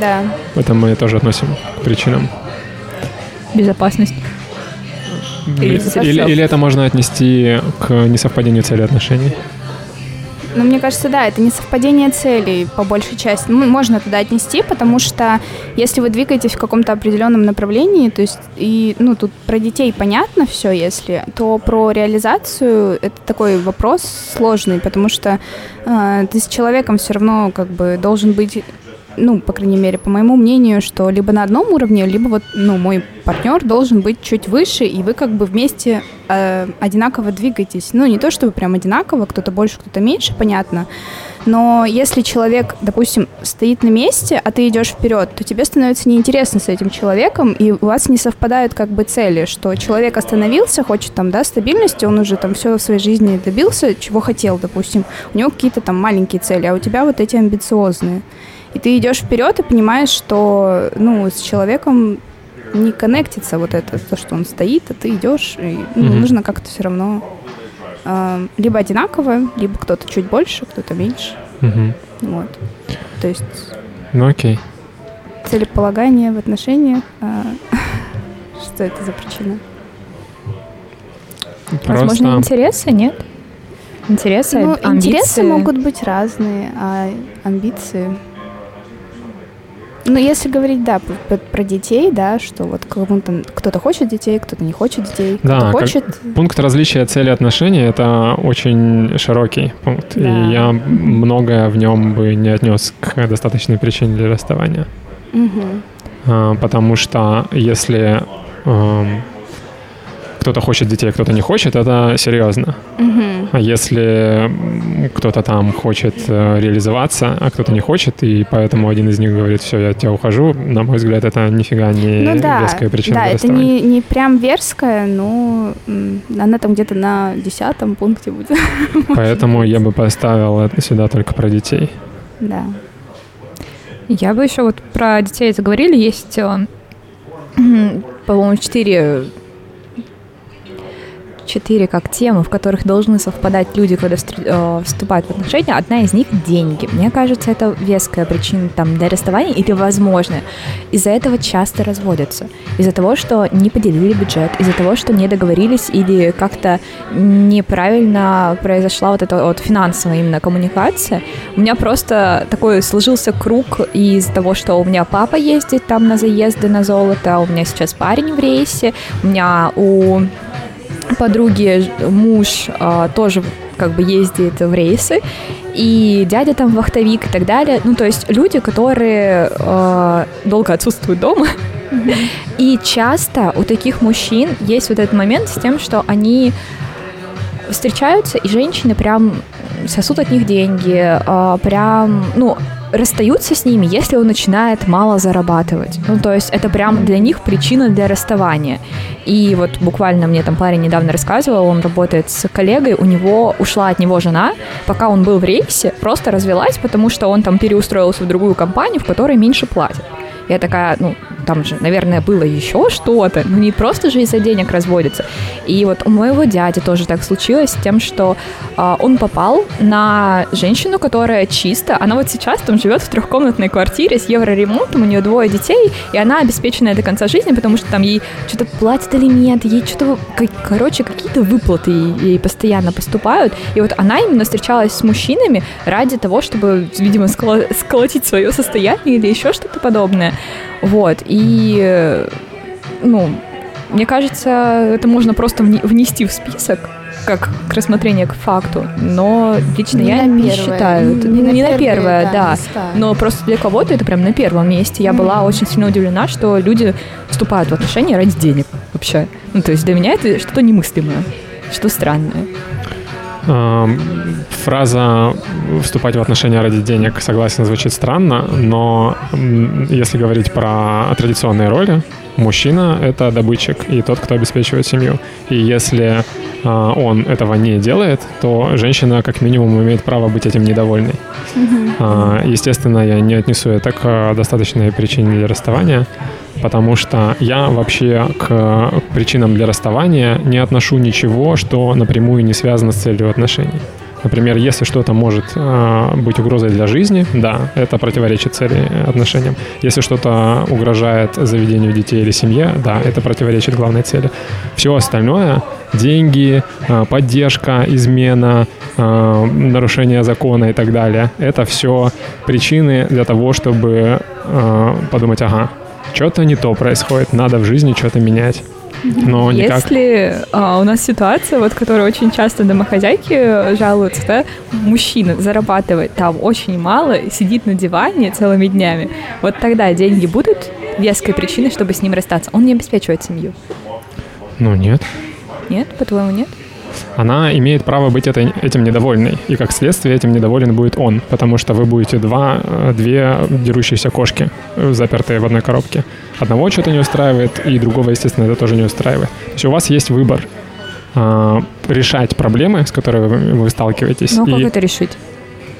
Да. Это мы тоже относим к причинам. Безопасность. Или или, или это можно отнести к несовпадению цели отношений. Но мне кажется, да, это не совпадение целей по большей части. Ну, можно туда отнести, потому что если вы двигаетесь в каком-то определенном направлении, то есть и ну тут про детей понятно все, если, то про реализацию это такой вопрос сложный, потому что э, ты с человеком все равно как бы должен быть ну, по крайней мере, по моему мнению, что либо на одном уровне, либо вот, ну, мой партнер должен быть чуть выше, и вы как бы вместе э, одинаково двигаетесь. Ну, не то чтобы прям одинаково, кто-то больше, кто-то меньше, понятно. Но если человек, допустим, стоит на месте, а ты идешь вперед, то тебе становится неинтересно с этим человеком, и у вас не совпадают как бы цели, что человек остановился, хочет там, да, стабильности, он уже там все в своей жизни добился, чего хотел, допустим. У него какие-то там маленькие цели, а у тебя вот эти амбициозные. И ты идешь вперед и понимаешь, что, ну, с человеком не коннектится вот это, то, что он стоит, а ты идешь, и ну, Мгм. нужно как-то все равно э, либо одинаково, либо кто-то чуть больше, кто-то меньше. Мгм. Вот. То есть Ну окей. целеполагание в отношениях. э, [laughs] что это за причина? Возможно, Просто интересы, нет? Интересы, Ну, амбиции. интересы могут быть разные, а амбиции... Ну, если говорить, да, п- п- про детей, да, что вот кому-то кто-то хочет детей, кто-то не хочет детей, Да, кто-то как- хочет. Пункт различия цели отношений — это очень широкий пункт, Да. и я многое в нем бы не отнес к достаточной причине для расставания. Мгм. А, Потому что если эм, кто-то хочет детей, а кто-то не хочет, это серьезно. Мгм. А если кто-то там хочет э, реализоваться, а кто-то не хочет, и поэтому один из них говорит, все, я от тебя ухожу, на мой взгляд, это нифига не Ну да, веская причина да, это не, не прям верская, но она там где-то на десятом пункте будет. Поэтому я бы поставил это сюда только про детей. Да. Я бы еще вот про детей заговорили. Есть, э, [clears throat] по-моему, четыре четыре как темы, в которых должны совпадать люди, когда э, вступают в отношения. Одна из них – деньги. Мне кажется, это веская причина там, для расставания или возможная. Из-за этого часто разводятся. Из-за того, что не поделили бюджет, из-за того, что не договорились или как-то неправильно произошла вот эта вот финансовая именно коммуникация. У меня просто такой сложился круг из того, что у меня папа ездит там на заезды на золото, у меня сейчас парень в рейсе, у меня у подруги муж а, тоже как бы ездит в рейсы, и дядя там вахтовик и так далее. Ну, то есть люди, которые э, долго отсутствуют дома, и часто у таких мужчин есть вот этот момент с тем, что они встречаются, и женщины прям сосут от них деньги, а, прям, ну, расстаются с ними, если он начинает мало зарабатывать. Ну, то есть это прям для них причина для расставания. И вот буквально мне там парень недавно рассказывал, он работает с коллегой, у него ушла от него жена, пока он был в рейсе, просто развелась, потому что он там переустроился в другую компанию, в которой меньше платят. Я такая, ну, там же, наверное, было еще что-то, ну не просто же из-за денег разводятся. И вот у моего дяди тоже так случилось с тем, что а, он попал на женщину, которая чисто, она вот сейчас там живет в трехкомнатной квартире с евроремонтом, у нее двое детей, и она обеспеченная до конца жизни, потому что там ей что-то платят алимент, ей что-то, короче, какие-то выплаты ей, постоянно поступают. И вот она именно встречалась с мужчинами ради того, чтобы, видимо, сколо- сколотить свое состояние или еще что-то подобное. Вот, и, ну, мне кажется, это можно просто вне- внести в список, как к рассмотрению к факту, но лично Не я не первое, считаю. не Не, на не на первое, да, да. места. Но просто для кого-то это прям на первом месте. Я была очень сильно удивлена, что люди вступают в отношения ради денег вообще. Ну, то есть для меня это что-то немыслимое, что странное. Эм, Фраза «вступать в отношения ради денег», согласен, звучит странно, но если говорить про традиционные роли, мужчина — это добытчик и тот, кто обеспечивает семью. И если а, он этого не делает, то женщина как минимум имеет право быть этим недовольной. А, Естественно, я не отнесу это к достаточной причине для расставания, потому что я вообще к причинам для расставания не отношу ничего, что напрямую не связано с целью отношений. Например, если что-то может э, быть угрозой для жизни, да, это противоречит цели отношениям. Если что-то угрожает заведению детей или семье, да, это противоречит главной цели. Все остальное деньги, э, поддержка, измена, э, нарушение закона и так далее, это все причины для того, чтобы э, подумать, ага, что-то не то происходит, надо в жизни что-то менять. Но никак Если а, у нас ситуация, вот, которая очень часто домохозяйки жалуются, да, мужчина зарабатывает там очень мало, сидит на диване целыми днями, вот тогда деньги будут веской причиной, чтобы с ним расстаться. Он не обеспечивает семью. Ну нет. Нет, по-твоему, нет? Она имеет право быть этой, этим недовольной. И как следствие этим недоволен будет он. Потому что вы будете два, э, две дерущиеся кошки, э, запертые в одной коробке. Одного что-то не устраивает, и другого, естественно, это тоже не устраивает. То есть у вас есть выбор а, решать проблемы, с которыми вы, вы сталкиваетесь. Ну, как и, это решить?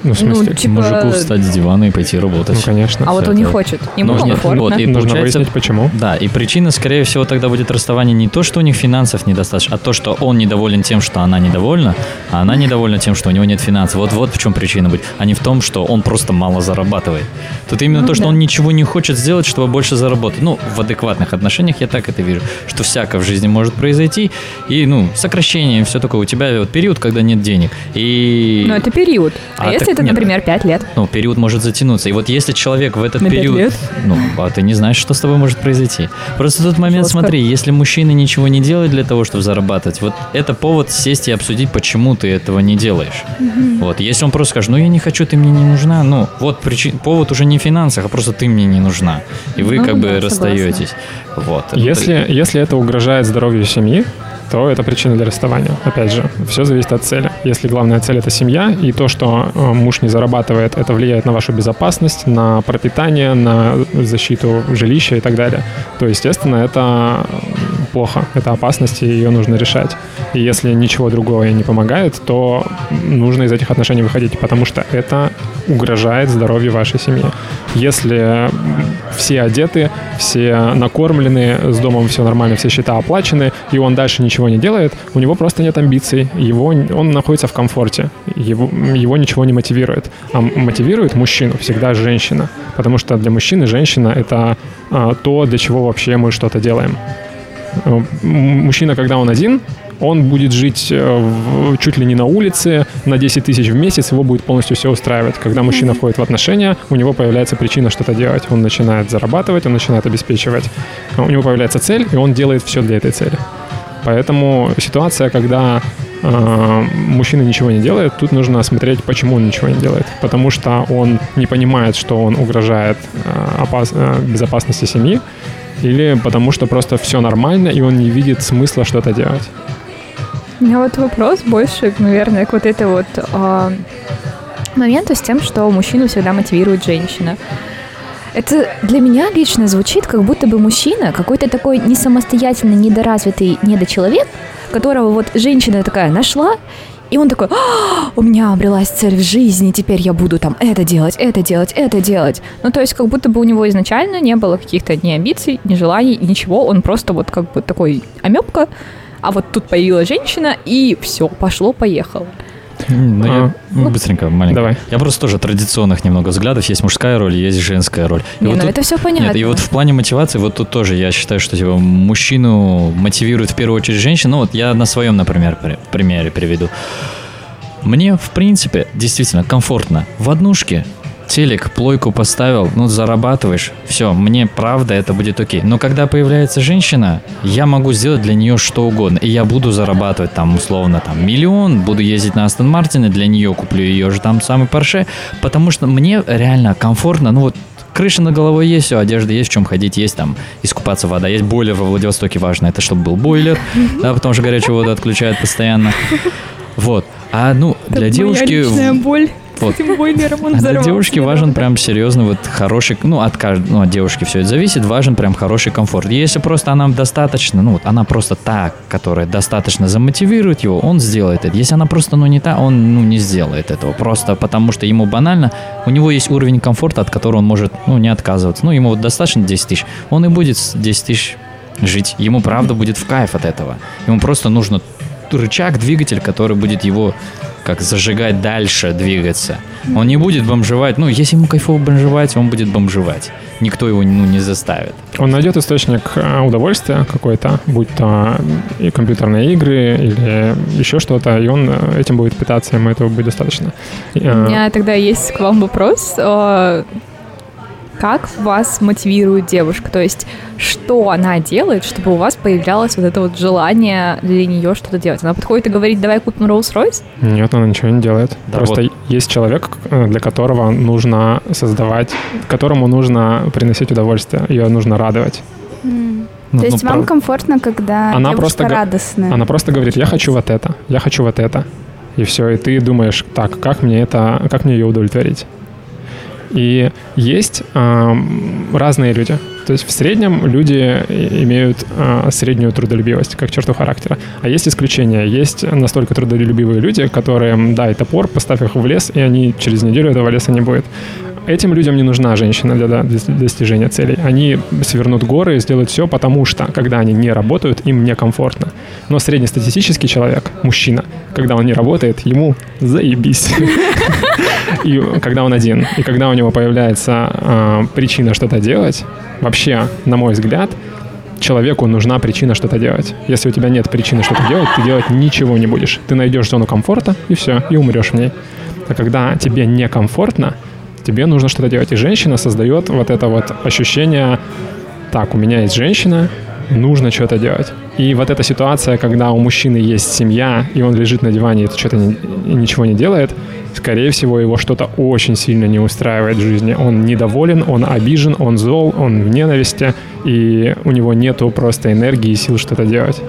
Ну, в смысле, Ну, типа- Мужику встать с дивана и пойти работать. ну, конечно. А вот он не это. хочет. Ему Ну, нет, вот, и Нужно получается- выяснить, почему. Да, и причина, скорее всего, тогда будет расставание не то, что у них финансов недостаточно, а то, что он недоволен тем, что она недовольна, а она недовольна тем, что у него нет финансов. Вот, вот в чем причина быть, а не в том, что он просто мало зарабатывает. Тут именно Ну то, что да. он ничего не хочет сделать, чтобы больше заработать. Ну, в адекватных отношениях я так это вижу, что всякое в жизни может произойти, и, ну, сокращение, все такое. У тебя вот период, когда нет денег, и... Но это период. А, А, если Это, нет, например, 5 лет. Ну, период может затянуться. И вот если человек в этот На период... лет? Ну, а ты не знаешь, что с тобой может произойти. Просто тот момент, Жестко. смотри, если мужчина ничего не делает для того, чтобы зарабатывать, вот это повод сесть и обсудить, почему ты этого не делаешь. Вот, если он просто скажет, ну, я не хочу, ты мне не нужна, ну, вот причин, повод уже не в финансах, а просто ты мне не нужна. И вы Ну как бы да, согласна. расстаетесь. Вот. Если, если это угрожает здоровью семьи, то это причина для расставания. Опять же, все зависит от цели. Если главная цель это семья, и то, что э, муж не зарабатывает, это влияет на вашу безопасность, на пропитание, на защиту жилища и так далее, то, естественно, это плохо, это опасность, и ее нужно решать. И если ничего другого не помогает, то нужно из этих отношений выходить, потому что это угрожает здоровью вашей семьи. Если все одеты, все накормлены, с домом все нормально, все счета оплачены, и он дальше ничего не делает, у него просто нет амбиций, его, он находится в комфорте, его, его ничего не мотивирует. А мотивирует мужчину всегда женщина, потому что для мужчины женщина — это а, то, для чего вообще мы что-то делаем. Мужчина, когда он один, он будет жить э, в- чуть ли не на улице, на 10 тысяч в месяц, его будет полностью все устраивать. Когда мужчина входит в отношения, у него появляется причина что-то делать. Он начинает зарабатывать, он начинает обеспечивать. А У него появляется цель, и он делает все для этой цели. Поэтому ситуация, когда э, мужчина ничего не делает, тут нужно смотреть, почему он ничего не делает. Потому что он не понимает, что он угрожает э, опас- э, безопасности семьи, или потому что просто все нормально, и он не видит смысла что-то делать. У меня вот вопрос больше, наверное, к вот этой вот а, моменту с тем, что мужчину всегда мотивирует женщина. Это для меня лично звучит, как будто бы мужчина какой-то такой не самостоятельный, недоразвитый недочеловек, которого вот женщина такая нашла, и он такой, «А, у меня обрелась цель в жизни, теперь я буду там это делать, это делать, это делать. Ну, то есть, как будто бы у него изначально не было каких-то ни амбиций, ни желаний, ничего, он просто вот как бы такой амебка, а вот тут появилась женщина, и все, пошло-поехало. Ну, я А, ну, быстренько, маленько. Давай. Я просто тоже традиционных немного взглядов. Есть мужская роль, есть женская роль. И Не, вот ну тут- это все понятно. Нет, и вот в плане мотивации, вот тут тоже я считаю, что типа, мужчину мотивирует в первую очередь женщина. Ну вот я на своем, например, при- примере приведу. Мне, в принципе, действительно комфортно. В однушке телек, плойку поставил, ну, зарабатываешь, все, мне правда это будет окей. Но когда появляется женщина, я могу сделать для нее что угодно. И я буду зарабатывать там, условно, там, миллион, буду ездить на Астон и для нее куплю ее же там самый Порше, потому что мне реально комфортно, ну, вот крыша над головой есть, все, одежда есть, в чем ходить, есть там искупаться вода, есть бойлер во Владивостоке, важно, это чтобы был бойлер, да, потому что горячую воду отключают постоянно. Вот. А ну, для девушки... боль. Вот. Этим бойлером он А для взорвался девушки недавно. важен прям серьезно вот хороший, ну от каждой, ну от девушки все это зависит, важен прям хороший комфорт. Если просто она достаточно, ну вот она просто та, которая достаточно замотивирует его, он сделает это. Если она просто, ну не та, он ну не сделает этого, просто потому что ему банально, у него есть уровень комфорта, от которого он может, ну не отказываться. Ну ему вот достаточно 10 тысяч, он и будет с 10 тысяч жить. Ему правда будет в кайф от этого. Ему просто нужно рычаг, двигатель, который будет его как зажигать дальше, двигаться. Он не будет бомжевать. Ну, если ему кайфово бомжевать, он будет бомжевать. Никто его ну, не заставит. Он найдет источник э, удовольствия какой-то, будь то и компьютерные игры или еще что-то, и он э, этим будет питаться, ему этого будет достаточно. У э, меня тогда есть к вам вопрос. Как вас мотивирует девушка? То есть, что она делает, чтобы у вас появлялось вот это вот желание для нее что-то делать? Она подходит и говорит, давай купим Rolls-Royce? Нет, она ничего не делает. Да Просто вот. есть человек, э, для которого нужно создавать, которому нужно приносить удовольствие, ее нужно радовать. Ну, То есть ну, вам прав- комфортно, когда Она девушка просто радостная? Она просто говорит, я хочу вот это, я хочу вот это. И все, и ты думаешь, так, как мне это, как мне ее удовлетворить? И есть ам, разные люди. То есть в среднем люди имеют а, среднюю трудолюбивость как черту характера. А есть исключения. Есть настолько трудолюбивые люди, которые, м, дай топор, поставь их в лес, и они через неделю этого леса не будет. Этим людям не нужна женщина для для достижения целей. Они свернут горы и сделают все, потому что, когда они не работают, им некомфортно. Но среднестатистический человек, мужчина, когда он не работает, ему заебись. [laughs] И когда он один, и когда у него появляется а, причина что-то делать, вообще, на мой взгляд, человеку нужна причина что-то делать. Если у тебя нет причины что-то делать, ты делать ничего не будешь. Ты найдешь зону комфорта, и все, и умрешь в ней. А когда тебе некомфортно, тебе нужно что-то делать. И женщина создает вот это вот ощущение, так, у меня есть женщина, нужно что-то делать. И вот эта ситуация, когда у мужчины есть семья, и он лежит на диване и что-то не, ничего не делает, скорее всего, его что-то очень сильно не устраивает в жизни. Он недоволен, он обижен, он зол, он в ненависти, и у него нету просто энергии и сил что-то делать.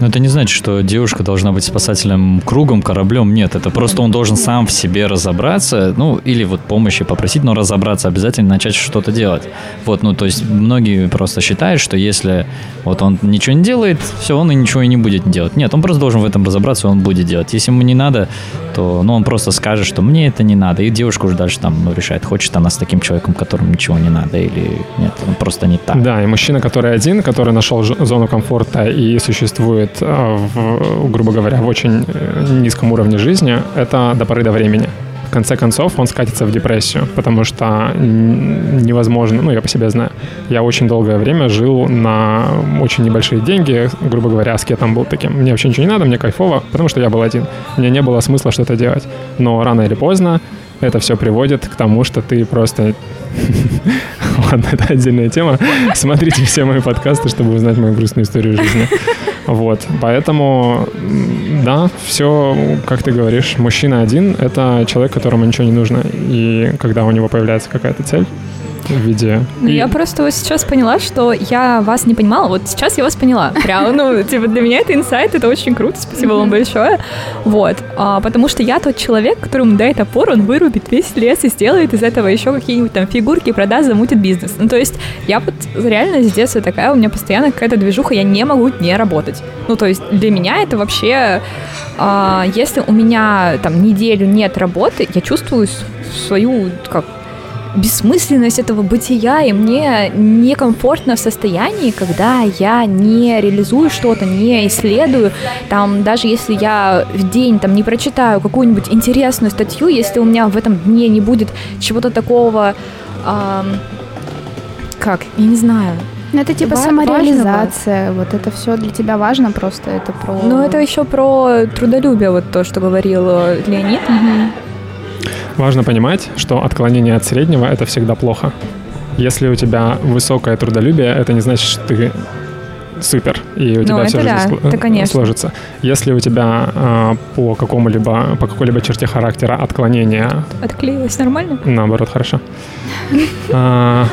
Но это не значит, что девушка должна быть спасательным кругом, кораблем. Нет, это просто он должен сам в себе разобраться, ну, или вот помощи попросить, но разобраться, обязательно начать что-то делать. Вот, ну, то есть многие просто считают, что если вот он ничего не делает, все, он и ничего и не будет делать. Нет, он просто должен в этом разобраться, он будет делать. Если ему не надо, то, ну, он просто скажет, что мне это не надо, и девушка уже дальше там ну, решает, хочет она с таким человеком, которому ничего не надо, или нет, он просто не так. Да, и мужчина, который один, который нашел зону комфорта и существует происходит, в, грубо говоря, в очень э, низком уровне жизни, это до поры до времени. В конце концов, он скатится в депрессию, потому что невозможно, ну, я по себе знаю. Я очень долгое время жил на очень небольшие деньги, грубо говоря, аскетом был таким. Мне вообще ничего не надо, мне кайфово, потому что я был один. Мне не было смысла что-то делать. Но рано или поздно это все приводит к тому, что ты просто... [laughs] Ладно, это отдельная тема. Смотрите все мои подкасты, чтобы узнать мою грустную историю жизни. Вот, поэтому, да, все, как ты говоришь, мужчина один — это человек, которому ничего не нужно. И когда у него появляется какая-то цель, в виде... Ну, и... я просто вот сейчас поняла, что я вас не понимала. Вот сейчас я вас поняла. Прям, ну, [laughs] типа, для меня это инсайт, это очень круто. Спасибо вам большое. Вот. А, потому что я тот человек, которому дает опор, он вырубит весь лес и сделает из этого еще какие-нибудь там фигурки, продаст, замутит бизнес. Ну, то есть я вот реально с детства такая, у меня постоянно какая-то движуха, я не могу не работать. Ну, то есть для меня это вообще... А, если у меня там неделю нет работы, я чувствую свою как бессмысленность этого бытия, и мне некомфортно в состоянии, когда я не реализую что-то, не исследую, там, даже если я в день там не прочитаю какую-нибудь интересную статью, если у меня в этом дне не будет чего-то такого, эм, как, я не знаю, ну, это типа самореализация, вот это все для тебя важно просто, это про... Ну, это еще про трудолюбие, вот то, что говорил Леонид. Угу. Важно понимать, что отклонение от среднего — это всегда плохо. Если у тебя высокое трудолюбие, это не значит, что ты супер, и у ну, тебя все да, жизнь это сложится. Если у тебя э, по какому-либо, по какой-либо черте характера отклонение... Отклеилось нормально? Наоборот, хорошо. [laughs] А,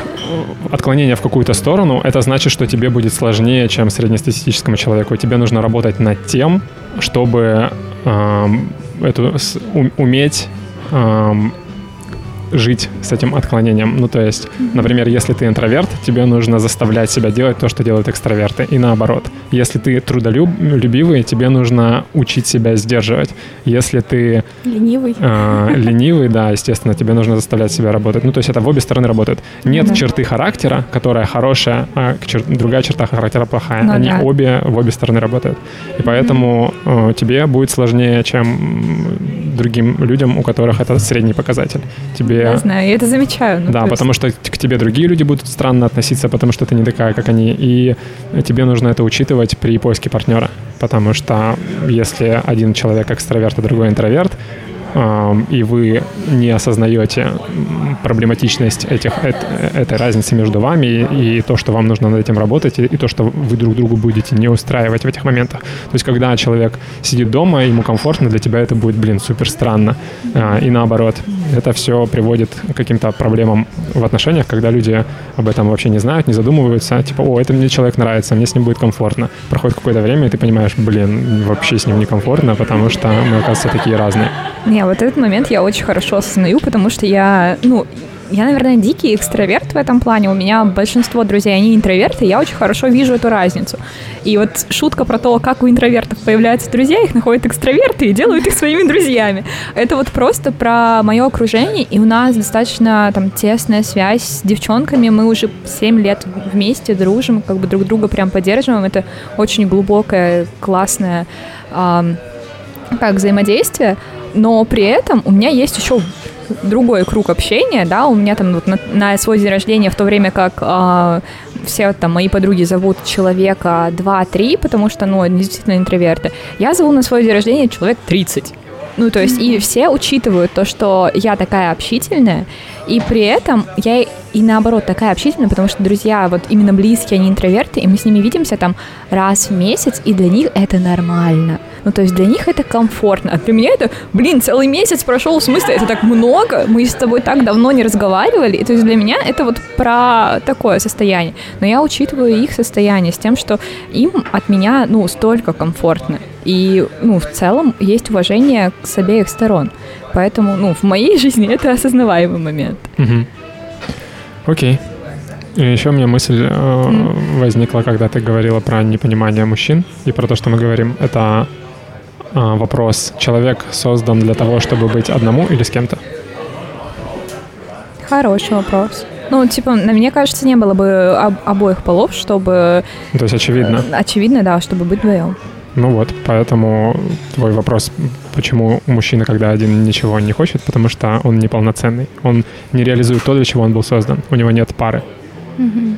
отклонение в какую-то сторону, это значит, что тебе будет сложнее, чем среднестатистическому человеку. Тебе нужно работать над тем, чтобы эту, уметь эм, жить с этим отклонением. Ну, то есть, например, если ты интроверт, тебе нужно заставлять себя делать то, что делают экстраверты, и наоборот. Если ты трудолюбивый, тебе нужно учить себя сдерживать. Если ты... Ленивый. Э, [laughs] ленивый, да, естественно, тебе нужно заставлять себя работать. Ну, то есть это в обе стороны работает. Нет да. черты характера, которая хорошая, а чер... другая черта характера плохая. Ну, Они да. обе в обе стороны работают. И поэтому э, тебе будет сложнее, чем другим людям, у которых это средний показатель. Тебе тебе... Я знаю, я это замечаю. Ну, да, есть... потому что к тебе другие люди будут странно относиться, потому что ты не такая, как они. И тебе нужно это учитывать при поиске партнера. Потому что если один человек экстраверт, а другой интроверт, и вы не осознаете проблематичность этих, этой разницы между вами и, то, что вам нужно над этим работать, и, и то, что вы друг другу будете не устраивать в этих моментах. То есть, когда человек сидит дома, ему комфортно, для тебя это будет, блин, супер странно. А, и наоборот, это все приводит к каким-то проблемам в отношениях, когда люди об этом вообще не знают, не задумываются, типа, о, это мне человек нравится, мне с ним будет комфортно. Проходит какое-то время, и ты понимаешь, блин, вообще с ним некомфортно, потому что мы, оказывается, такие разные. Не, вот этот момент я очень хорошо осознаю, потому что я, ну, я, наверное, дикий экстраверт в этом плане. У меня большинство друзей, они интроверты, я очень хорошо вижу эту разницу. И вот шутка про то, как у интровертов появляются друзья, их находят экстраверты и делают их своими друзьями. Это вот просто про мое окружение, и у нас достаточно там тесная связь с девчонками. Мы уже 7 лет вместе дружим, как бы друг друга прям поддерживаем. Это очень глубокое, классное эм, как взаимодействие но при этом у меня есть еще другой круг общения, да, у меня там вот на, на свой день рождения, в то время как э, все там мои подруги зовут человека 2-3, потому что, ну, они действительно интроверты, я зову на свой день рождения человек 30. Ну, то есть, и все учитывают то, что я такая общительная, и при этом я и наоборот такая общительная, потому что друзья вот именно близкие, они интроверты, и мы с ними видимся там раз в месяц, и для них это нормально. Ну, то есть для них это комфортно. А для меня это, блин, целый месяц прошел, в смысле, это так много, мы с тобой так давно не разговаривали. И, то есть для меня это вот про такое состояние. Но я учитываю их состояние с тем, что им от меня, ну, столько комфортно. И, ну, в целом есть уважение с обеих сторон. Поэтому, ну, в моей [laughs] жизни это осознаваемый момент. Угу. Окей. И еще у меня мысль э, возникла, когда ты говорила про непонимание мужчин и про то, что мы говорим. Это вопрос: человек создан для того, чтобы быть одному или с кем-то? Хороший вопрос. Ну, типа, на мне кажется, не было бы об- обоих полов, чтобы... То есть очевидно. Э, очевидно, да, чтобы быть вдвоем. Ну вот, поэтому твой вопрос, почему мужчина, когда один ничего не хочет, потому что он неполноценный. Он не реализует то, для чего он был создан. У него нет пары. Угу.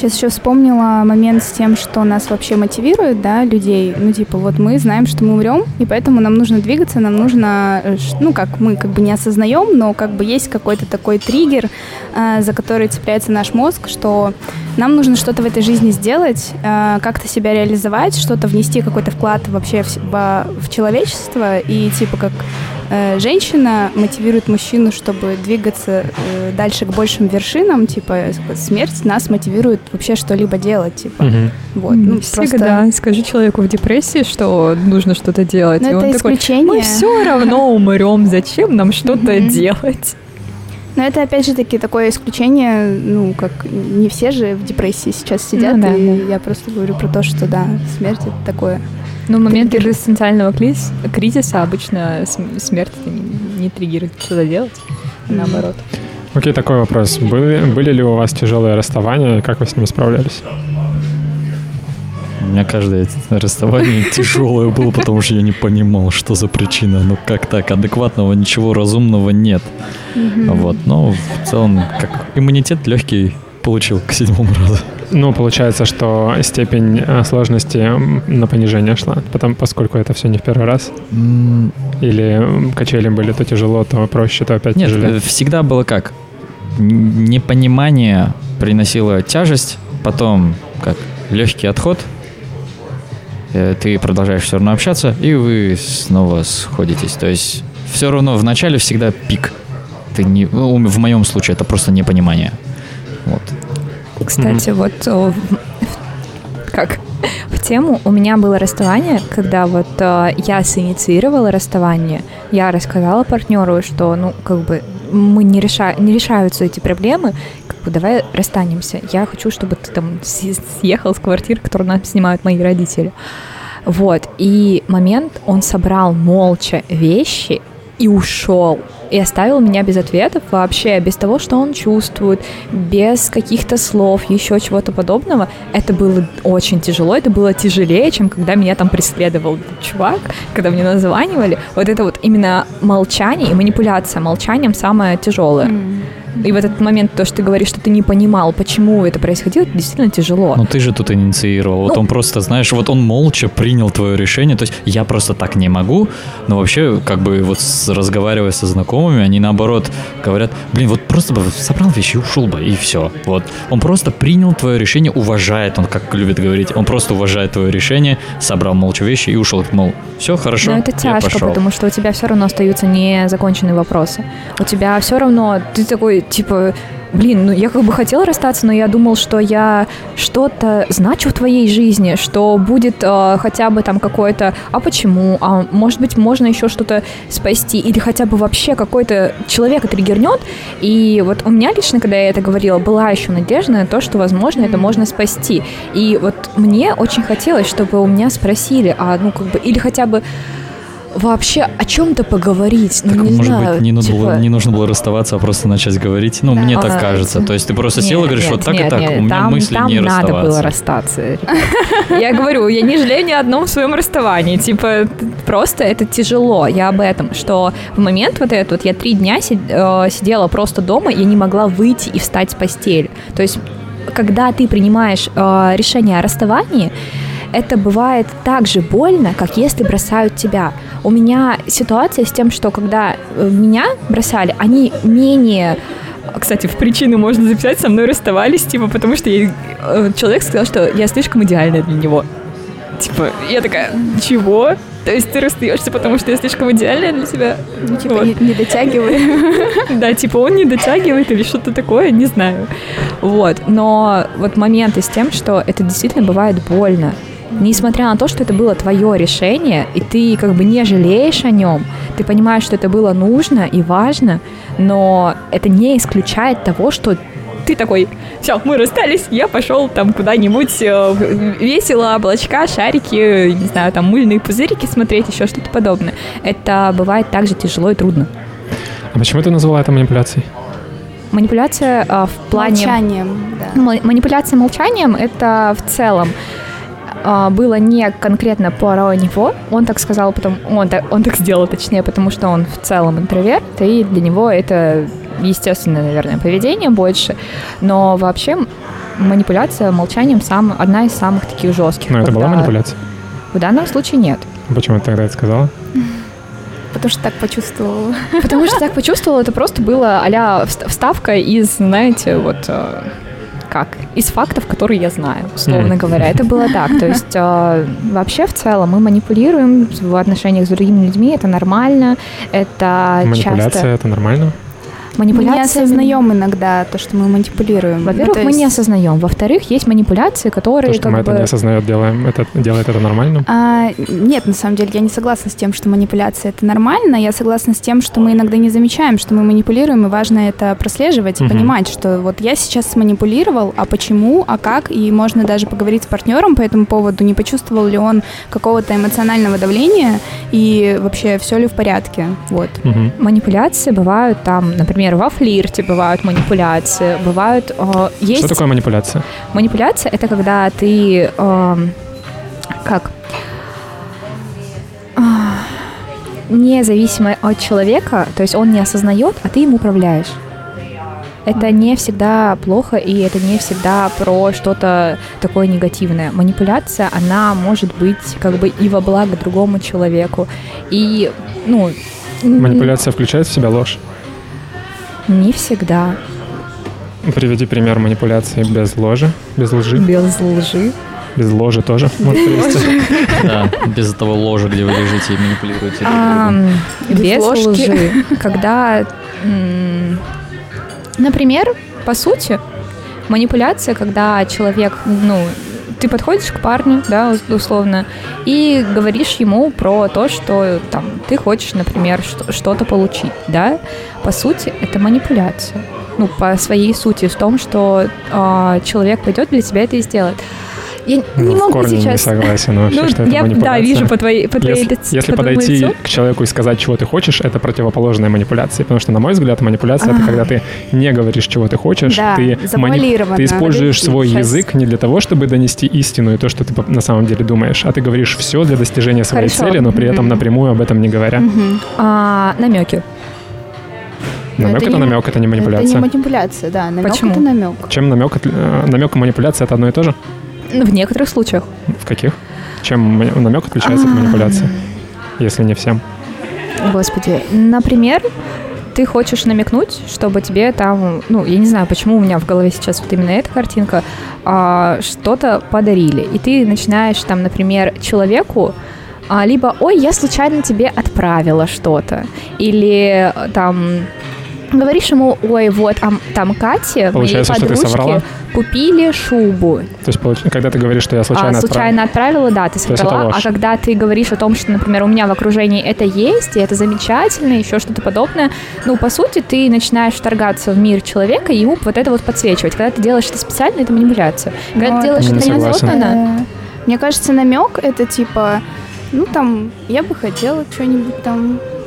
Сейчас еще вспомнила момент с тем, что нас вообще мотивирует, да, людей. Ну, типа, вот мы знаем, что мы умрем, и поэтому нам нужно двигаться, нам нужно, э, ну, как мы как бы не осознаем, но как бы есть какой-то такой триггер, э, за который цепляется наш мозг, что нам нужно что-то в этой жизни сделать, э, как-то себя реализовать, что-то внести, какой-то вклад вообще в, в, в человечество, и типа как женщина мотивирует мужчину, чтобы двигаться э, дальше к большим вершинам, типа смерть нас мотивирует вообще что-либо делать, типа. Угу. Вот, ну, Всегда просто... скажи человеку в депрессии, что нужно что-то делать. Но и это он исключение. Такой, Мы все равно [laughs] умрем, зачем нам что-то делать? Но это опять же таки такое исключение, ну, как не все же в депрессии сейчас сидят, ну, да, и да. я просто говорю про то, что да, смерть это такое ну, в момент экзистенциального кризиса обычно смерть не, триггирует что-то делать, а наоборот. Окей, такой вопрос. Были, были ли у вас тяжелые расставания, и как вы с ними справлялись? У меня каждое расставание тяжелое было, потому что я не понимал, что за причина. Ну как так? Адекватного, ничего разумного нет. Вот, но в целом, как иммунитет легкий получил к седьмому разу. Ну, получается, что степень э, сложности на понижение шла, потому, поскольку это все не в первый раз. Mm. Или качели были то тяжело, то проще, то опять Нет, тяжелее. Э, всегда было как? Непонимание приносило тяжесть, потом как легкий отход, э, ты продолжаешь все равно общаться, и вы снова сходитесь. То есть все равно в начале всегда пик. Ты не, ну, в моем случае это просто непонимание. Вот. Кстати, mm-hmm. вот как в тему у меня было расставание, когда вот э, я синициировала расставание, я рассказала партнеру, что, ну, как бы мы не, реша... не решаются эти проблемы, как бы давай расстанемся. Я хочу, чтобы ты там съехал с квартиры, которую нам снимают мои родители. Вот, и момент, он собрал молча вещи и ушел и оставил меня без ответов вообще, без того, что он чувствует, без каких-то слов, еще чего-то подобного. Это было очень тяжело, это было тяжелее, чем когда меня там преследовал чувак, когда мне названивали. Вот это вот именно молчание и манипуляция молчанием самое тяжелое. Mm. И в этот момент то, что ты говоришь, что ты не понимал, почему это происходило, это действительно тяжело. Ну ты же тут инициировал. Ну, вот он просто, знаешь, вот он молча принял твое решение. То есть я просто так не могу. Но вообще, как бы вот разговаривая со знакомыми, они наоборот говорят, блин, вот просто бы собрал вещи и ушел бы, и все. Вот. Он просто принял твое решение, уважает, он как любит говорить, он просто уважает твое решение, собрал молча вещи и ушел. Мол, все хорошо. Но это тяжко, потому что у тебя все равно остаются незаконченные вопросы. У тебя все равно, ты такой типа, блин, ну я как бы хотела расстаться, но я думал, что я что-то значу в твоей жизни, что будет э, хотя бы там какое-то, а почему, а может быть можно еще что-то спасти, или хотя бы вообще какой-то человек триггернет, и вот у меня лично, когда я это говорила, была еще надежда на то, что, возможно, это можно спасти, и вот мне очень хотелось, чтобы у меня спросили, а ну как бы, или хотя бы вообще о чем-то поговорить. Ну, так, не может знаю, быть, не, типа... нужно было, не нужно было расставаться, а просто начать говорить. Ну, да. мне так а, кажется. То есть ты просто села и говоришь, нет, вот так нет, и так, нет, у меня там, мысли там не надо расставаться. было расстаться. Я говорю, я не жалею ни одном своем расставании. Типа, просто это тяжело. Я об этом, что в момент вот этот вот я три дня э, сидела просто дома, я не могла выйти и встать с постели. То есть, когда ты принимаешь э, решение о расставании, это бывает так же больно, как если бросают тебя. У меня ситуация с тем, что когда э, меня бросали, они менее кстати, в причину можно записать, со мной расставались, типа, потому что я, э, человек сказал, что я слишком идеальная для него. Типа, я такая, чего? То есть ты расстаешься, потому что я слишком идеальная для тебя? Ну, типа, вот. не, не дотягивает. [laughs] Да, типа он не дотягивает или что-то такое, не знаю. Вот, но вот моменты с тем, что это действительно бывает больно. Несмотря на то, что это было твое решение, и ты как бы не жалеешь о нем, ты понимаешь, что это было нужно и важно, но это не исключает того, что ты такой, все, мы расстались, я пошел там куда-нибудь э, весело, облачка, шарики, не знаю, там мыльные пузырики смотреть, еще что-то подобное. Это бывает также тяжело и трудно. А почему ты назвала это манипуляцией? Манипуляция э, в плане... Молчанием, да. Манипуляция молчанием — это в целом а, было не конкретно про него, он так сказал, потом он так, он так сделал, точнее, потому что он в целом интроверт, и для него это естественное, наверное, поведение больше, но вообще манипуляция молчанием сам, одна из самых таких жестких. Но это была манипуляция? В данном случае нет. Почему ты тогда это сказала? Потому что так почувствовала. Потому что так почувствовала, это просто было а вставка из, знаете, вот э, как? Из фактов, которые я знаю, условно говоря. Это было так. То есть э, вообще в целом мы манипулируем в отношениях с другими людьми, это нормально, это Манипуляция часто... это нормально? Манипуляции... Мы не осознаем иногда то, что мы манипулируем. Во-первых, ну, мы не осознаем. Во-вторых, есть манипуляции, которые... То, что мы бы... это не осознаем, делаем, это, делает это нормальным? А, нет, на самом деле, я не согласна с тем, что манипуляция — это нормально. Я согласна с тем, что мы иногда не замечаем, что мы манипулируем, и важно это прослеживать и угу. понимать, что вот я сейчас сманипулировал, а почему, а как, и можно даже поговорить с партнером по этому поводу, не почувствовал ли он какого-то эмоционального давления, и вообще все ли в порядке. Вот. Угу. Манипуляции бывают там, например, например, во флирте бывают манипуляции, бывают... Э, есть... Что такое манипуляция? Манипуляция — это когда ты... Э, как? Э, независимо от человека, то есть он не осознает, а ты им управляешь. Это не всегда плохо, и это не всегда про что-то такое негативное. Манипуляция, она может быть как бы и во благо другому человеку. И, ну... Манипуляция включает в себя ложь? Не всегда. Приведи пример манипуляции без ложи, без лжи. Без лжи. Без ложи тоже может привести. Да, без этого ложа, где вы лежите и манипулируете. Без лжи. Когда, например, по сути, манипуляция, когда человек, ну, ты подходишь к парню, да, условно, и говоришь ему про то, что там ты хочешь, например, что-то получить, да, по сути, это манипуляция. Ну, по своей сути, в том, что э, человек пойдет для тебя это и сделает. Я ну, не могу в корне сейчас... не согласен вообще, ну, что это я, манипуляция. Да, вижу по твоей по твоей Если, лицу, если по подойти лицу. к человеку и сказать, чего ты хочешь, это противоположная манипуляция. Потому что, на мой взгляд, манипуляция — это когда ты не говоришь, чего ты хочешь. Да, ты, мани... ты используешь свой сейчас. язык не для того, чтобы донести истину и то, что ты на самом деле думаешь, а ты говоришь все для достижения своей Хорошо. цели, но при этом mm-hmm. напрямую об этом не говоря. Mm-hmm. А, намеки. Намек это, это не, намек, это не манипуляция. Это не манипуляция, да. Намек Почему? это намек. Чем намек, э, намек и манипуляция это одно и то же? В некоторых случаях. В каких? Чем намек отличается от манипуляции, если не всем? Господи, например, ты хочешь намекнуть, чтобы тебе там, ну, я не знаю, почему у меня в голове сейчас вот именно эта картинка, а, что-то подарили. И ты начинаешь там, например, человеку а, либо, ой, я случайно тебе отправила что-то, или там говоришь ему, ой, вот, а там Кате, Получается, моей подружке, купили шубу. То есть, когда ты говоришь, что я случайно, а, случайно отправила, отправила, да, ты собрала. А когда ты говоришь о том, что, например, у меня в окружении это есть, и это замечательно, еще что-то подобное, ну, по сути, ты начинаешь вторгаться в мир человека и ему вот это вот подсвечивать. Когда ты делаешь это специально, это манипуляция. Когда ну, ты делаешь это неосознанно... Мне кажется, намек это типа, ну, там, я бы хотела что-нибудь там э,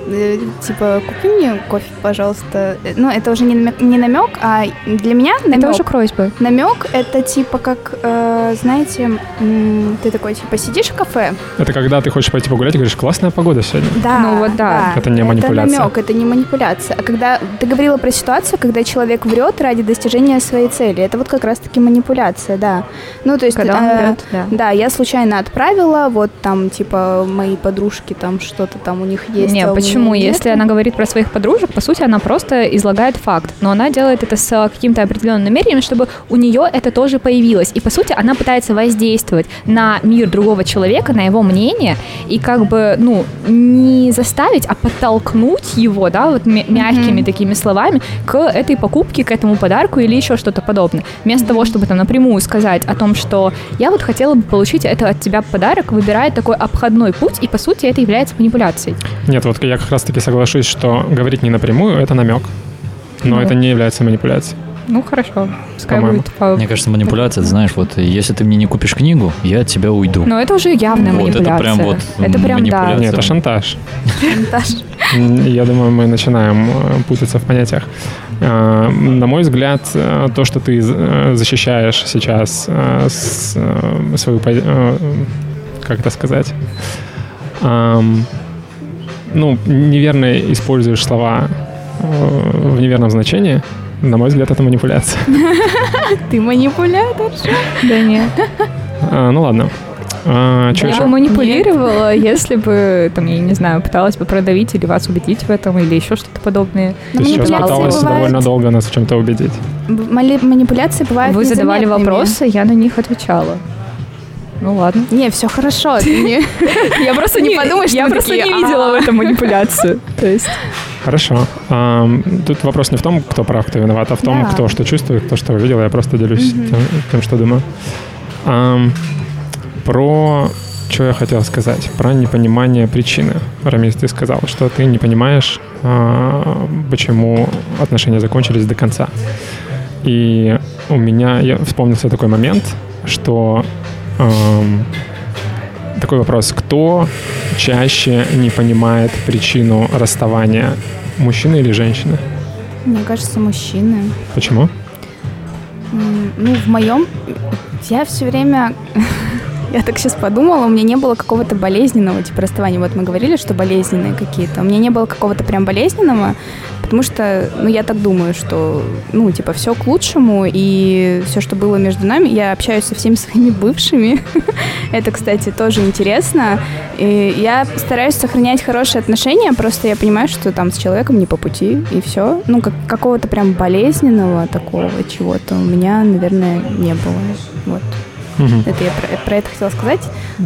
типа, купи мне кофе, пожалуйста. Э, Ну, это уже не намек, не намек а для меня намек. Это уже просьба. Намек это типа как, э, знаете, м, ты такой типа сидишь в кафе. Это когда ты хочешь пойти погулять и говоришь, классная погода сегодня. Да. Ну вот да. Это не манипуляция. Это намек, это не манипуляция. А когда ты говорила про ситуацию, когда человек врет ради достижения своей цели, это вот как раз-таки манипуляция, да. Ну то есть, Когда он э, врет, да. Да, я случайно отправила, вот там типа мои подружки там что-то там у них есть. Не, а у почему? Если она говорит про своих подружек, по сути, она просто излагает факт. Но она делает это с а, каким-то определенным намерением, чтобы у нее это тоже появилось. И, по сути, она пытается воздействовать на мир другого человека, на его мнение, и как бы, ну, не заставить, а подтолкнуть его, да, вот мя- мягкими такими словами к этой покупке, к этому подарку или еще что-то подобное. Вместо того, чтобы там напрямую сказать о том, что я вот хотела бы получить это от тебя подарок, выбирает такой обходной путь, и, по сути, это является манипуляцией. Нет, вот я как раз-таки соглашусь, что говорить не напрямую — это намек. Но Ну. это не является манипуляцией. Ну, хорошо. Пускай По-моему. будет по- Мне кажется, манипуляция, ты знаешь, вот если ты мне не купишь книгу, я от тебя уйду. Но это уже явная Вот это манипуляция. прям вот Это прям, да. манипуляция. Нет, это шантаж. Шантаж. Я думаю, мы начинаем э, путаться в понятиях. Э, На мой взгляд, э, то, что ты защищаешь сейчас свою, как это сказать, Ам, ну, неверно используешь слова э, в неверном значении, на мой взгляд, это манипуляция. [laughs] Ты манипулятор. Да нет. А, Ну ладно. А, Что Я еще? бы манипулировала, если бы, там, я не знаю, пыталась бы продавить или вас убедить в этом, или еще что-то подобное. Ты сейчас пыталась бывают. довольно долго нас в чем-то убедить. Манипуляции бывают Вы задавали вопросы, я на них отвечала. Ну ладно. Не, все хорошо. Я просто не подумай, что я просто не видела в этом манипуляцию. То есть Хорошо. Тут вопрос не в том, кто прав, кто виноват, а в том, Да. кто что чувствует, кто что увидел. Я просто делюсь тем, тем, что думаю. Про что я хотел сказать? Про непонимание причины. Рамис, ты сказал, что ты не понимаешь, а, почему отношения закончились до конца. И у меня я вспомнился такой момент, что такой вопрос, кто чаще не понимает причину расставания, мужчина или женщина? Мне кажется, мужчины. Почему? Ну, в моем... Я все время... Я так сейчас подумала, у меня не было какого-то болезненного типа расставания. Вот мы говорили, что болезненные какие-то. У меня не было какого-то прям болезненного, потому что, ну, я так думаю, что, ну, типа, все к лучшему, и все, что было между нами, я общаюсь со всеми [laughs] своими бывшими. [laughs] Это, кстати, тоже интересно. И я стараюсь сохранять хорошие отношения, просто я понимаю, что там с человеком не по пути, и все. Ну, как, какого-то прям болезненного такого чего-то у меня, наверное, не было. Вот. Мгм. Это я про, про это хотела сказать.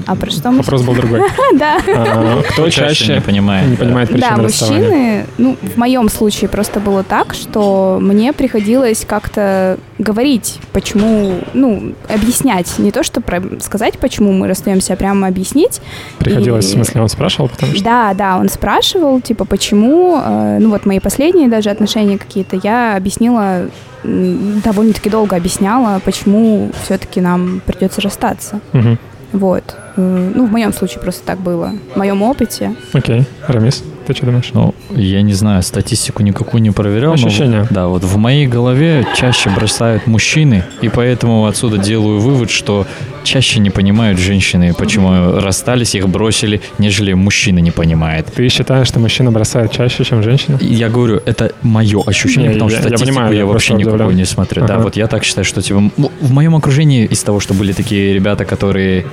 А про что мы... Вопрос был другой. [laughs] Да. А, Кто Чаще не понимает, не понимает Да, мужчины, ну, в моем случае просто было так, что мне приходилось как-то говорить, почему, ну, объяснять, не то, что сказать, почему мы расстаемся, а прямо объяснить. Приходилось, в смысле, он спрашивал, потому что... Да, да, он спрашивал, типа, почему, э, ну вот мои последние даже отношения какие-то, я объяснила, довольно-таки долго объясняла, почему все-таки нам придется расстаться. Мгм. Вот. Э, Ну, в моем случае просто так было. В моем опыте. Окей. Рамис, ты что думаешь? Ну, я не знаю, статистику никакую не проверял. но Ощущения. в- да, вот в моей голове чаще бросают мужчины, и поэтому отсюда делаю вывод, что чаще не понимают женщины, почему расстались, их бросили, нежели мужчина не понимает. Ты считаешь, что мужчина бросает чаще, чем женщина? Я говорю, это мое ощущение, Не, потому я- что я статистику понимаю, я, я вообще никакую удивлен. не смотрю. Да, Ага. вот я так считаю, что типа, м- в моем окружении из того, что были такие ребята, которые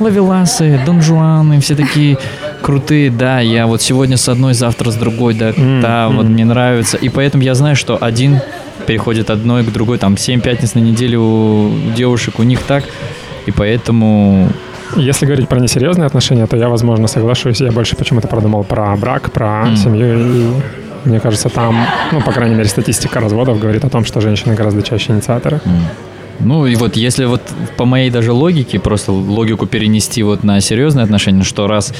лавеласы, донжуаны, все такие крутые, да, я вот сегодня с одной, завтра с другой, да, М, да, вот мне нравится. И поэтому я знаю, что один переходит одной к другой, там 7 пятниц на неделю у девушек, у них так. И поэтому Если говорить про несерьезные отношения, то я, возможно, соглашусь. Я больше почему-то продумал про брак, про Мгм. семью. И мне кажется, там, ну, по крайней мере, статистика разводов говорит о том, что женщины гораздо чаще инициаторы. М. Ну и вот если вот по моей даже логике, просто логику перенести вот на серьезные отношения, что раз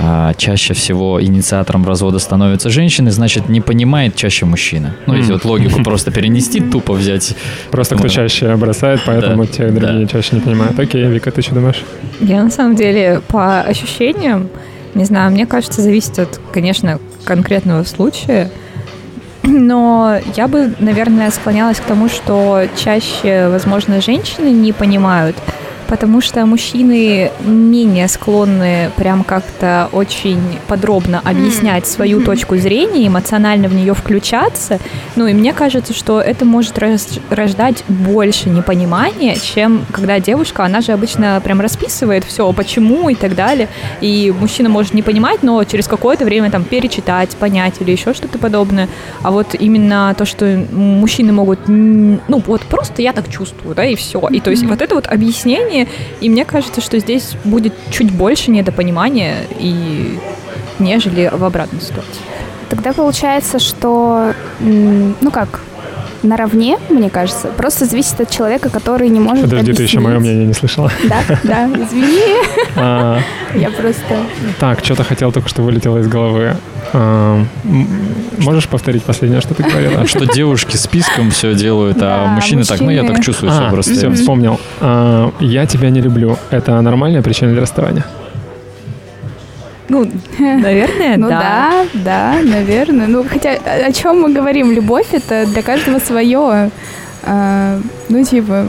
а, чаще всего инициатором развода становятся женщины, значит не понимает чаще мужчина. Ну если вот логику [laughs] просто перенести, тупо взять. Просто кто чаще бросает, поэтому те другие чаще не понимают. Окей, Вика, ты что думаешь? Я на самом деле по ощущениям Не знаю, мне кажется, зависит от, конечно, конкретного случая. Но я бы, наверное, склонялась к тому, что чаще, возможно, женщины не понимают, потому что мужчины менее склонны прям как-то очень подробно объяснять свою точку зрения, эмоционально в нее включаться. Ну и мне кажется, что это может рождать больше непонимания, чем когда девушка, она же обычно прям расписывает все, почему и так далее. И мужчина может не понимать, но через какое-то время там перечитать, понять или еще что-то подобное. А вот именно то, что мужчины могут, ну вот просто я так чувствую, да, и все. И то есть вот это вот объяснение понимание. И мне кажется, что здесь будет чуть больше недопонимания, и нежели в обратной ситуации. Тогда получается, что, ну как, наравне, мне кажется. Просто зависит от человека, который не может Подожди, объяснить. ты еще мое мнение не слышала. Да, да, извини. [laughs] А. Я просто... Так, что-то хотел, только что вылетело из головы. А, можешь повторить последнее, что ты говорила? Что девушки списком все делают, а мужчины так, ну я так чувствую, все а, просто. Все, вспомнил. Я тебя не люблю. Это нормальная причина для расставания? Ну, наверное, ну, да. Ну да, да, наверное. Ну, хотя о чем мы говорим? Любовь это для каждого свое. А, ну, типа,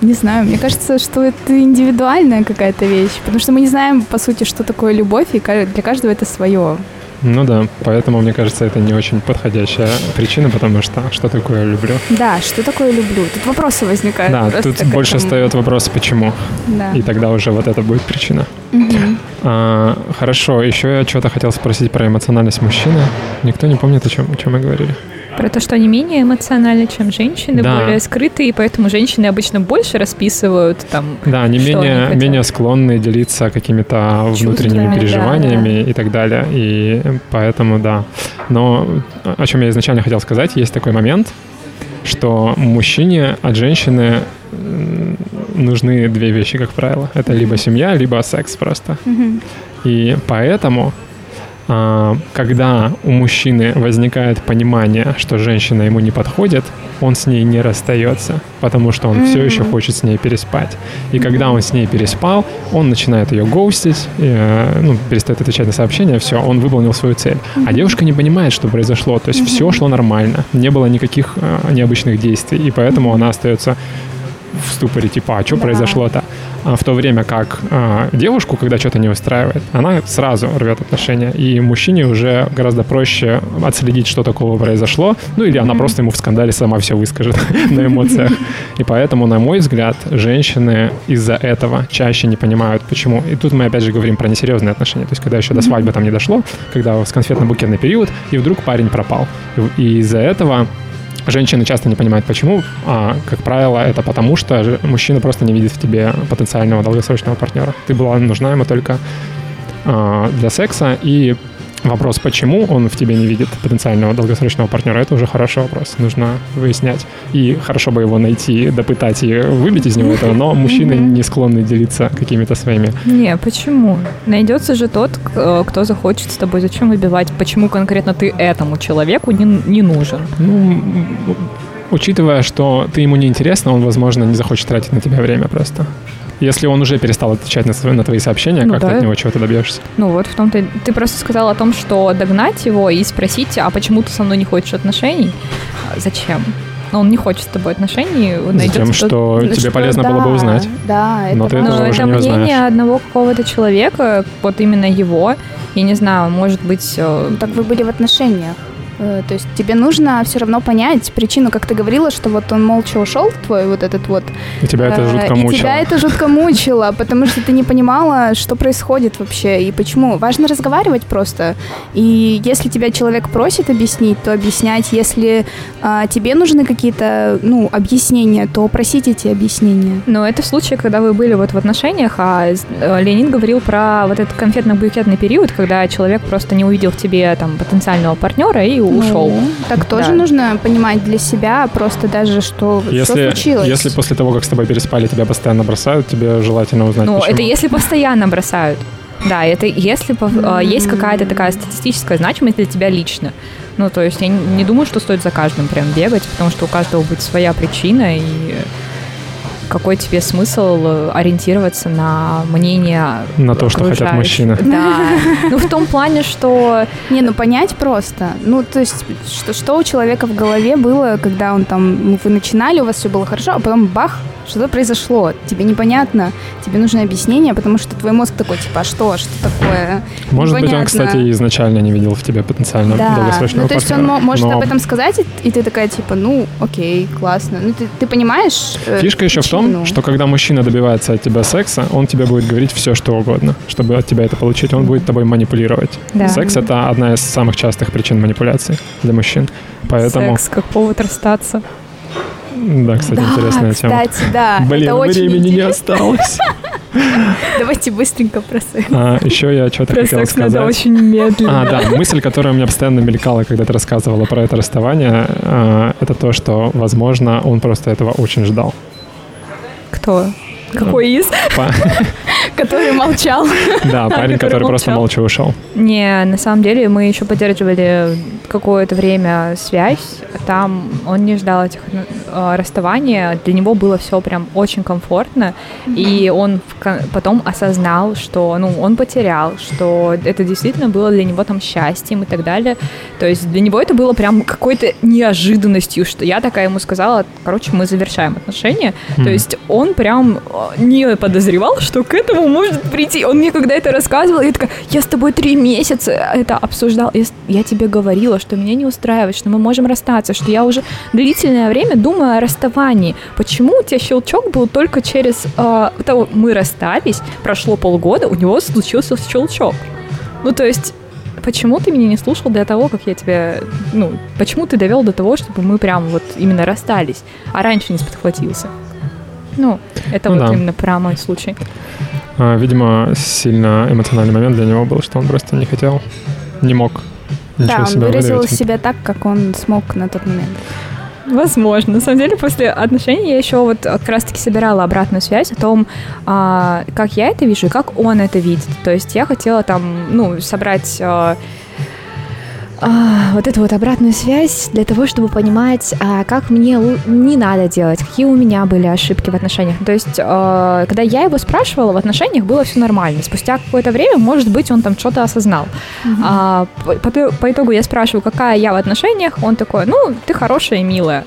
не знаю, мне кажется, что это индивидуальная какая-то вещь, потому что мы не знаем, по сути, что такое любовь, и для каждого это свое. Ну да, поэтому, мне кажется, это не очень подходящая причина, потому что что такое люблю? Да, что такое люблю? Тут вопросы возникают. Да, тут больше этому. встает вопрос, почему. Да. И тогда уже вот это будет причина. Угу. А, хорошо, еще я что-то хотел спросить про эмоциональность мужчины. Никто не помнит, о чем, о чем мы говорили. Про то, что они менее эмоциональны, чем женщины, да. более скрытые, и поэтому женщины обычно больше расписывают там. Да, они менее, они менее склонны делиться какими-то внутренними переживаниями да. и так далее. И поэтому, да. Но о чем я изначально хотел сказать, есть такой момент, что мужчине от женщины нужны две вещи, как правило. Это либо семья, либо секс просто. И поэтому когда у мужчины возникает понимание, что женщина ему не подходит, он с ней не расстается, потому что он mm-hmm. все еще хочет с ней переспать. И когда он с ней переспал, он начинает ее гоустить, и, э, ну, перестает отвечать на сообщения, все, он выполнил свою цель. Mm-hmm. А девушка не понимает, что произошло, то есть mm-hmm. все шло нормально, не было никаких э, необычных действий, и поэтому она остается в ступоре, типа, а что да. произошло-то? А в то время как а, девушку, когда что-то не устраивает, она сразу рвет отношения. И мужчине уже гораздо проще отследить, что такого произошло. Ну или она просто ему в скандале сама все выскажет [laughs] на эмоциях. И поэтому, на мой взгляд, женщины из-за этого чаще не понимают, почему. И тут мы опять же говорим про несерьезные отношения. То есть, когда еще до свадьбы там не дошло, когда с конфетно-букетный период, и вдруг парень пропал. И из-за этого Женщины часто не понимают, почему. А, как правило, это потому, что мужчина просто не видит в тебе потенциального долгосрочного партнера. Ты была нужна ему только а, для секса, и вопрос, почему он в тебе не видит потенциального долгосрочного партнера, это уже хороший вопрос. Нужно выяснять. И хорошо бы его найти, допытать и выбить из него этого, но [laughs] мужчины не склонны делиться какими-то своими. Не, почему? Найдется же тот, кто захочет с тобой. Зачем выбивать? Почему конкретно ты этому человеку не, не нужен? Ну, учитывая, что ты ему не интересно, он, возможно, не захочет тратить на тебя время просто. Если он уже перестал отвечать на, свои, на твои сообщения, ну, как да. ты от него чего-то добьешься? Ну вот в том-то... Ты просто сказал о том, что догнать его и спросить, а почему ты со мной не хочешь отношений? Зачем? Но он не хочет с тобой отношений. Затем, что тот... тебе что, полезно да, было бы узнать. Да, это Но ты этого это уже не мнение узнаешь. одного какого-то человека, вот именно его. Я не знаю, может быть... Э, так вы были в отношениях. Э, то есть тебе нужно все равно понять причину, как ты говорила, что вот он молча ушел, твой вот этот вот. И тебя это э, жутко мучило. И тебя это жутко мучило, потому что ты не понимала, что происходит вообще и почему. Важно разговаривать просто. И если тебя человек просит объяснить, то объяснять. Если а, тебе нужны какие-то, ну, объяснения, то просить эти объяснения. Но это в случае, когда вы были вот в отношениях, а э, Ленин говорил про вот этот конфетно-букетный период, когда человек просто не увидел в тебе там потенциального партнера и ушел. Ну, так тоже да. нужно понимать для себя, просто даже, что, если, что случилось. Если после того, как с тобой переспали, тебя постоянно бросают, тебе желательно узнать, Ну, почему. это если постоянно бросают. Да, это если mm-hmm. есть какая-то такая статистическая значимость для тебя лично. Ну, то есть я не думаю, что стоит за каждым прям бегать, потому что у каждого будет своя причина, и какой тебе смысл э, ориентироваться на мнение На то, что хотят мужчины. Да. Ну, в том плане, что Не, ну понять просто. Ну, то есть, что, что у человека в голове было, когда он там, ну, вы начинали, у вас все было хорошо, а потом бах, что-то произошло. Тебе непонятно, тебе нужно объяснение, потому что твой мозг такой, типа, а что, что такое? Может быть, он, Непонятно. кстати, изначально не видел в тебе потенциально Да, долгосрочного ну то есть он партнера. мо- может Но об этом сказать, и, ты такая, типа, ну, окей, классно. Ну, ты, ты понимаешь э, Фишка еще в том, причину? что когда мужчина добивается от тебя секса, он тебе будет говорить все, что угодно, чтобы от тебя это получить. Он будет тобой манипулировать. Да. Секс — это одна из самых частых причин манипуляций для мужчин. Поэтому, секс как повод расстаться. Да, кстати, Да, интересная тема. кстати, да. Блин, это очень времени не интересно. осталось. [laughs] Давайте быстренько про секс. А, еще я что-то Про хотел секс надо сказать. очень медленно. А, да, мысль, которая у меня постоянно мелькала, когда ты рассказывала про это расставание, а, это то, что, возможно, он просто этого очень ждал. Кто? Какой из? Который молчал. [laughs] Да, парень, который просто молча ушел. Не, на самом деле мы еще поддерживали какое-то время связь. Там он не ждал этих э, расставания. Для него было все прям очень комфортно. И он потом осознал, что ну, он потерял, что это действительно было для него там счастьем и так далее. То есть для него это было прям какой-то неожиданностью, что я такая ему сказала, короче, мы завершаем отношения. То есть он прям э, не подозревал, что к этому может прийти. Он мне когда это рассказывал, я такая, я с тобой три месяца это обсуждал. Я, я тебе говорила, что меня не устраивает, что мы можем расстаться, что я уже длительное время думаю о расставании. Почему у тебя щелчок был только через э, того, мы расстались, прошло полгода, у него случился щелчок. Ну, то есть Почему ты меня не слушал до того, как я тебя... Ну, почему ты довел до того, чтобы мы прям вот именно расстались, а раньше не спохватился? Ну, это Ну вот да. именно про мой случай. А, Видимо, сильно эмоциональный момент для него был, что он просто не хотел, не мог ничего Да, он себя выразил выдавить. себя так, как он смог на тот момент. Возможно. На самом деле, после отношений я еще вот как раз-таки собирала обратную связь о том, а, как я это вижу и как он это видит. То есть я хотела там, ну, собрать а, а, вот эту вот обратную связь для того, чтобы понимать, а, как мне не надо делать, какие у меня были ошибки в отношениях. То есть, а, когда я его спрашивала, в отношениях было все нормально. Спустя какое-то время, может быть, он там что-то осознал. А, по, по по итогу я спрашиваю, какая я в отношениях, он такой, ну, ты хорошая и милая.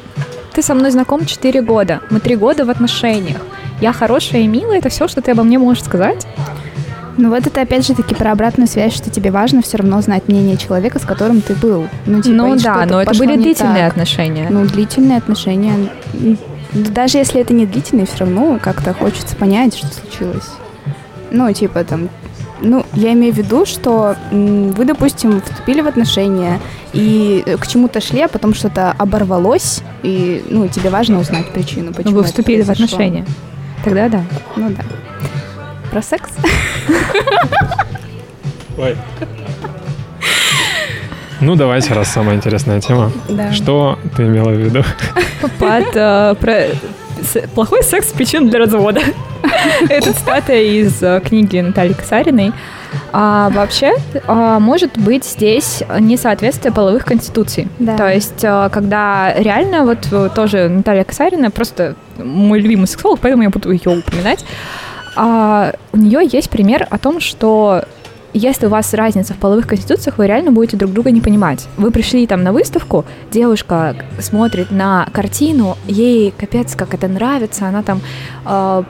Ты со мной знаком 4 года, мы 3 года в отношениях. Я хорошая и милая, это все, что ты обо мне можешь сказать? Ну вот это опять же таки про обратную связь, что тебе важно все равно знать мнение человека, с которым ты был. Ну, типа, ну да, но это были длительные так. отношения. Ну, длительные отношения. Даже если это не длительные, все равно как-то хочется понять, что случилось. Ну, типа там... Ну, я имею в виду, что вы, допустим, вступили в отношения и э, к чему-то шли, а потом что-то оборвалось, и, ну, тебе важно узнать причину, Ну, почему вы это вступили в отношения. Тогда да. Ну да. Про секс? Ну, давайте, раз самая интересная тема. Да. Что ты имела в виду? Под э, про- с- плохой секс причин для развода. Это цитата из э, книги Натальи Касариной. А вообще, а, может быть здесь несоответствие половых конституций. Да. То есть, э, когда реально, вот э, тоже Наталья Касарина, просто мой любимый сексолог, поэтому я буду ее упоминать, а, у нее есть пример о том, что если у вас разница в половых конституциях, вы реально будете друг друга не понимать. Вы пришли там на выставку, девушка смотрит на картину, ей капец как это нравится, она там э,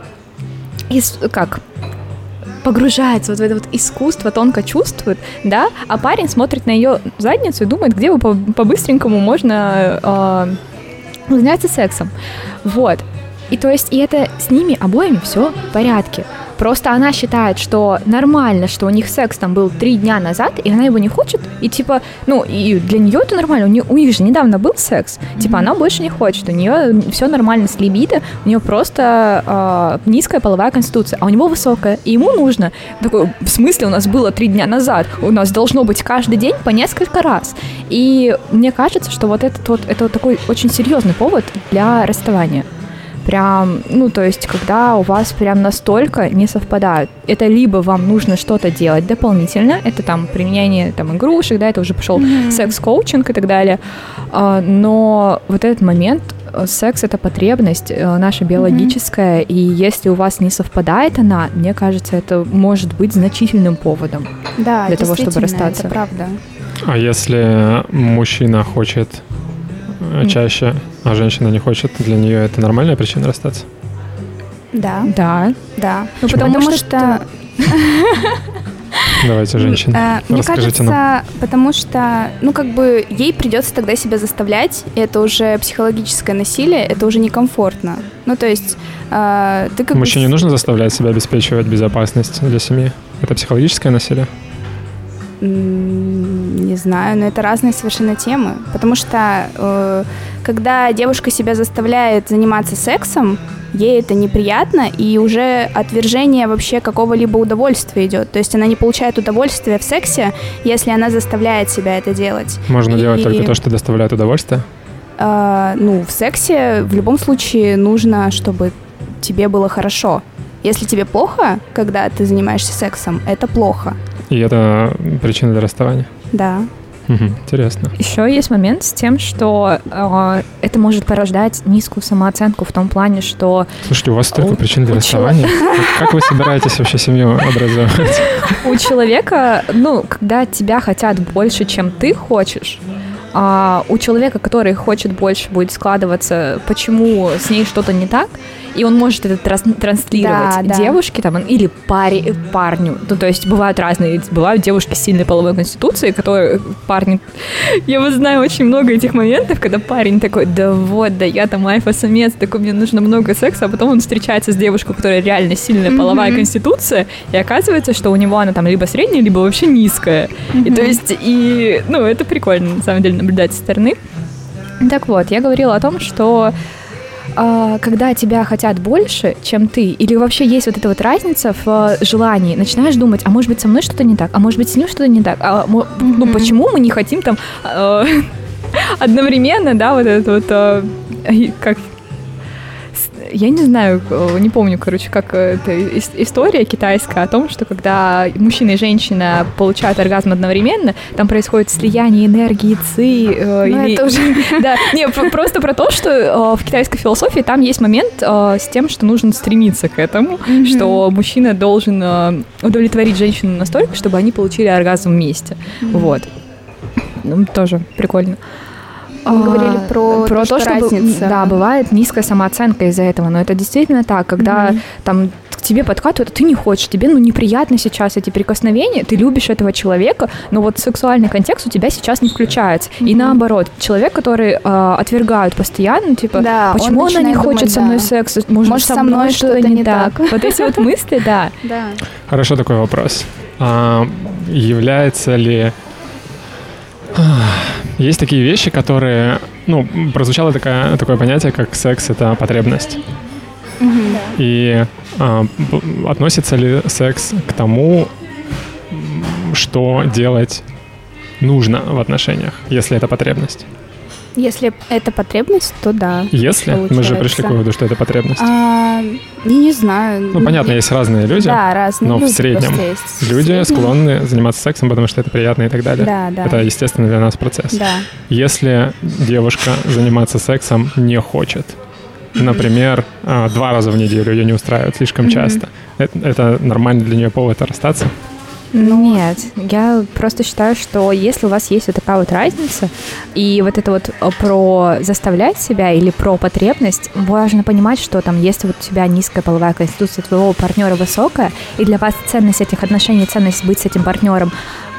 ис- как погружается вот в это вот искусство, тонко чувствует, да, а парень смотрит на ее задницу и думает, где бы по- по-быстренькому можно э, заняться сексом. Вот. И то есть, и это с ними обоими все в порядке. Просто она считает, что нормально, что у них секс там был три дня назад, и она его не хочет, и типа, ну, и для нее это нормально. У, нее, у них же недавно был секс, типа, она больше не хочет, у нее все нормально с либидо, у нее просто э, низкая половая конституция, а у него высокая, и ему нужно. Такой, в смысле у нас было три дня назад? У нас должно быть каждый день по несколько раз. И мне кажется, что вот этот вот, это вот такой очень серьезный повод для расставания. Прям, ну, то есть, когда у вас прям настолько не совпадают. Это либо вам нужно что-то делать дополнительно, это там применение там игрушек, да, это уже пошел секс-коучинг и так далее. А, но вот этот момент э, секс это потребность э, наша биологическая, и если у вас не совпадает она, мне кажется, это может быть значительным поводом Да, для того, чтобы действительно, расстаться. Это правда. А если мужчина хочет э, чаще, а женщина не хочет, для нее это нормальная причина расстаться? Да, Да. да. Ну, потому, потому что, [laughs] Давайте, женщины, э, мне кажется, нам. потому что, ну, как бы ей придется тогда себя заставлять, и это уже психологическое насилие, это уже некомфортно. Ну, то есть, э, ты как бы Мужчине нужно заставлять себя обеспечивать безопасность для семьи? Это психологическое насилие? Не знаю, но это разные совершенно темы. Потому что э, когда девушка себя заставляет заниматься сексом, ей это неприятно, и уже отвержение вообще какого-либо удовольствия идет. То есть она не получает удовольствия в сексе, если она заставляет себя это делать. Можно И- делать только то, что доставляет удовольствие? Э, ну, в сексе в любом случае нужно, чтобы тебе было хорошо. Если тебе плохо, когда ты занимаешься сексом, это плохо. И это причина для расставания? Да. Интересно. Еще есть момент с тем, что э, это может порождать низкую самооценку в том плане, что Слушайте, у вас столько У- причин для у расставания. Как вы собираетесь вообще семью образовать? [laughs] у человека, ну, когда тебя хотят больше, чем ты хочешь, а у человека, который хочет больше, будет складываться, почему с ней что-то не так, и он может это транслировать Да, да. девушке там, или паре, парню. Ну, то есть бывают разные, бывают девушки с сильной половой конституцией, которые парни... Я вот знаю очень много этих моментов, когда парень такой, да вот, да я там альфа-самец, такой, мне нужно много секса, а потом он встречается с девушкой, у которой реально сильная половая конституция, и оказывается, что у него она там либо средняя, либо вообще низкая. И то есть, и, ну, это прикольно, на самом деле, наблюдать со стороны. Так вот, я говорила о том, что а, когда тебя хотят больше, чем ты, или вообще есть вот эта вот разница в э, желании, начинаешь думать, а может быть со мной что-то не так, а может быть с ним что-то не так, а ну Мгм. почему мы не хотим там э, [laughs] одновременно, да, вот это вот э, как я не знаю, э, не помню, короче, как э, это ис- история китайская о том, что когда мужчина и женщина получают оргазм одновременно, там происходит слияние энергии ци. э, Ну, или- это уже... [laughs] да, не, просто про то, что э, в китайской философии там есть момент с тем, что нужно стремиться к этому, Мгм. что мужчина должен удовлетворить женщину настолько, чтобы они получили оргазм вместе. Вот. Ну, тоже прикольно. Мы говорили А, про то, что разница. да, бывает низкая самооценка из-за этого, но это действительно так, когда Мгм. там к тебе подкатывают, а ты не хочешь, тебе ну неприятно сейчас эти прикосновения, ты любишь этого человека, но вот сексуальный контекст у тебя сейчас не включается. И Мгм. наоборот, человек, который э, отвергают постоянно, типа, Да, он почему она не хочет думать, со мной да. секс, может, Может, со мной что-то не так. Вот эти вот мысли, да. Да. Хорошо такой вопрос. А, является ли... Есть такие вещи, которые... Ну, прозвучало такое, такое понятие, как секс — это потребность. И а, относится ли секс к тому, что делать нужно в отношениях, если это потребность? Если это потребность, то да. Если? Мы же Получается. пришли к выводу, что это потребность. А, не, знаю. Ну, понятно, есть разные люди. Да, разные но в люди среднем просто есть. В Люди среднем- склонны заниматься сексом, потому что это приятно и так далее. Да, да. Это естественно для нас процесс. Да. Если девушка заниматься сексом не хочет, например, а, два раза в неделю ее не устраивает слишком Мгм. часто, это, это нормально для нее повод расстаться? Ну, Нет, я просто считаю, что если у вас есть вот такая вот разница, и вот это вот э, про заставлять себя или про потребность, важно понимать, что там, если вот у тебя низкая половая конституция, твоего партнера высокая, и для вас ценность этих отношений, ценность быть с этим партнером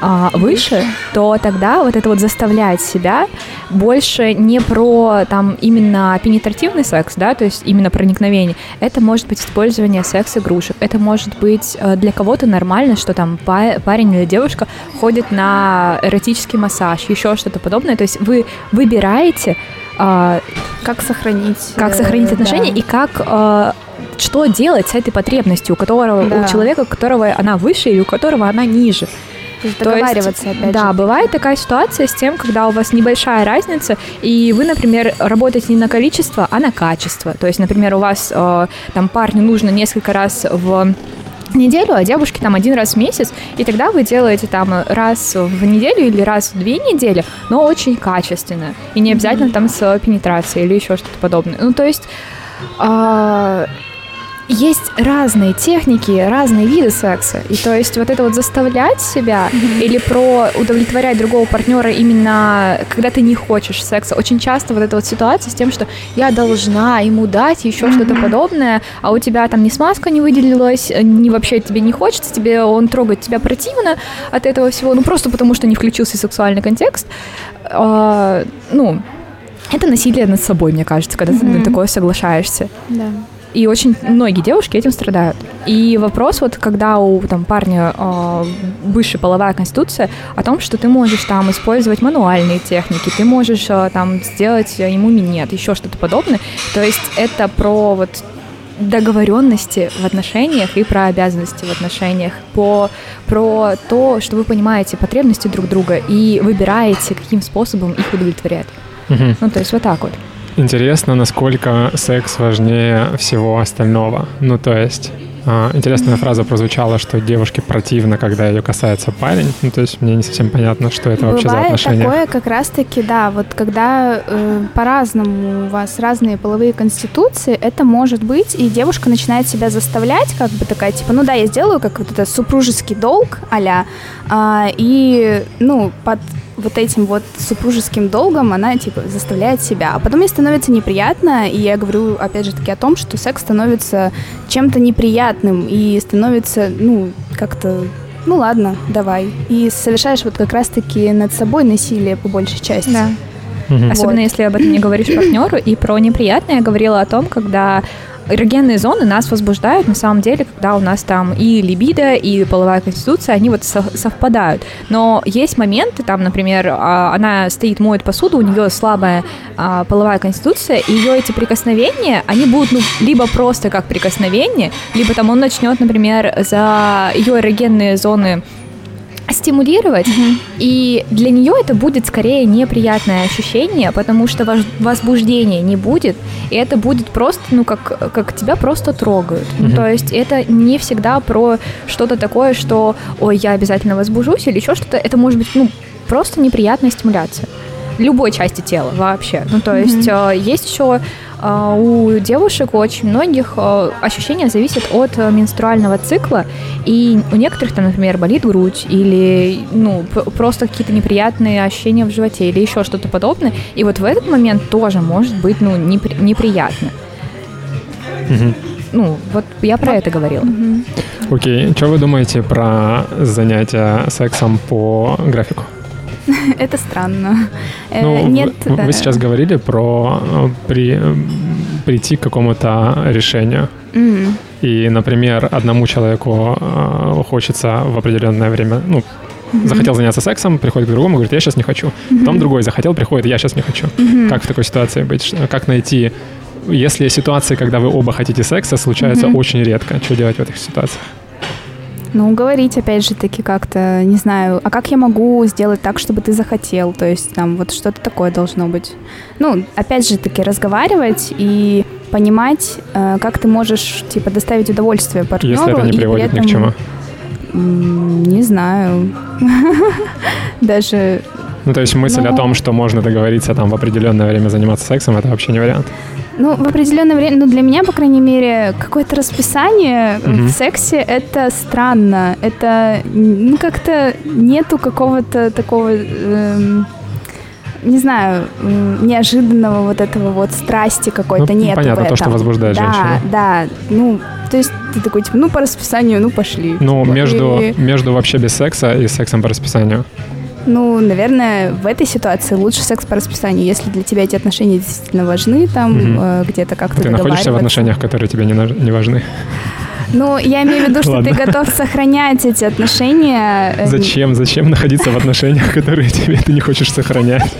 а, выше, то тогда вот это вот заставлять себя больше не про там именно пенетративный секс, да, то есть именно проникновение. Это может быть использование секс-игрушек. Это может быть э, для кого-то нормально, что там па- парень или девушка ходит на эротический массаж, еще что-то подобное. То есть вы выбираете, а, как сохранить... как э, сохранить отношения да. и как э, что делать с этой потребностью, у которого Да. у человека, у которого она выше или у которого она ниже. То есть То есть, договариваться опять да, же. бывает такая ситуация с тем, когда у вас небольшая разница, и вы, например, работаете не на количество, а на качество. То есть, например, у вас э, там парню нужно несколько раз в неделю, а девушки там один раз в месяц, и тогда вы делаете там раз в неделю или раз в две недели, но очень качественно, и не обязательно там с пенетрацией или еще что-то подобное. Ну, то есть а, есть разные техники, разные виды секса. И то есть вот это вот заставлять себя mm-hmm. или про удовлетворять другого партнера именно когда ты не хочешь секса. Очень часто вот эта вот ситуация с тем, что я должна ему дать еще mm-hmm. что-то подобное, а у тебя там ни смазка не выделилась, ни вообще тебе не хочется, тебе он трогает тебя противно от этого всего, ну просто потому что не включился сексуальный контекст. А, ну, это насилие над собой, мне кажется, когда mm-hmm. ты на такое соглашаешься. Да. И очень многие девушки этим страдают. И вопрос вот, когда у там, парня э, высшая половая конституция, о том, что ты можешь там использовать мануальные техники, ты можешь э, там сделать ему минет, еще что-то подобное. То есть это про вот договоренности в отношениях и про обязанности в отношениях, по, про то, что вы понимаете потребности друг друга и выбираете, каким способом их удовлетворять. Угу. Ну, то есть вот так вот. Интересно, насколько секс важнее всего остального. Ну, то есть, а, интересная фраза прозвучала, что девушке противно, когда ее касается парень. Ну, то есть мне не совсем понятно, что это вообще Бывает за отношения. такое как раз-таки, да, вот когда э, по-разному у вас разные половые конституции, это может быть, и девушка начинает себя заставлять, как бы такая, типа, ну да, я сделаю как вот это супружеский долг а э, и, ну, под вот этим вот супружеским долгом она, типа, заставляет себя. А потом ей становится неприятно, и я говорю, опять же таки, о том, что секс становится чем-то неприятным и становится, ну, как-то ну ладно, давай. И совершаешь вот как раз-таки над собой насилие по большей части. Да. Угу. Особенно вот. если об этом не говоришь партнеру. И про неприятное я говорила о том, когда эрогенные зоны нас возбуждают на самом деле, когда у нас там и либидо, и половая конституция, они вот совпадают. Но есть моменты, там, например, а, она стоит, моет посуду, у нее слабая а, половая конституция, и ее эти прикосновения, они будут ну, либо просто как прикосновение, либо там он начнет, например, за ее эрогенные зоны стимулировать, mm-hmm. и для нее это будет скорее неприятное ощущение, потому что возбуждения не будет, и это будет просто, ну, как, как тебя просто трогают. Mm-hmm. Ну, то есть это не всегда про что-то такое, что, ой, я обязательно возбужусь, или еще что-то, это может быть, ну, просто неприятная стимуляция любой части тела вообще. Ну, то есть mm-hmm. есть еще а, у девушек, у очень многих а, ощущения зависят от э, менструального цикла, и у некоторых там, например, болит грудь или ну, просто какие-то неприятные ощущения в животе или еще что-то подобное, и вот в этот момент тоже может быть ну, непри- неприятно. Ну, вот я про это говорила. Окей, okay. что вы думаете про занятия сексом по графику? [laughs] Это странно. Э, ну, Нет, вы, да. вы сейчас говорили про э, при, э, прийти к какому-то решению. Mm. И, например, одному человеку хочется в определенное время, ну, захотел заняться сексом, приходит к другому, говорит, я сейчас не хочу. Mm-hmm. Потом другой захотел, приходит, я сейчас не хочу. Mm-hmm. Как в такой ситуации быть? Как найти если ситуации, когда вы оба хотите секса, случаются mm-hmm. очень редко, что делать в этих ситуациях? Ну, говорить, опять же таки, как-то, не знаю, а как я могу сделать так, чтобы ты захотел? То есть там вот что-то такое должно быть. Ну, опять же таки, разговаривать и понимать, э, как ты можешь, типа, доставить удовольствие партнеру. Если это не приводит этом, ни к чему. Не знаю. [laughs] Даже ну, то есть мысль ну, о том, что можно договориться там в определенное время заниматься сексом, это вообще не вариант. Ну, в определенное время, ну, для меня, по крайней мере, какое-то расписание mm-hmm. в сексе это странно. Это, ну, как-то нету какого-то такого... Эм, не знаю, неожиданного вот этого вот страсти какой-то ну, нет. Понятно, то, что возбуждает да, женщину. Да, ну, то есть ты такой, типа, ну, по расписанию, ну, пошли. Ну, между, и... между вообще без секса и сексом по расписанию. Ну, наверное, в этой ситуации лучше секс по расписанию, если для тебя эти отношения действительно важны, там угу. где-то как-то Ты находишься в отношениях, которые тебе не, не важны? Ну, я имею в виду, что ты готов сохранять эти отношения. Э, Зачем? Зачем находиться в отношениях, которые тебе ты не хочешь сохранять?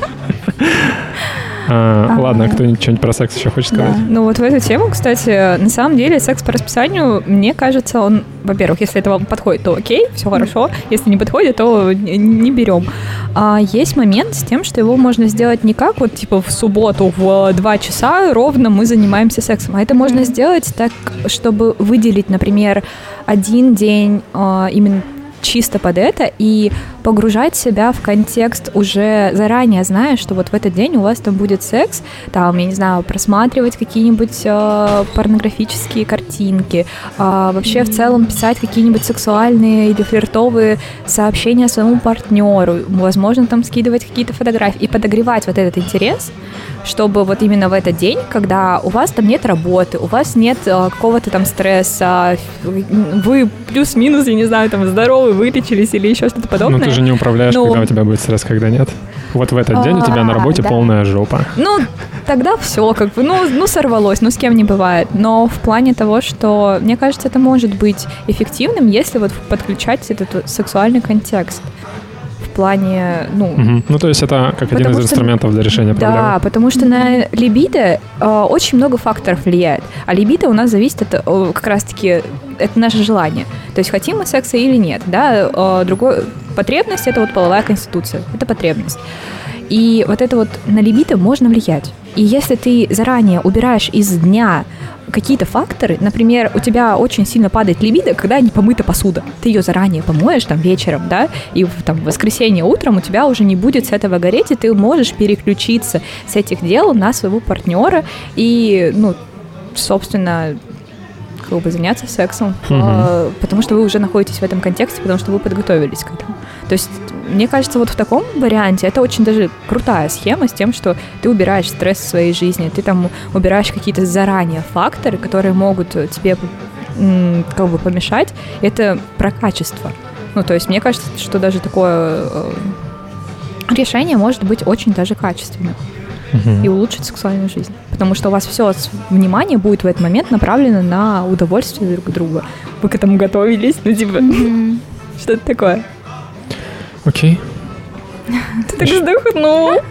А, ладно, кто-нибудь что-нибудь про секс еще хочет сказать? Да. Ну вот в эту тему, кстати, на самом деле секс по расписанию, мне кажется, он, во-первых, если это вам подходит, то окей, все хорошо. Если не подходит, то не, не берем. а есть момент с тем, что его можно сделать не как вот типа в субботу в 2 часа ровно мы занимаемся сексом, а это можно сделать так, чтобы выделить, например, один день а, именно чисто под это и погружать себя в контекст уже заранее, зная, что вот в этот день у вас там будет секс, там, я не знаю, просматривать какие-нибудь э, порнографические картинки, э, вообще mm-hmm. в целом писать какие-нибудь сексуальные или флиртовые сообщения своему партнеру, возможно, там скидывать какие-то фотографии и подогревать вот этот интерес, чтобы вот именно в этот день, когда у вас там нет работы, у вас нет э, какого-то там стресса, вы плюс-минус, я не знаю, там здоровы, вылечились или еще что-то подобное. Ну, же не управляешь, ну, когда у тебя будет стресс, когда нет. Вот в этот день у тебя на а, работе полная жопа. Ну, тогда все, как бы, ну, ну, сорвалось, ну, с кем не бывает. Но в плане того, что, мне кажется, это может быть эффективным, если вот подключать этот сексуальный контекст плане, ну... Угу. Ну, то есть это как один из что, инструментов для решения проблемы. Да, потому что на либидо э, очень много факторов влияет. А либидо у нас зависит от э, как раз-таки это наше желание. То есть хотим мы секса или нет, да? Э, другой потребность это вот половая конституция, это потребность. И вот это вот на либидо можно влиять. И если ты заранее убираешь из дня какие-то факторы, например, у тебя очень сильно падает либидо, когда не помыта посуда. Ты ее заранее помоешь там вечером, да, и там в воскресенье утром у тебя уже не будет с этого гореть, и ты можешь переключиться с этих дел на своего партнера и, ну, собственно, как бы заняться сексом, угу. потому что вы уже находитесь в этом контексте, потому что вы подготовились к этому. То есть, мне кажется, вот в таком варианте это очень даже крутая схема с тем, что ты убираешь стресс в своей жизни, ты там убираешь какие-то заранее факторы, которые могут тебе как бы помешать. Это про качество. Ну, то есть, мне кажется, что даже такое э, решение может быть очень даже качественным и улучшить сексуальную жизнь. Потому что у вас все внимание будет в этот момент направлено на удовольствие друг друга. Вы к этому готовились, ну типа, [laughs] что это такое? Окей. [laughs] Ты так вздохнул. [laughs]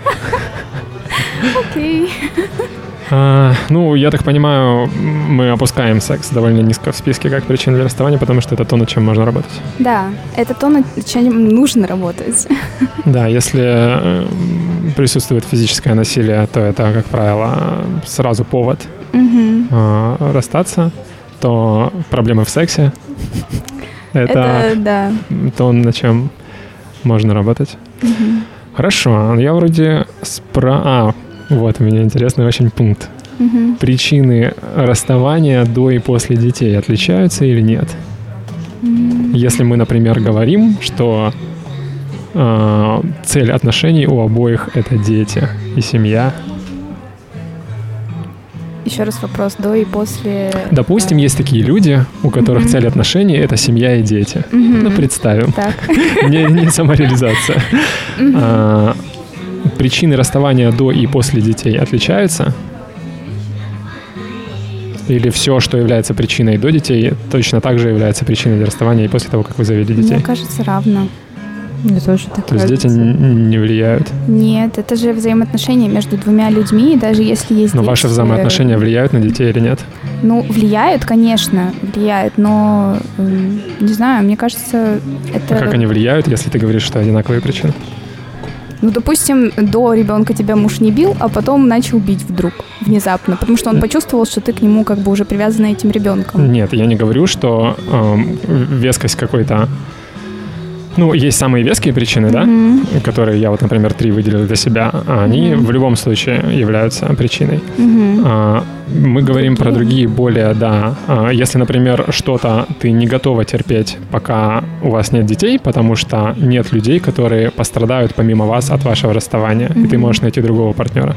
Окей. А, ну, я так понимаю, мы опускаем секс довольно низко в списке как причин для расставания, потому что это то, над чем можно работать. Да, это то, над чем нужно работать. [laughs] Да, если э, присутствует физическое насилие, то это, как правило, сразу повод угу. расстаться, то проблемы в сексе — это, это да. то, над чем можно работать. Угу. Хорошо, я вроде спро... А, вот у меня интересный очень пункт. Угу. Причины расставания до и после детей отличаются или нет? Угу. Если мы, например, говорим, что э, цель отношений у обоих это дети и семья. Еще раз вопрос, до и после... Допустим, есть такие люди, у которых mm-hmm. цель отношений — это семья и дети. Mm-hmm. Ну, представим. Так. [laughs] Не, не самореализация. Mm-hmm. А, причины расставания до и после детей отличаются? Или все, что является причиной до детей, точно так же является причиной для расставания и после того, как вы завели детей? Мне кажется, равно. Мне тоже так То есть дети не влияют? Нет, это же взаимоотношения между двумя людьми, даже если есть Но дети, ваши взаимоотношения влияют на детей или нет? Ну, влияют, конечно, влияют, но, не знаю, мне кажется, это... А как они влияют, если ты говоришь, что одинаковые причины? Ну, допустим, до ребенка тебя муж не бил, а потом начал бить вдруг, внезапно, потому что он почувствовал, что ты к нему как бы уже привязана этим ребенком. Нет, я не говорю, что э, вескость какой-то ну, есть самые веские причины, mm-hmm. да, которые я вот, например, три выделил для себя, они mm-hmm. в любом случае являются причиной. Mm-hmm. А, мы говорим про другие более, да. А, если, например, что-то ты не готова терпеть, пока у вас нет детей, потому что нет людей, которые пострадают помимо вас от вашего расставания, mm-hmm. и ты можешь найти другого партнера.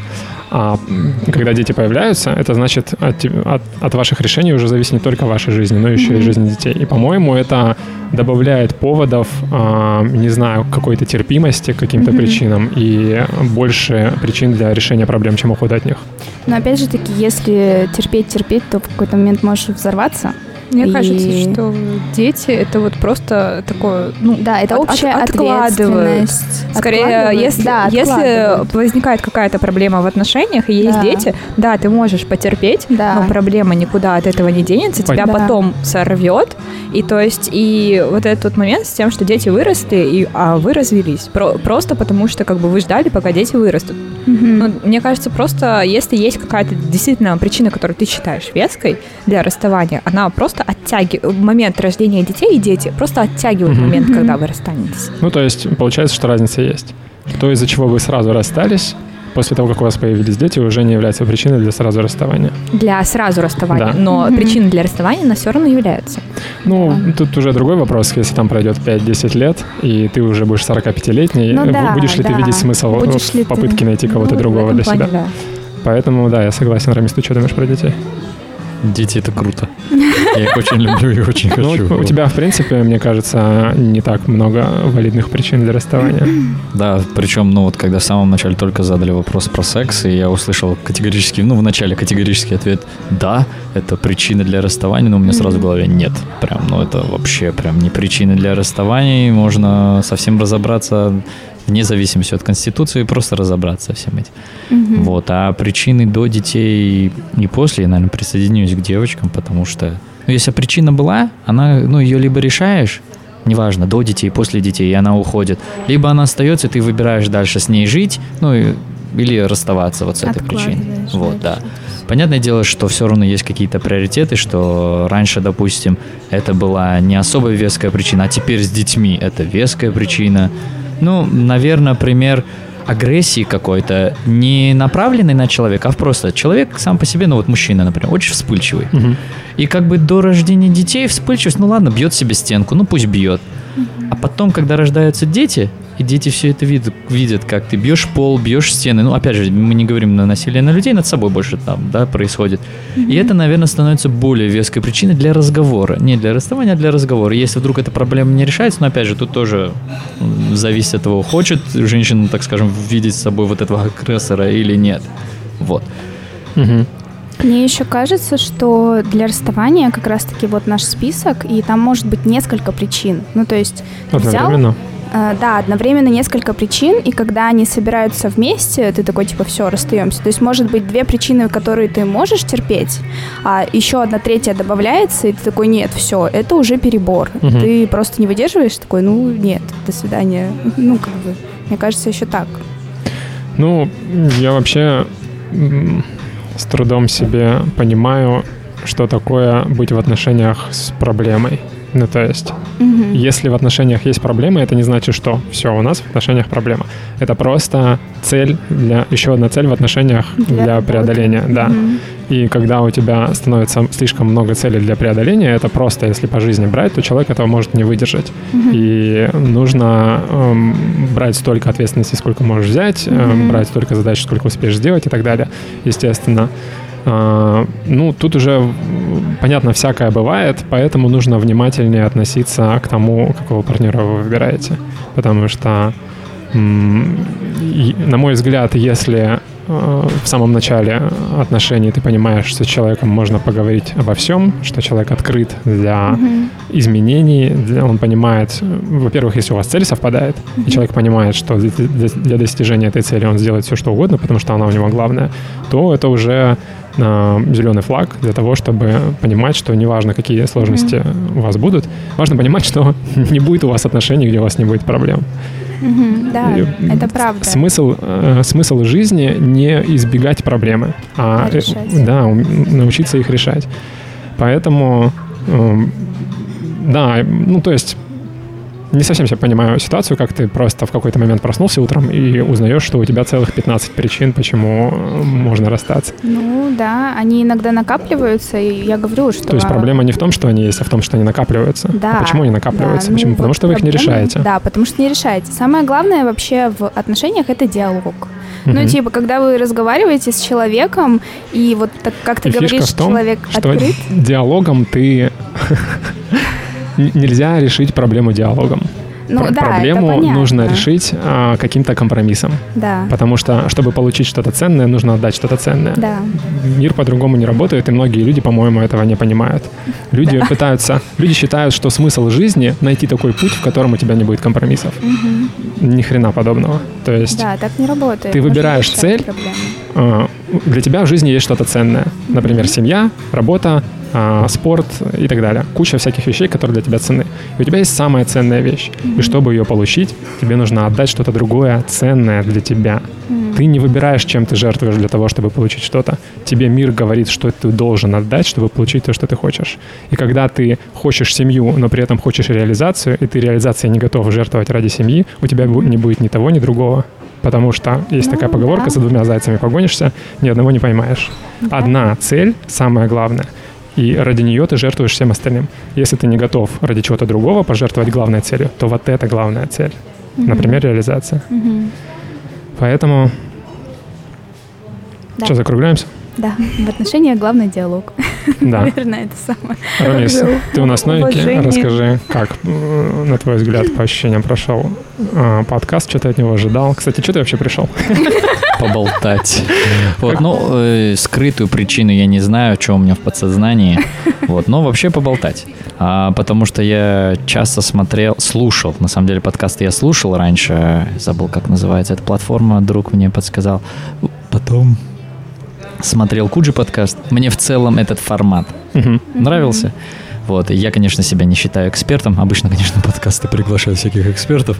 А когда дети появляются, это значит от, от, от ваших решений уже зависит не только ваша жизнь, но еще mm-hmm. и жизнь детей. И, по-моему, это добавляет поводов, э, не знаю, какой-то терпимости к каким-то mm-hmm. причинам и больше причин для решения проблем, чем ухода от них. Но опять же таки, если терпеть, терпеть, то в какой-то момент можешь взорваться Мне И- кажется, что дети это вот просто такое, ну, Да, это от- общая от- откладывают. Скорее, если, да, если возникает какая-то проблема в отношениях, и есть Да. дети, да, ты можешь потерпеть, Да. но проблема никуда от этого не денется, тебя Да. потом сорвет. И то есть, и вот этот вот момент с тем, что дети выросли, и, а вы развелись. Про- просто потому что как бы вы ждали, пока дети вырастут. Мгм. Ну, мне кажется, просто если есть какая-то действительно причина, которую ты считаешь веской для расставания, она просто оттягивает момент рождения детей и дети просто оттягивают Мгм. момент, когда вы расстанетесь. Ну, то есть, получается, что разница есть. То, из-за чего вы сразу расстались, после того, как у вас появились дети, уже не является причиной для сразу расставания. Для сразу расставания. Да. Но Мгм. причина для расставания, она все равно является. Ну, тут уже другой вопрос, если там пройдет 5-10 лет, и ты уже будешь 45-летний, Ну э, да, будешь ли ты да. видеть смысл Будешь в ли ты- попытке найти кого-то Ну, другого для плане, себя? да. Поэтому, да, я согласен, Рамис, ты что думаешь про детей? Дети это круто. Я их очень люблю и очень Ну, хочу. у тебя, в принципе, мне кажется, не так много валидных причин для расставания. Да, причем, ну вот когда в самом начале только задали вопрос про секс, и я услышал категорический, ну в начале категорический ответ «да, это причина для расставания», но у меня сразу в голове «нет». Прям, ну это вообще прям не причина для расставания, и можно совсем разобраться вне зависимости от Конституции, просто разобраться со всем этим. Мгм. Вот, а причины до детей и после, я, наверное, присоединюсь к девочкам, потому что, ну, если причина была, она, ну, ее либо решаешь, неважно, до детей, после детей, и она уходит, либо она остается, и ты выбираешь дальше с ней жить, ну, и- или расставаться вот с этой причиной. Вот, да. Понятное дело, что все равно есть какие-то приоритеты, что раньше, допустим, это была не особо веская причина, а теперь с детьми это веская причина. Ну, наверное, пример агрессии какой-то, не направленный на человека, а просто человек сам по себе, ну вот мужчина, например, очень вспыльчивый. Мгм. И как бы до рождения детей вспыльчивость, ну ладно, бьет себе стенку, ну пусть бьет. А потом, когда рождаются дети, и дети все это видят, видят, как ты бьешь пол, бьешь стены. Ну, опять же, мы не говорим на насилие на людей, над собой больше там, да, происходит. И это, наверное, становится более веской причиной для разговора. Не для расставания, а для разговора. Если вдруг эта проблема не решается, но, опять же, тут тоже зависит от того, хочет женщина, так скажем, видеть с собой вот этого агрессора или нет. Вот. Мгм. Мне еще кажется, что для расставания как раз-таки вот наш список, и там может быть несколько причин. Ну, то есть взял, Одновременно. э, да, одновременно несколько причин, и когда они собираются вместе, ты такой, типа, все, расстаемся. То есть может быть две причины, которые ты можешь терпеть, а еще одна третья добавляется, и ты такой, нет, все, это уже перебор. Мгм. Ты просто не выдерживаешь, такой, ну, нет, до свидания. Ну, как бы, мне кажется, еще так. Ну, я вообще с трудом себе понимаю, что такое быть в отношениях с проблемой. Ну, то есть, Мгм. если в отношениях есть проблема, это не значит, что все, у нас в отношениях проблема. Это просто цель для, еще одна цель в отношениях Для для, работы. преодоления, да. Мгм. И когда у тебя становится слишком много целей для преодоления, это просто, если по жизни брать, то человек этого может не выдержать. И нужно эм, брать столько ответственности, сколько можешь взять, эм, Мгм. брать столько задач, сколько успеешь сделать и так далее, естественно. А, ну, тут уже, понятно, всякое бывает, поэтому нужно внимательнее относиться к тому, какого партнера вы выбираете. Потому что, на мой взгляд, если э, в самом начале отношений ты понимаешь, что с человеком можно поговорить обо всем, что человек открыт для Мгм. изменений, для- он понимает, во-первых, если у вас цель совпадает, и человек понимает, что для- для достижения этой цели он сделает все, что угодно, потому что она у него главная, то это уже зеленый флаг для того, чтобы понимать, что неважно, какие сложности у вас будут, важно понимать, что [laughs] не будет у вас отношений, где у вас не будет проблем. Мгм. Да, И, это правда. Смысл, э, смысл жизни не избегать проблемы, а А э, решать. да, научиться их решать. Поэтому, эм, да, ну то есть не совсем себе понимаю ситуацию, как ты просто в какой-то момент проснулся утром и узнаешь, что у тебя целых 15 причин, почему э, можно расстаться. Ну да, они иногда накапливаются, и я говорю, что... То есть проблема не в том, что они есть, а в том, что они накапливаются. Да. А почему они накапливаются? да, ну, почему? Потому вот что вы их не решаете. Да, потому что не решаете. Самое главное вообще в отношениях это диалог. Ну, Мгм. типа, когда вы разговариваете с человеком, и вот так, как ты И фишка говоришь, в том, человек что открыт. диалогом ты... Нельзя решить проблему диалогом. Ну Пр- да, проблему нужно решить а, каким-то компромиссом. Да, Потому что, чтобы получить что-то ценное, нужно отдать что-то ценное. да. Мир по-другому не работает, и многие люди, по-моему, этого не понимают. Люди пытаются, люди считают, что смысл жизни найти такой путь, в котором у тебя не будет компромиссов. Ни хрена подобного. То есть Да, так не работает. Ты выбираешь цель, проблемы. Для тебя в жизни есть что-то ценное. Например, семья, работа, а, спорт и так далее. Куча всяких вещей, которые для тебя ценны. И у тебя есть самая ценная вещь. И чтобы ее получить, тебе нужно отдать что-то другое ценное для тебя. Ты не выбираешь, чем ты жертвуешь для того, чтобы получить что-то. Тебе мир говорит, что ты должен отдать, чтобы получить то, что ты хочешь. И когда ты хочешь семью, но при этом хочешь реализацию, и ты реализацией не готов жертвовать ради семьи, у тебя не будет ни того, ни другого. Потому что есть такая Ну, поговорка, за двумя зайцами погонишься, ни одного не поймаешь. Одна цель, самое главное, и ради нее ты жертвуешь всем остальным. Если ты не готов ради чего-то другого пожертвовать главной целью, то вот это главная цель. Например, реализация. Поэтому... Что, закругляемся? Да, в отношениях главный диалог. Да. Наверное, это самое. Рамис, ты у нас новенький. Расскажи, как, на твой взгляд, по ощущениям прошел а, подкаст, что ты от него ожидал? Кстати, что ты вообще пришел? [laughs] поболтать. Вот, ну, э, скрытую причину я не знаю, что у меня в подсознании. Вот, но вообще поболтать. А, потому что я часто смотрел, слушал, на самом деле подкасты я слушал раньше, забыл, как называется эта платформа, друг мне подсказал. Потом смотрел Куджи подкаст. Мне в целом этот формат нравился. Вот, я, конечно, себя не считаю экспертом. Обычно, конечно, подкасты приглашают всяких экспертов.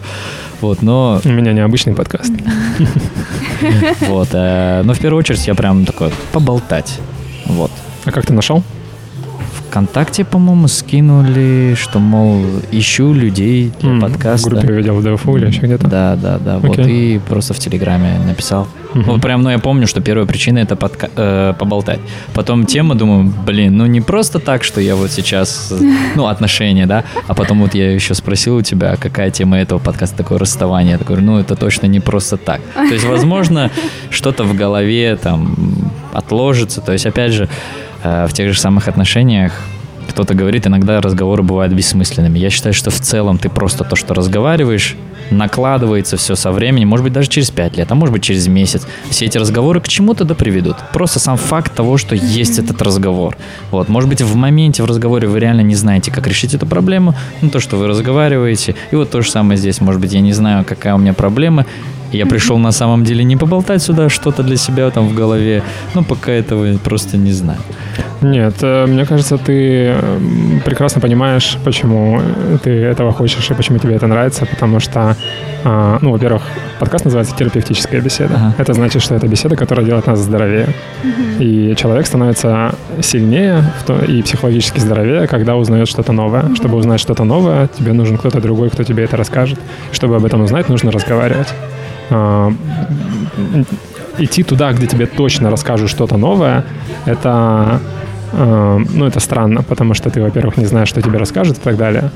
Вот, но У меня необычный подкаст. [laughs] Вот, э, но в первую очередь я прям такой поболтать. Вот. А как ты нашел? ВКонтакте, по-моему, скинули, что, мол, ищу людей для подкаста. В группе видел в ДФУ или еще где-то? Да, да, да. Вот и просто в Телеграме написал. Вот прям, ну я помню, что первая причина это подка- э, поболтать. Потом тема, думаю, блин, ну не просто так, что я вот сейчас, ну отношения, да, а потом вот я еще спросил у тебя, какая тема этого подкаста, такое расставание. Я такой, ну это точно не просто так. То есть, возможно, что-то в голове там отложится. То есть, опять же, э, в тех же самых отношениях кто-то говорит, иногда разговоры бывают бессмысленными. Я считаю, что в целом ты просто то, что разговариваешь, накладывается все со временем, может быть, даже через 5 лет, а может быть, через месяц. Все эти разговоры к чему-то да приведут. Просто сам факт того, что есть этот разговор. Вот, может быть, в моменте в разговоре вы реально не знаете, как решить эту проблему, ну, то, что вы разговариваете. И вот то же самое здесь. Может быть, я не знаю, какая у меня проблема, я пришел на самом деле не поболтать сюда что-то для себя там в голове, но пока этого просто не знаю. Нет, э, мне кажется, ты прекрасно понимаешь, почему ты этого хочешь и почему тебе это нравится, потому что, а, ну, во-первых, подкаст называется терапевтическая беседа. Ага. Это значит, что это беседа, которая делает нас здоровее. И человек становится сильнее и психологически здоровее, когда узнает что-то новое. Чтобы узнать что-то новое, тебе нужен кто-то другой, кто тебе это расскажет. Чтобы об этом узнать, нужно разговаривать. А, идти туда, где тебе точно расскажут что-то новое, это, э, ну, это странно, потому что ты, во-первых, не знаешь, что тебе расскажут и так далее.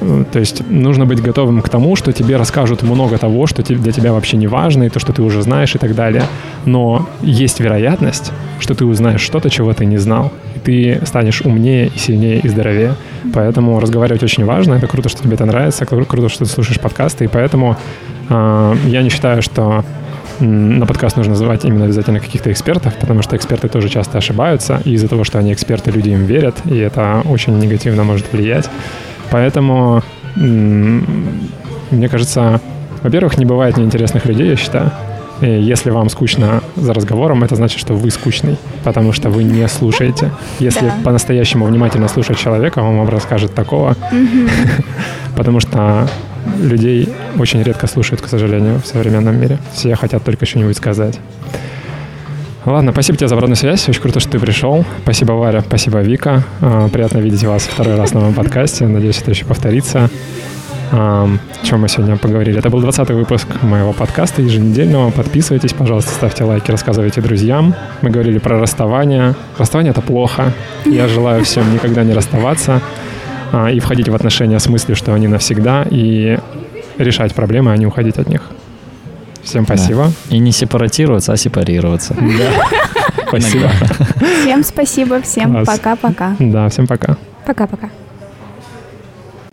Э, То есть нужно быть готовым к тому, что тебе расскажут много того, что для тебя вообще не важно, и то, что ты уже знаешь и так далее. Но есть вероятность, что ты узнаешь что-то, чего ты не знал, и ты станешь умнее и сильнее и здоровее. Поэтому разговаривать очень важно. Это круто, что тебе это нравится, кру- круто, что ты слушаешь подкасты, и поэтому я не считаю, что на подкаст нужно звать именно обязательно каких-то экспертов, потому что эксперты тоже часто ошибаются, и из-за того, что они эксперты, люди им верят, и это очень негативно может влиять. Поэтому, мне кажется, во-первых, не бывает неинтересных людей, я считаю. И если вам скучно за разговором, это значит, что вы скучный, потому что вы не слушаете. Если Да. по-настоящему внимательно слушать человека, он вам расскажет такого, [laughs] потому что людей очень редко слушают, к сожалению, в современном мире. Все хотят только что-нибудь сказать. Ладно, спасибо тебе за обратную связь. Очень круто, что ты пришел. Спасибо, Варя. Спасибо, Вика. А, Приятно видеть вас второй раз на моем подкасте. Надеюсь, это еще повторится. А, О чем мы сегодня поговорили? Это был 20 выпуск моего подкаста еженедельного. Подписывайтесь, пожалуйста, ставьте лайки, рассказывайте друзьям. Мы говорили про расставание. Расставание — это плохо. Я желаю всем никогда не расставаться и входить в отношения с мыслью, что они навсегда, и решать проблемы, а не уходить от них. Всем спасибо. И не сепаратироваться, а сепарироваться. Спасибо. Иногда. Всем спасибо, всем пока-пока. Да, всем пока. Пока-пока.